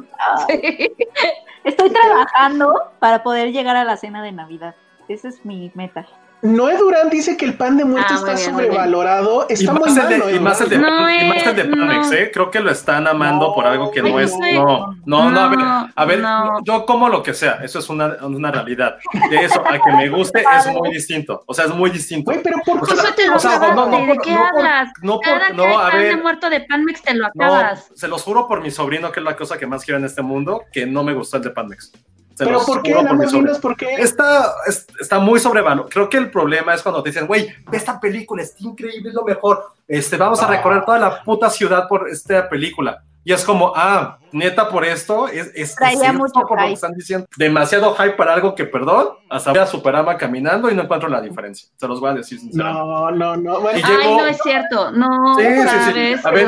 Estoy trabajando para poder llegar a la cena de Navidad. Esa es mi meta. Noé Durán dice que el pan de muerto Ah, está muy bien, muy bien. sobrevalorado. Y Está muy más, el mal, de, Noé y más el de, No y más el de es, Pamex, no. ¿eh? Creo que lo están amando No, por algo que no es. no. No, no, no, a ver, No, a ver, no. yo como lo que sea, eso es una, una realidad. De eso a que me guste es muy distinto. O sea, es muy distinto. Güey, pero ¿por O qué? sea, Eso te lo o sea, no, no, ¿de qué hablas? no por- Cada no, que hay a pan de muerto de Panmex te lo No, acabas. se los juro por mi sobrino, que es la cosa que más quiero en este mundo, que no me gustó el de Panmex. ¿Pero por qué? Nada más dinos por qué. Está, es- está muy sobrevalorado. Creo que el problema es cuando te dicen, güey, ve esta película, está increíble, es lo mejor. Este, vamos a recorrer toda la puta ciudad por esta película. Y es como, ah, neta, por esto es, es, es Traía cierto mucho por lo que están diciendo. Demasiado hype para algo que, perdón, hasta voy a Superama caminando y no encuentro la diferencia. Se los voy a decir sinceramente. No, no, no. Bueno, Ay, llegó- no es cierto. No, Sí, sí, sí. sabes A ver.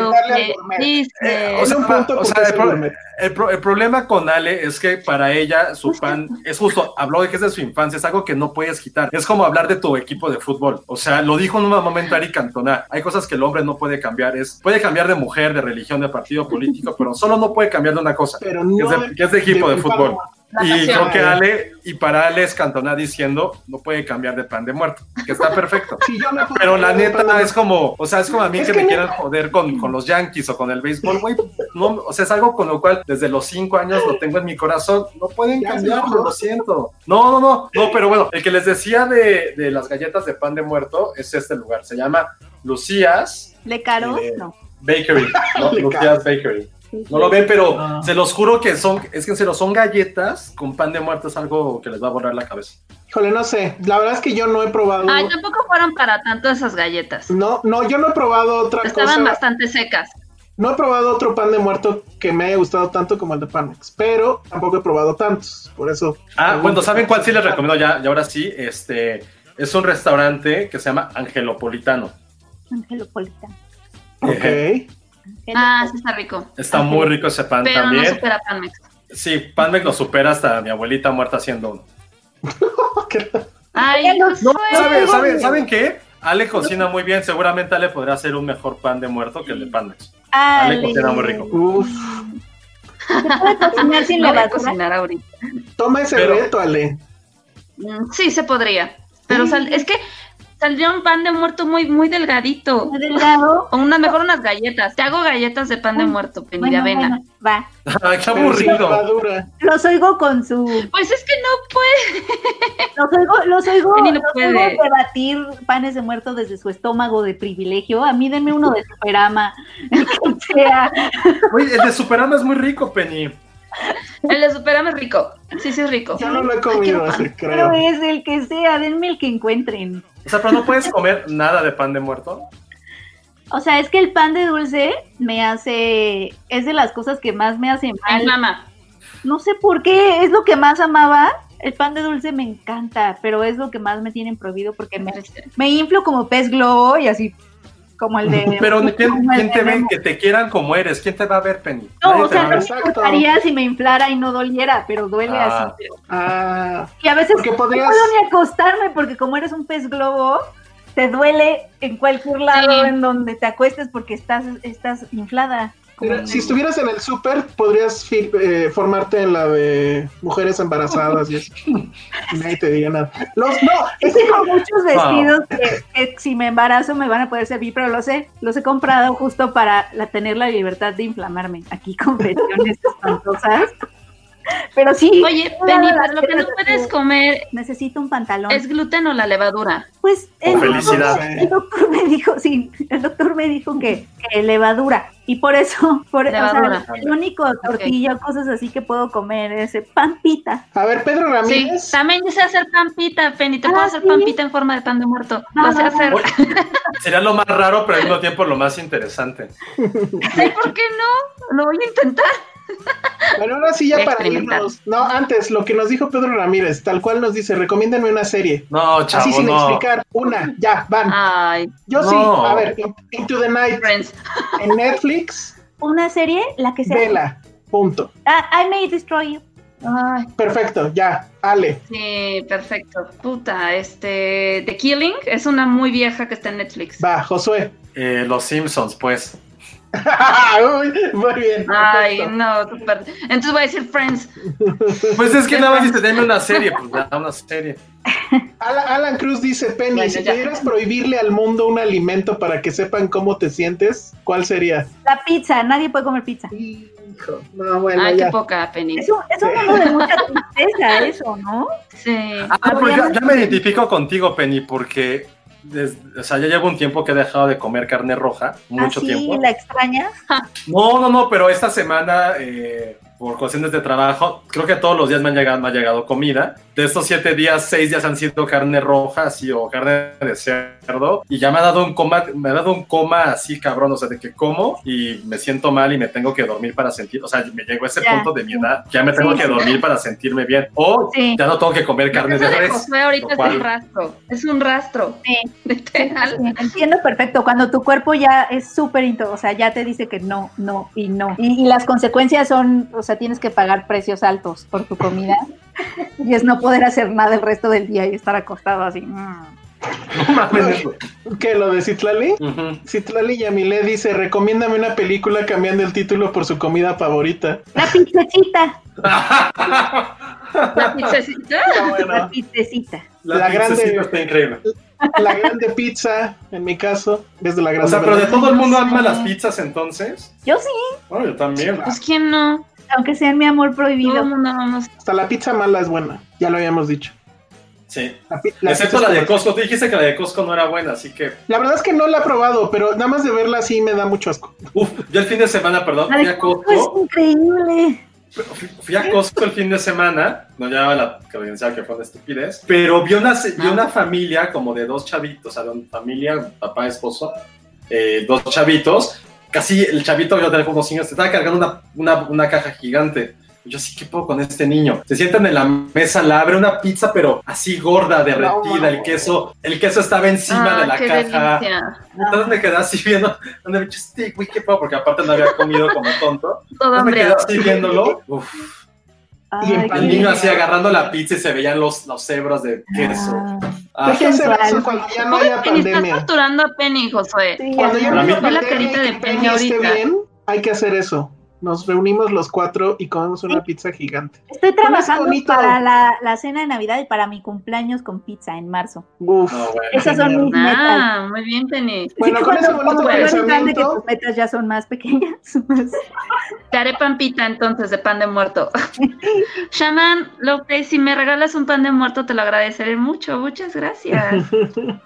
Eh, o Es sea, un punto o sea, el, pro- el pro- el problema con Ale es que para ella su pan es justo, habló de que es de su infancia, es algo que no puedes quitar. Es como hablar de tu equipo de fútbol. O sea, lo dijo en un momento Ari Cantona. Hay cosas que el hombre no puede cambiar. Es, puede cambiar de mujer, de religión, de partido político, pero solo no puede cambiar de una cosa, Pero que, no es de, que es de equipo de, de fútbol. Y creo que Ale, y para Ale es Cantona diciendo, no puede cambiar de pan de muerto, que está perfecto. Sí, yo me puedo Pero la neta es como, o sea, es como a mí Es que, que me no- quieran joder con, con los Yankees o con el béisbol, güey. No, o sea, es algo con lo cual desde los cinco años lo tengo en mi corazón. No pueden cambiarlo, lo siento. No, no, no, no, pero bueno, el que les decía de, de las galletas de pan de muerto es este lugar. Se llama Lucías ¿Le caro? Eh, No. Bakery. Lucías Bakery. No lo ven, pero Ah. se los juro que son, es que en serio, son galletas con pan de muerto, es algo que les va a borrar la cabeza. Híjole, no sé. La verdad es que yo no he probado. Ay, tampoco fueron para tanto esas galletas. No, no, yo no he probado otra Estaban cosa. bastante secas. No he probado otro pan de muerto que me haya gustado tanto como el de Panex, pero tampoco he probado tantos, por eso. Ah, bueno, ¿saben cuál sí les recomiendo ya? Y ahora sí, este es un restaurante que se llama Angelopolitano. Angelopolita. Ok. Ah, sí está rico. Está muy rico ese pan Pero no también. supera Panmex. Sí, Panmex lo supera hasta mi abuelita muerta haciendo uno. Ay, No, Josué. ¿Saben, saben, ¿Saben qué? Ale cocina muy bien, seguramente Ale podría hacer un mejor pan de muerto que el de Panmex. Ale Ale. cocina muy rico. Uf, ¿Se puede cocinar sin No voy a levadura? cocinar ahorita. toma ese Pero- reto, Ale. Mm, Sí, se podría. Pero sal- es que saldría un pan de muerto muy, muy delgadito. Muy delgado. O una, mejor unas galletas. Te hago galletas de pan de muerto, Penny de avena. bueno, va. Qué aburrido. Los oigo con su. Pues es que no puede. Los oigo, los oigo, no los puede. oigo debatir panes de muerto desde su estómago de privilegio. A mí denme uno de superama. El que sea. Oye, el de Superama es muy rico, Penny. El de Superama es rico. Sí, sí es rico. Yo no lo he comido ese, Pero creo. es el que sea, denme el que encuentren. O sea, pero no puedes comer nada de pan de muerto. O sea, es que el pan de dulce me hace. Es de las cosas que más me hacen Ay, mal. mamá. No sé por qué, es lo que más amaba. El pan de dulce me encanta, pero es lo que más me tienen prohibido porque me, me inflo como pez globo y así, como el de. Pero ¿quién, quién te de ve Nemo. que te quieran como eres? ¿Quién te va a ver, Penny? No, Nadie o sea, no me gustaría si me inflara y no doliera, pero duele Ah. así. Ah, Y a veces no podrías- puedo ni acostarme porque como eres un pez globo, te duele en cualquier lado Sí. en donde te acuestes porque estás, estás inflada. Mira, si estuvieras en el súper, podrías eh, formarte en la de mujeres embarazadas y eso. Nadie te diría nada. Los, no, Es que muchos Wow. vestidos que, que si me embarazo me van a poder servir, pero los he, los he comprado justo para la- tener la libertad de inflamarme. Aquí confesiones espantosas. Pero sí. Oye, Penny, pero lo que no puedes comer Necesito un pantalón. es gluten o la levadura. Pues el, felicidad. Doctor, el doctor me dijo, sí, el doctor me dijo que, que levadura. Y por eso, por, o sea, el único tortilla cosas así que puedo comer es el pan pita. a ver, Pedro Sí, Ramírez. también sé hacer pampita, Penny. Te Ah, puedo hacer ¿sí? pampita en forma de pan de muerto. Lo sé hacer. Oye, sería lo más raro, pero al mismo tiempo lo más interesante. ¿por qué no? Lo voy a intentar. Bueno, ahora sí ya para irnos. No, antes, lo que nos dijo Pedro Ramírez, tal cual nos dice, recomiéndenme una serie. No, chavo, Así sin no. explicar. Una, ya, van. Ay, Yo sí, a ver, In- Into the Night Friends. en Netflix, Una serie, la que sea. vela, punto. Ah, I May Destroy You. Ay, Perfecto, ya, Ale. sí, perfecto. Puta, este. The Killing es una muy vieja que está en Netflix. Va, Josué. Eh, los Simpsons, pues. Uy, muy bien. Ay, perfecto. no, súper. Entonces voy a decir Friends. Pues es que nada más dice, deme una serie, pues da una serie. Alan, Alan Cruz dice, Penny, Bueno, si pudieras prohibirle al mundo un alimento para que sepan cómo te sientes, ¿cuál sería? La pizza, nadie puede comer pizza. Hijo, no, bueno, Ay, ya. qué poca, Penny. Es un, es un mundo de mucha tristeza eso, ¿no? Sí. Ah, pues ya, ya me identifico contigo, Penny, porque o sea, ya llevo un tiempo que he dejado de comer carne roja, mucho Así tiempo. la extrañas. No, no, no, pero esta semana, eh, por cuestiones de trabajo, creo que todos los días me, han llegado, me ha llegado comida. De estos siete días, seis días han sido carne roja, así, o carne de cerdo. Y ya me ha dado un coma, me ha dado un coma así, cabrón, o sea, de que como y me siento mal y me tengo que dormir para sentir, o sea, me llegó a ese punto de mi edad, que ya me tengo Sí, que sí. dormir para sentirme bien. O Sí. ya no tengo que comer carne de res. Ahorita lo es cual- un rastro. Es un rastro. Sí. Literal. Sí, entiendo perfecto. Cuando tu cuerpo ya es súper into, o sea, ya te dice que no, no y no. Y, y las consecuencias son, o sea, tienes que pagar precios altos por tu comida. Y es no poder hacer nada el resto del día y estar acostado así. mm. No mames, eso. ¿Qué, lo de Citlali? Ujú. Citlali Yamile dice, recomiéndame una película cambiando el título por su comida favorita. La pizzecita, La pizzecita. Ah, bueno. la pizzecita. La, La grande- pizzecita está increíble. La grande pizza, en mi caso, desde la grande. O sea, pero de todo el mundo ama las pizzas entonces. Yo sí, Bueno, yo también. Pues quién no. Aunque sea mi amor prohibido. mundo vamos. Hasta la pizza mala es buena, ya lo habíamos dicho. Sí. La pi- la Excepto la de Costco. Tú dijiste que la de Costco no era buena, así que. La verdad es que no la he probado, pero nada más de verla sí me da mucho asco. Uf, yo el fin de semana, perdón, La fui a Costco es increíble. Fui, fui a Costco el fin de semana. No llevaba la credencial que fue una estupidez. Pero vi una, vi una familia como de dos chavitos. O sea, de una familia, papá, esposo. eh, dos chavitos. Casi el chavito, yo tenía como años, estaba cargando una, una, una caja gigante. Y yo sí, ¿qué puedo con este niño? Se sientan en la mesa, la abre una pizza, pero así gorda, derretida, No, el queso, el queso estaba encima Ah, de la qué caja. delicia. Entonces me quedé así viendo, donde me dije, güey, qué puedo, porque aparte no había comido como tonto. Todo Entonces me quedé así viéndolo. Uf, Y Ay, el niño así agarrando la pizza y se veían los, los hebros de queso. Ah. Ah, eso cuando ya no haya Penny, estás pandemia. torturando a Penny, Josué. Sí, Cuando ya no haya Ve la pandemia carita de Penny Penny esté ahorita. bien, hay que hacer eso. Nos reunimos los cuatro y comemos una pizza gigante. Estoy trabajando para la, la cena de Navidad y para mi cumpleaños con pizza en marzo. Uf. no, bueno. Esas son mis metas. Ah, muy bien, Penny. Bueno, Así con ese bonito grande, que pensamiento- tus metas ya son más pequeñas. más- Te haré pampita entonces de pan de muerto. Shaman López, si me regalas un pan de muerto te lo agradeceré mucho. Muchas gracias.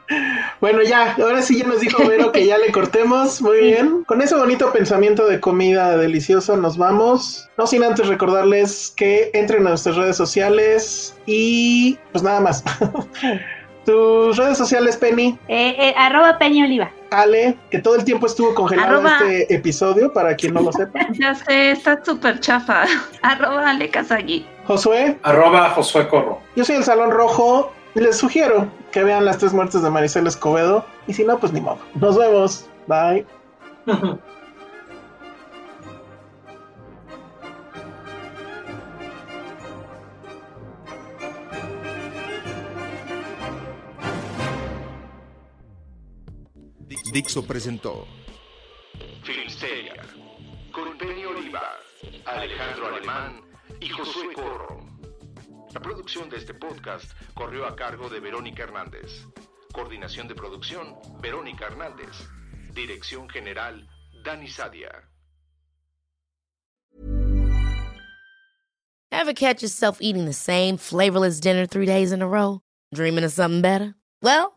Bueno, ya, ahora sí ya nos dijo Vero que ya le cortemos. Muy bien. Con ese bonito pensamiento de comida deliciosa nos vamos. No sin antes recordarles que entren a nuestras redes sociales y pues nada más. Tus redes sociales, Penny, Eh, eh, arroba Peña Oliva. Ale, que todo el tiempo estuvo congelado Arroba. este episodio, para quien no lo sepa. ya sé, está súper chafa. Arroba Ale Kazagi. Josué, Arroba Josué Corro. yo soy el Salón Rojo y les sugiero que vean las tres muertes de Maricel Escobedo. Y si no, pues ni modo. Nos vemos. Bye. Dixo presentó Filmsteria, con Penny Oliva, Alejandro Alemán y Josué Corro. La producción de este podcast corrió a cargo de Verónica Hernández. Coordinación de producción, Verónica Hernández. Dirección general, Dani Sadia. Ever catch yourself eating the same flavorless dinner three days in a row? Dreaming of something better? Well,